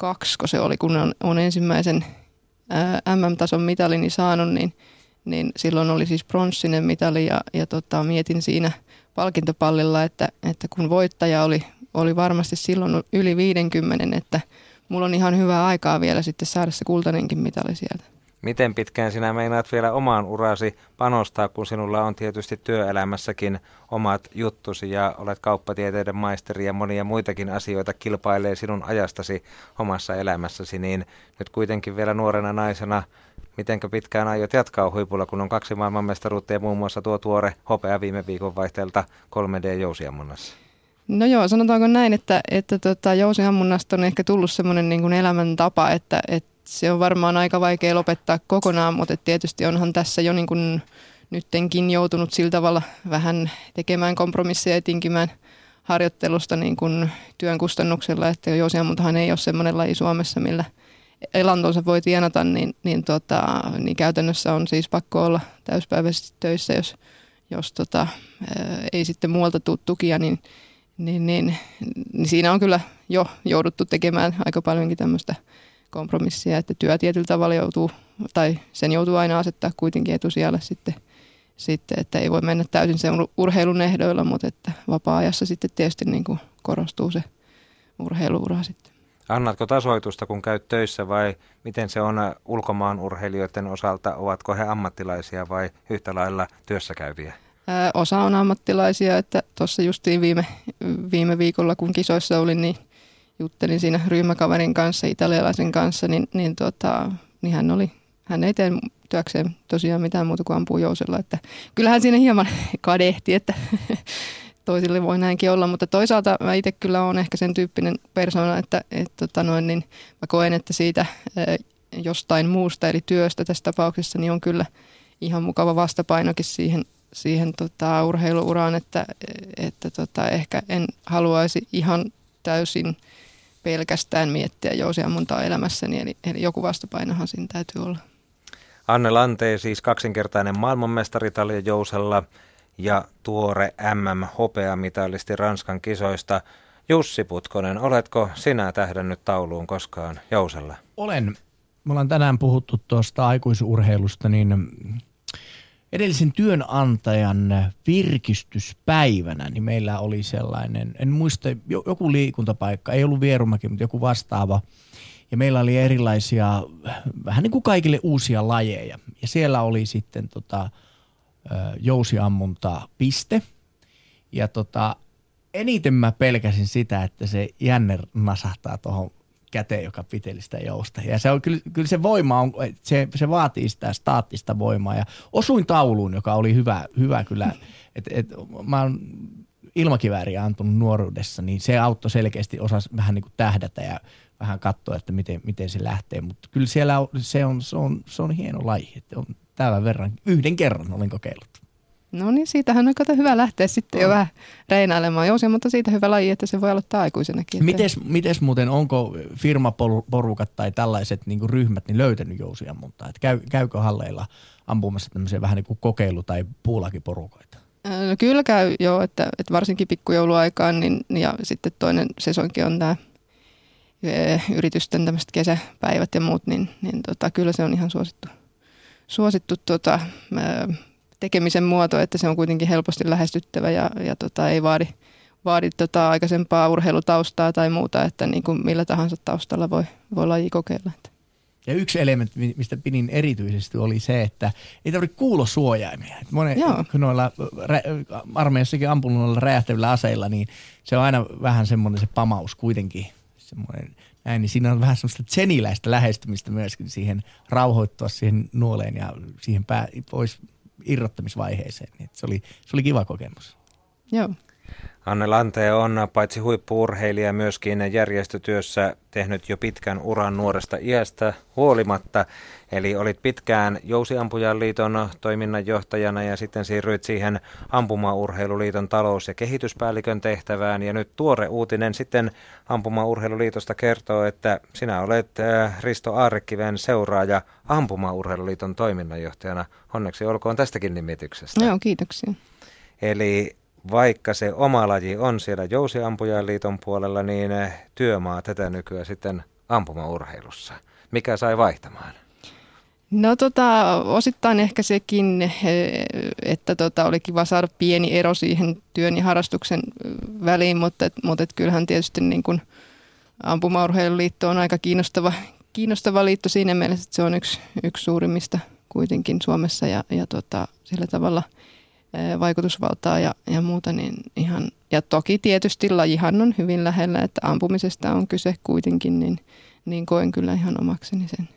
kaksi, kun se oli, kun on, on ensimmäisen MM-tason mitalini saanut, niin, niin silloin oli siis pronssinen mitali ja, ja tota, mietin siinä palkintopallilla, että, että kun voittaja oli, oli varmasti silloin yli 50, että mulla on ihan hyvää aikaa vielä sitten saada se kultainenkin mitali sieltä. Miten pitkään sinä meinaat vielä omaan urasi panostaa, kun sinulla on tietysti työelämässäkin omat juttusi ja olet kauppatieteiden maisteri ja monia muitakin asioita kilpailee sinun ajastasi omassa elämässäsi, niin nyt kuitenkin vielä nuorena naisena, mitenkö pitkään aiot jatkaa huipulla, kun on kaksi maailmanmestaruutta ja muun muassa tuo tuore hopea viime viikon vaihteelta 3D-jousiammunnassa? No joo, sanotaanko näin, että, että tota, jousiammunnasta on ehkä tullut semmoinen niin elämäntapa, että, että se on varmaan aika vaikea lopettaa kokonaan, mutta tietysti onhan tässä jo niin kuin nyttenkin joutunut sillä tavalla vähän tekemään kompromisseja ja tinkimään harjoittelusta niin kuin työn kustannuksella, että jousiammuntahan ei ole semmoinen laji Suomessa, millä elantonsa voi tienata, niin, niin, tota, niin käytännössä on siis pakko olla täyspäiväisesti töissä, jos, jos tota, ei sitten muualta tule tukia, niin, niin, niin, niin siinä on kyllä jo jouduttu tekemään aika paljonkin tämmöistä – kompromissia, että työ tietyllä tavalla joutuu, tai sen joutuu aina asettaa kuitenkin etusijalle sitten, sitten että ei voi mennä täysin sen urheilun ehdoilla, mutta että vapaa-ajassa sitten tietysti niin kuin korostuu se urheiluura sitten. Annatko tasoitusta, kun käyt töissä vai miten se on ulkomaan urheilijoiden osalta? Ovatko he ammattilaisia vai yhtä lailla työssäkäyviä? Osa on ammattilaisia, että tuossa justiin viime, viime viikolla kun kisoissa olin, niin juttelin siinä ryhmäkaverin kanssa, italialaisen kanssa, niin, niin, tota, niin hän oli, hän ei tee työkseen tosiaan mitään muuta kuin ampuu jousella. Että kyllähän siinä hieman kadehti, että toisille voi näinkin olla, mutta toisaalta mä itse kyllä olen ehkä sen tyyppinen persona, että et, tota noin, niin mä koen, että siitä jostain muusta eli työstä tässä tapauksessa niin on kyllä ihan mukava vastapainokin siihen, siihen tota, urheiluuraan, että, että tota, ehkä en haluaisi ihan täysin – pelkästään miettiä jousiammuntaa elämässäni, eli, eli joku vastapainohan siinä täytyy olla. Anne Lante, siis kaksinkertainen maailmanmestari Jousella ja tuore MM-hopeamitalisti Ranskan kisoista. Jussi Putkonen, oletko sinä tähdännyt tauluun koskaan Jousella? Olen. Me ollaan tänään puhuttu tuosta aikuisurheilusta, niin edellisen työnantajan virkistyspäivänä, niin meillä oli sellainen, en muista, joku liikuntapaikka, ei ollut Vierumäki, mutta joku vastaava. Ja meillä oli erilaisia, vähän niin kuin kaikille uusia lajeja. Ja siellä oli sitten tota, jousiammunta piste. Ja tota, eniten mä pelkäsin sitä, että se jänner nasahtaa tuohon käteen, joka piteli sitä jousta. Ja se on, kyllä, kyllä se voima on, se, se vaatii sitä staattista voimaa. Ja osuin tauluun, joka oli hyvä, hyvä kyllä. Et, et, mä oon ilmakivääriä ampunut nuoruudessa, niin se auttoi selkeästi osas vähän niin kuin tähdätä ja vähän katsoa, että miten, miten se lähtee. Mutta kyllä siellä on, se, on, se, on, se on hieno laji, että on tämän verran, yhden kerran olin kokeillut. No niin, siitähän on kato hyvä lähteä sitten jo vähän reinailemaan jousia, mutta siitä hyvä laji, että se voi aloittaa aikuisenakin. Mites, mites muuten, onko firmaporukat tai tällaiset niin ryhmät niin löytänyt jousiammuntaa? Et käy, käykö halleilla ampumassa tämmöisiä vähän niin kuin kokeilu- tai puulakiporukoita? No kyllä käy jo, että, että varsinkin pikkujouluaikaan niin, ja sitten toinen sesonkin on tämä yritysten tämmöiset kesäpäivät ja muut, niin, niin tota, kyllä se on ihan suosittu, suosittu tota, tekemisen muoto, että se on kuitenkin helposti lähestyttävä ja, ja tota, ei vaadi, vaadi tota aikaisempaa urheilutaustaa tai muuta, että niin kuin millä tahansa taustalla voi, voi laji kokeilla. Ja yksi elementti, mistä pidin erityisesti, oli se, että ei tarvitse kuulosuojaimia. Monen, kun noilla armeijassakin ampunut noilla räjähtävillä aseilla, niin se on aina vähän semmoinen se pamaus kuitenkin. Semmoinen, näin, niin siinä on vähän semmoista tseniläistä lähestymistä myöskin siihen rauhoittua siihen nuoleen ja siihen pää, pois irrottamisvaiheeseen. Niin se, oli, se oli kiva kokemus. Joo. Anne Lante on paitsi huippuurheilija myöskin järjestötyössä tehnyt jo pitkän uran nuoresta iästä huolimatta. Eli olit pitkään Jousiampujan liiton toiminnanjohtajana ja sitten siirryit siihen Ampumaurheiluliiton talous- ja kehityspäällikön tehtävään. Ja nyt tuore uutinen sitten Ampumaurheiluliitosta kertoo, että sinä olet äh, Risto Aarekiven seuraaja Ampumaurheiluliiton toiminnanjohtajana. Onneksi olkoon tästäkin nimityksestä. Joo, kiitoksia. Eli vaikka se oma laji on siellä Jousiampujaliiton puolella, niin eh, työmaa tätä nykyään sitten ampumaurheilussa. Mikä sai vaihtamaan? No tota, osittain ehkä sekin, eh, että tota, oli kiva saada pieni ero siihen työn ja harrastuksen eh, väliin, mutta, mutta et kyllähän tietysti niin kuin ampumaurheiluliitto on aika kiinnostava, kiinnostava liitto siinä mielessä, että se on yksi, yksi suurimmista kuitenkin Suomessa ja, ja tota, sillä tavalla – vaikutusvaltaa ja, ja muuta, niin ihan, ja toki tietysti lajihan on hyvin lähellä, että ampumisesta on kyse kuitenkin, niin, niin koen kyllä ihan omakseni sen.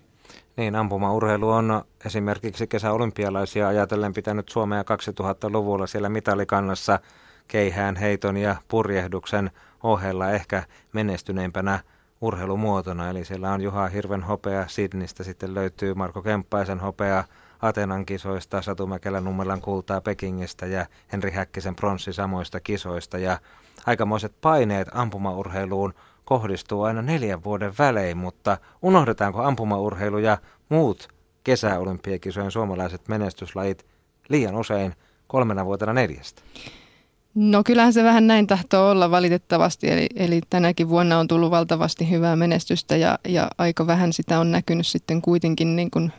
Niin, ampumaurheilu on esimerkiksi kesäolympialaisia ajatellen pitänyt Suomea 2000-luvulla siellä mitalikannassa keihään, heiton ja purjehduksen ohella ehkä menestyneimpänä urheilumuotona. Eli siellä on Juha Hirven hopea Sidnistä, sitten löytyy Marko Kemppaisen hopea Atenan kisoista, Satu Mäkelän Nummelan kultaa Pekingistä ja Henri Häkkisen pronssi samoista kisoista. Ja aikamoiset paineet ampumaurheiluun kohdistuu aina neljän vuoden välein, mutta unohdetaanko ampumaurheilu ja muut kesäolympiakisojen suomalaiset menestyslajit liian usein kolmena vuotena neljästä? No kyllähän se vähän näin tahtoo olla valitettavasti, eli, eli tänäkin vuonna on tullut valtavasti hyvää menestystä ja, ja aika vähän sitä on näkynyt sitten kuitenkin niin kuin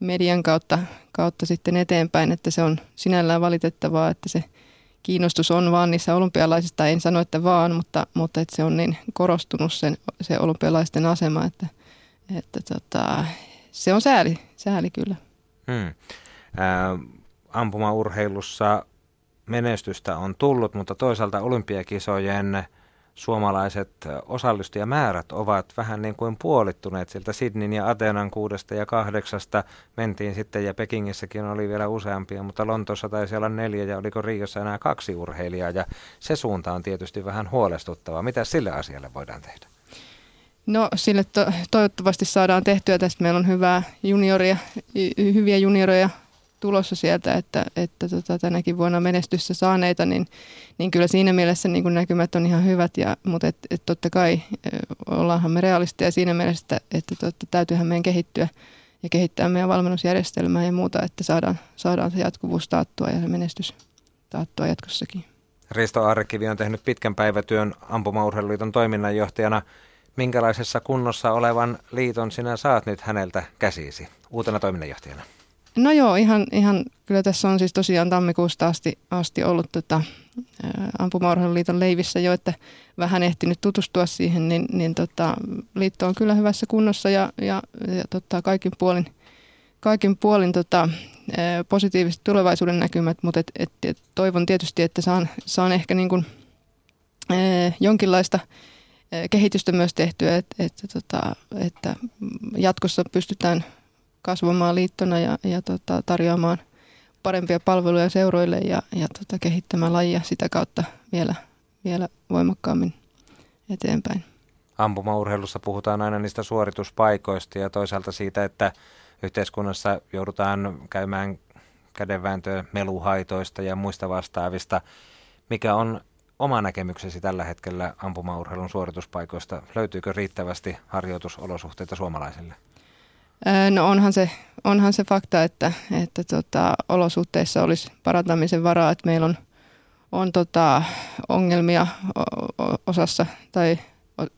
median kautta, kautta sitten eteenpäin, että se on sinällään valitettavaa, että se kiinnostus on vaan niissä olympialaisista, en sano, että vaan, mutta, mutta että se on niin korostunut sen, se olympialaisten asema, että, että tota, se on sääli, sääli kyllä. Hmm. Äh, ampumaurheilussa menestystä on tullut, mutta toisaalta olympiakisojen suomalaiset osallistujamäärät ovat vähän niin kuin puolittuneet sieltä Sydneyn ja Atenan kuudesta ja kahdeksasta. Mentiin sitten ja Pekingissäkin oli vielä useampia, mutta Lontoossa taisi olla neljä ja oliko Riiossa enää kaksi urheilijaa ja se suunta on tietysti vähän huolestuttava. Mitä sille asialle voidaan tehdä? No sille to- toivottavasti saadaan tehtyä. Tästä meillä on hyvää junioria, hyviä junioreja tulossa sieltä, että, että tota, tänäkin vuonna menestyssä saaneita, niin, niin kyllä siinä mielessä niin kuin näkymät on ihan hyvät, ja, mutta et, et totta kai ollaanhan me realisteja siinä mielessä, että, että totta, täytyyhän meidän kehittyä ja kehittää meidän valmennusjärjestelmää ja muuta, että saadaan, saadaan se jatkuvuus taattua ja se menestys taattua jatkossakin. Risto Arkivi on tehnyt pitkän päivätyön Ampumaurheiluliiton toiminnanjohtajana. Minkälaisessa kunnossa olevan liiton sinä saat nyt häneltä käsisi uutena toiminnanjohtajana? No joo, ihan, ihan kyllä tässä on siis tosiaan tammikuusta asti, asti ollut tota, Ampumaurheiluliiton leivissä jo, että vähän ehtinyt tutustua siihen, niin, niin tota, liitto on kyllä hyvässä kunnossa ja, ja, ja tota, kaikin puolin, kaikin puolin tota, positiiviset tulevaisuuden näkymät, mutta et, et, et, toivon tietysti, että saan, saan ehkä niin kuin, jonkinlaista kehitystä myös tehtyä, että, että, tota, että jatkossa pystytään kasvamaan liittona ja, ja tota, tarjoamaan parempia palveluja seuroille ja, ja tota, kehittämään lajia sitä kautta vielä, vielä voimakkaammin eteenpäin. Ampumaurheilussa puhutaan aina niistä suorituspaikoista ja toisaalta siitä, että yhteiskunnassa joudutaan käymään kädenvääntöä meluhaitoista ja muista vastaavista. Mikä on oma näkemyksesi tällä hetkellä ampumaurheilun suorituspaikoista? Löytyykö riittävästi harjoitusolosuhteita suomalaisille? No onhan se, onhan se fakta, että, että tota, olosuhteissa olisi parantamisen varaa, että meillä on, on tota, ongelmia osassa tai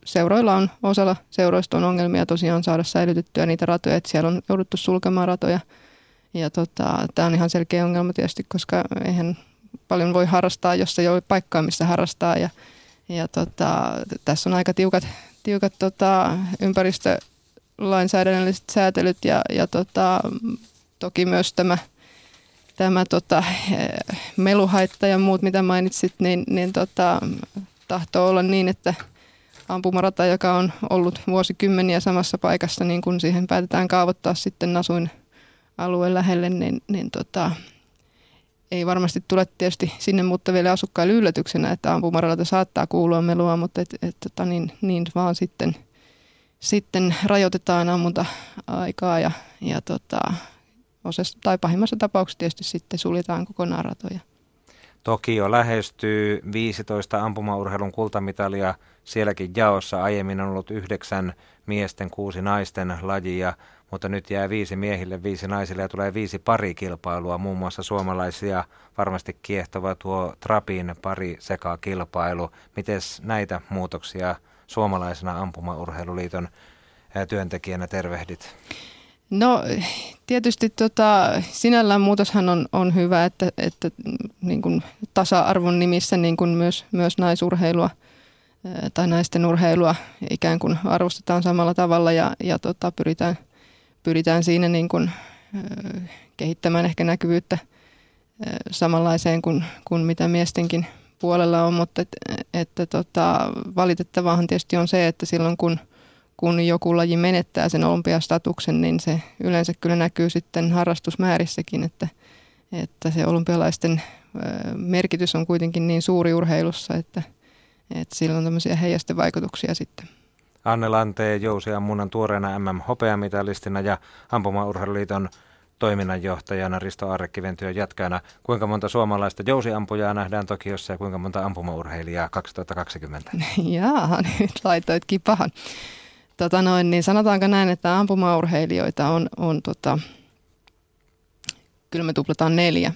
seuroilla on, osalla seuroista on ongelmia tosiaan saada säilytettyä niitä ratoja, että siellä on jouduttu sulkemaan ratoja. Ja tota, tämä on ihan selkeä ongelma tietysti, koska eihän paljon voi harrastaa, jos ei ole paikkaa, missä harrastaa. Ja, ja tota, tässä on aika tiukat, tiukat tota, ympäristölainsäädännölliset säätelyt ja, ja tota, toki myös tämä, tämä tota, meluhaitta ja muut, mitä mainitsit, niin, niin tota, tahtoo olla niin, että ampumarata, joka on ollut vuosikymmeniä samassa paikassa, niin kun siihen päätetään kaavoittaa sitten nasuin alueen lähelle, niin, niin tota, ei varmasti tule tietysti sinne muuttaville asukkaille yllätyksenä, että ampumaralta saattaa kuulua melua, mutta et, et, tota, niin, niin vaan sitten, sitten rajoitetaan ammunta-aikaa ja, ja tota, osassa, tai pahimmassa tapauksessa tietysti sitten suljetaan kokonaan ratoja. Tokio lähestyy 15 ampumaurheilun kultamitalia sielläkin jaossa. Aiemmin on ollut yhdeksän miesten, kuusi naisten lajia mutta nyt jää viisi miehille, viisi naisille ja tulee viisi parikilpailua, muun muassa suomalaisia varmasti kiehtova tuo Trapin pari kilpailu. Miten näitä muutoksia suomalaisena ampumaurheiluliiton työntekijänä tervehdit? No tietysti tota, sinällään muutoshan on, on hyvä, että, että niin kuin tasa-arvon nimissä niin kuin myös, myös naisurheilua tai naisten urheilua ikään kuin arvostetaan samalla tavalla ja, ja tota, pyritään – pyritään siinä niin kuin, kehittämään ehkä näkyvyyttä samanlaiseen kuin, kuin mitä miestenkin puolella on, mutta et, että tota, valitettavaahan tietysti on se, että silloin kun, kun joku laji menettää sen olympiastatuksen, niin se yleensä kyllä näkyy sitten harrastusmäärissäkin, että, että se olympialaisten merkitys on kuitenkin niin suuri urheilussa, että, että sillä on tämmöisiä heijastevaikutuksia sitten. Anne Lanteen jousiammunnan tuoreena MM-hopeamitalistina ja Ampumaurheiluliiton toiminnanjohtajana Risto Arrekkiven työn jatkajana. Kuinka monta suomalaista jousiampujaa nähdään Tokiossa ja kuinka monta ampumaurheilijaa 2020? Jaa, nyt laitoit kipahan. Tota noin, niin sanotaanko näin, että ampumaurheilijoita on, on tota, kyllä me tuplataan neljä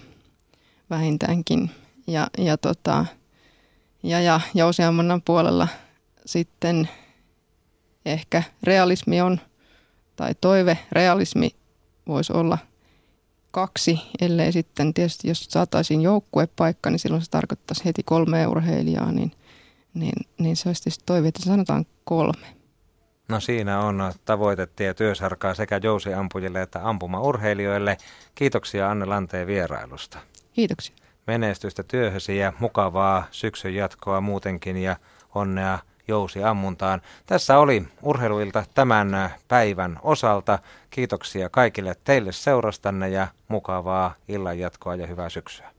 vähintäänkin. Ja, ja, tota, ja, ja jousiammunnan puolella sitten ehkä realismi on, tai toive realismi voisi olla kaksi, ellei sitten tietysti jos saataisiin joukkuepaikka, niin silloin se tarkoittaisi heti kolme urheilijaa, niin, niin, niin se olisi tietysti toive, että sanotaan kolme. No siinä on tavoitetta ja työsarkaa sekä jousiampujille että ampumaurheilijoille. Kiitoksia Anne Lanteen vierailusta. Kiitoksia. Menestystä työhösi ja mukavaa syksyn jatkoa muutenkin ja onnea jousiammuntaan. Tässä oli urheiluilta tämän päivän osalta. Kiitoksia kaikille teille seurastanne ja mukavaa illanjatkoa ja hyvää syksyä.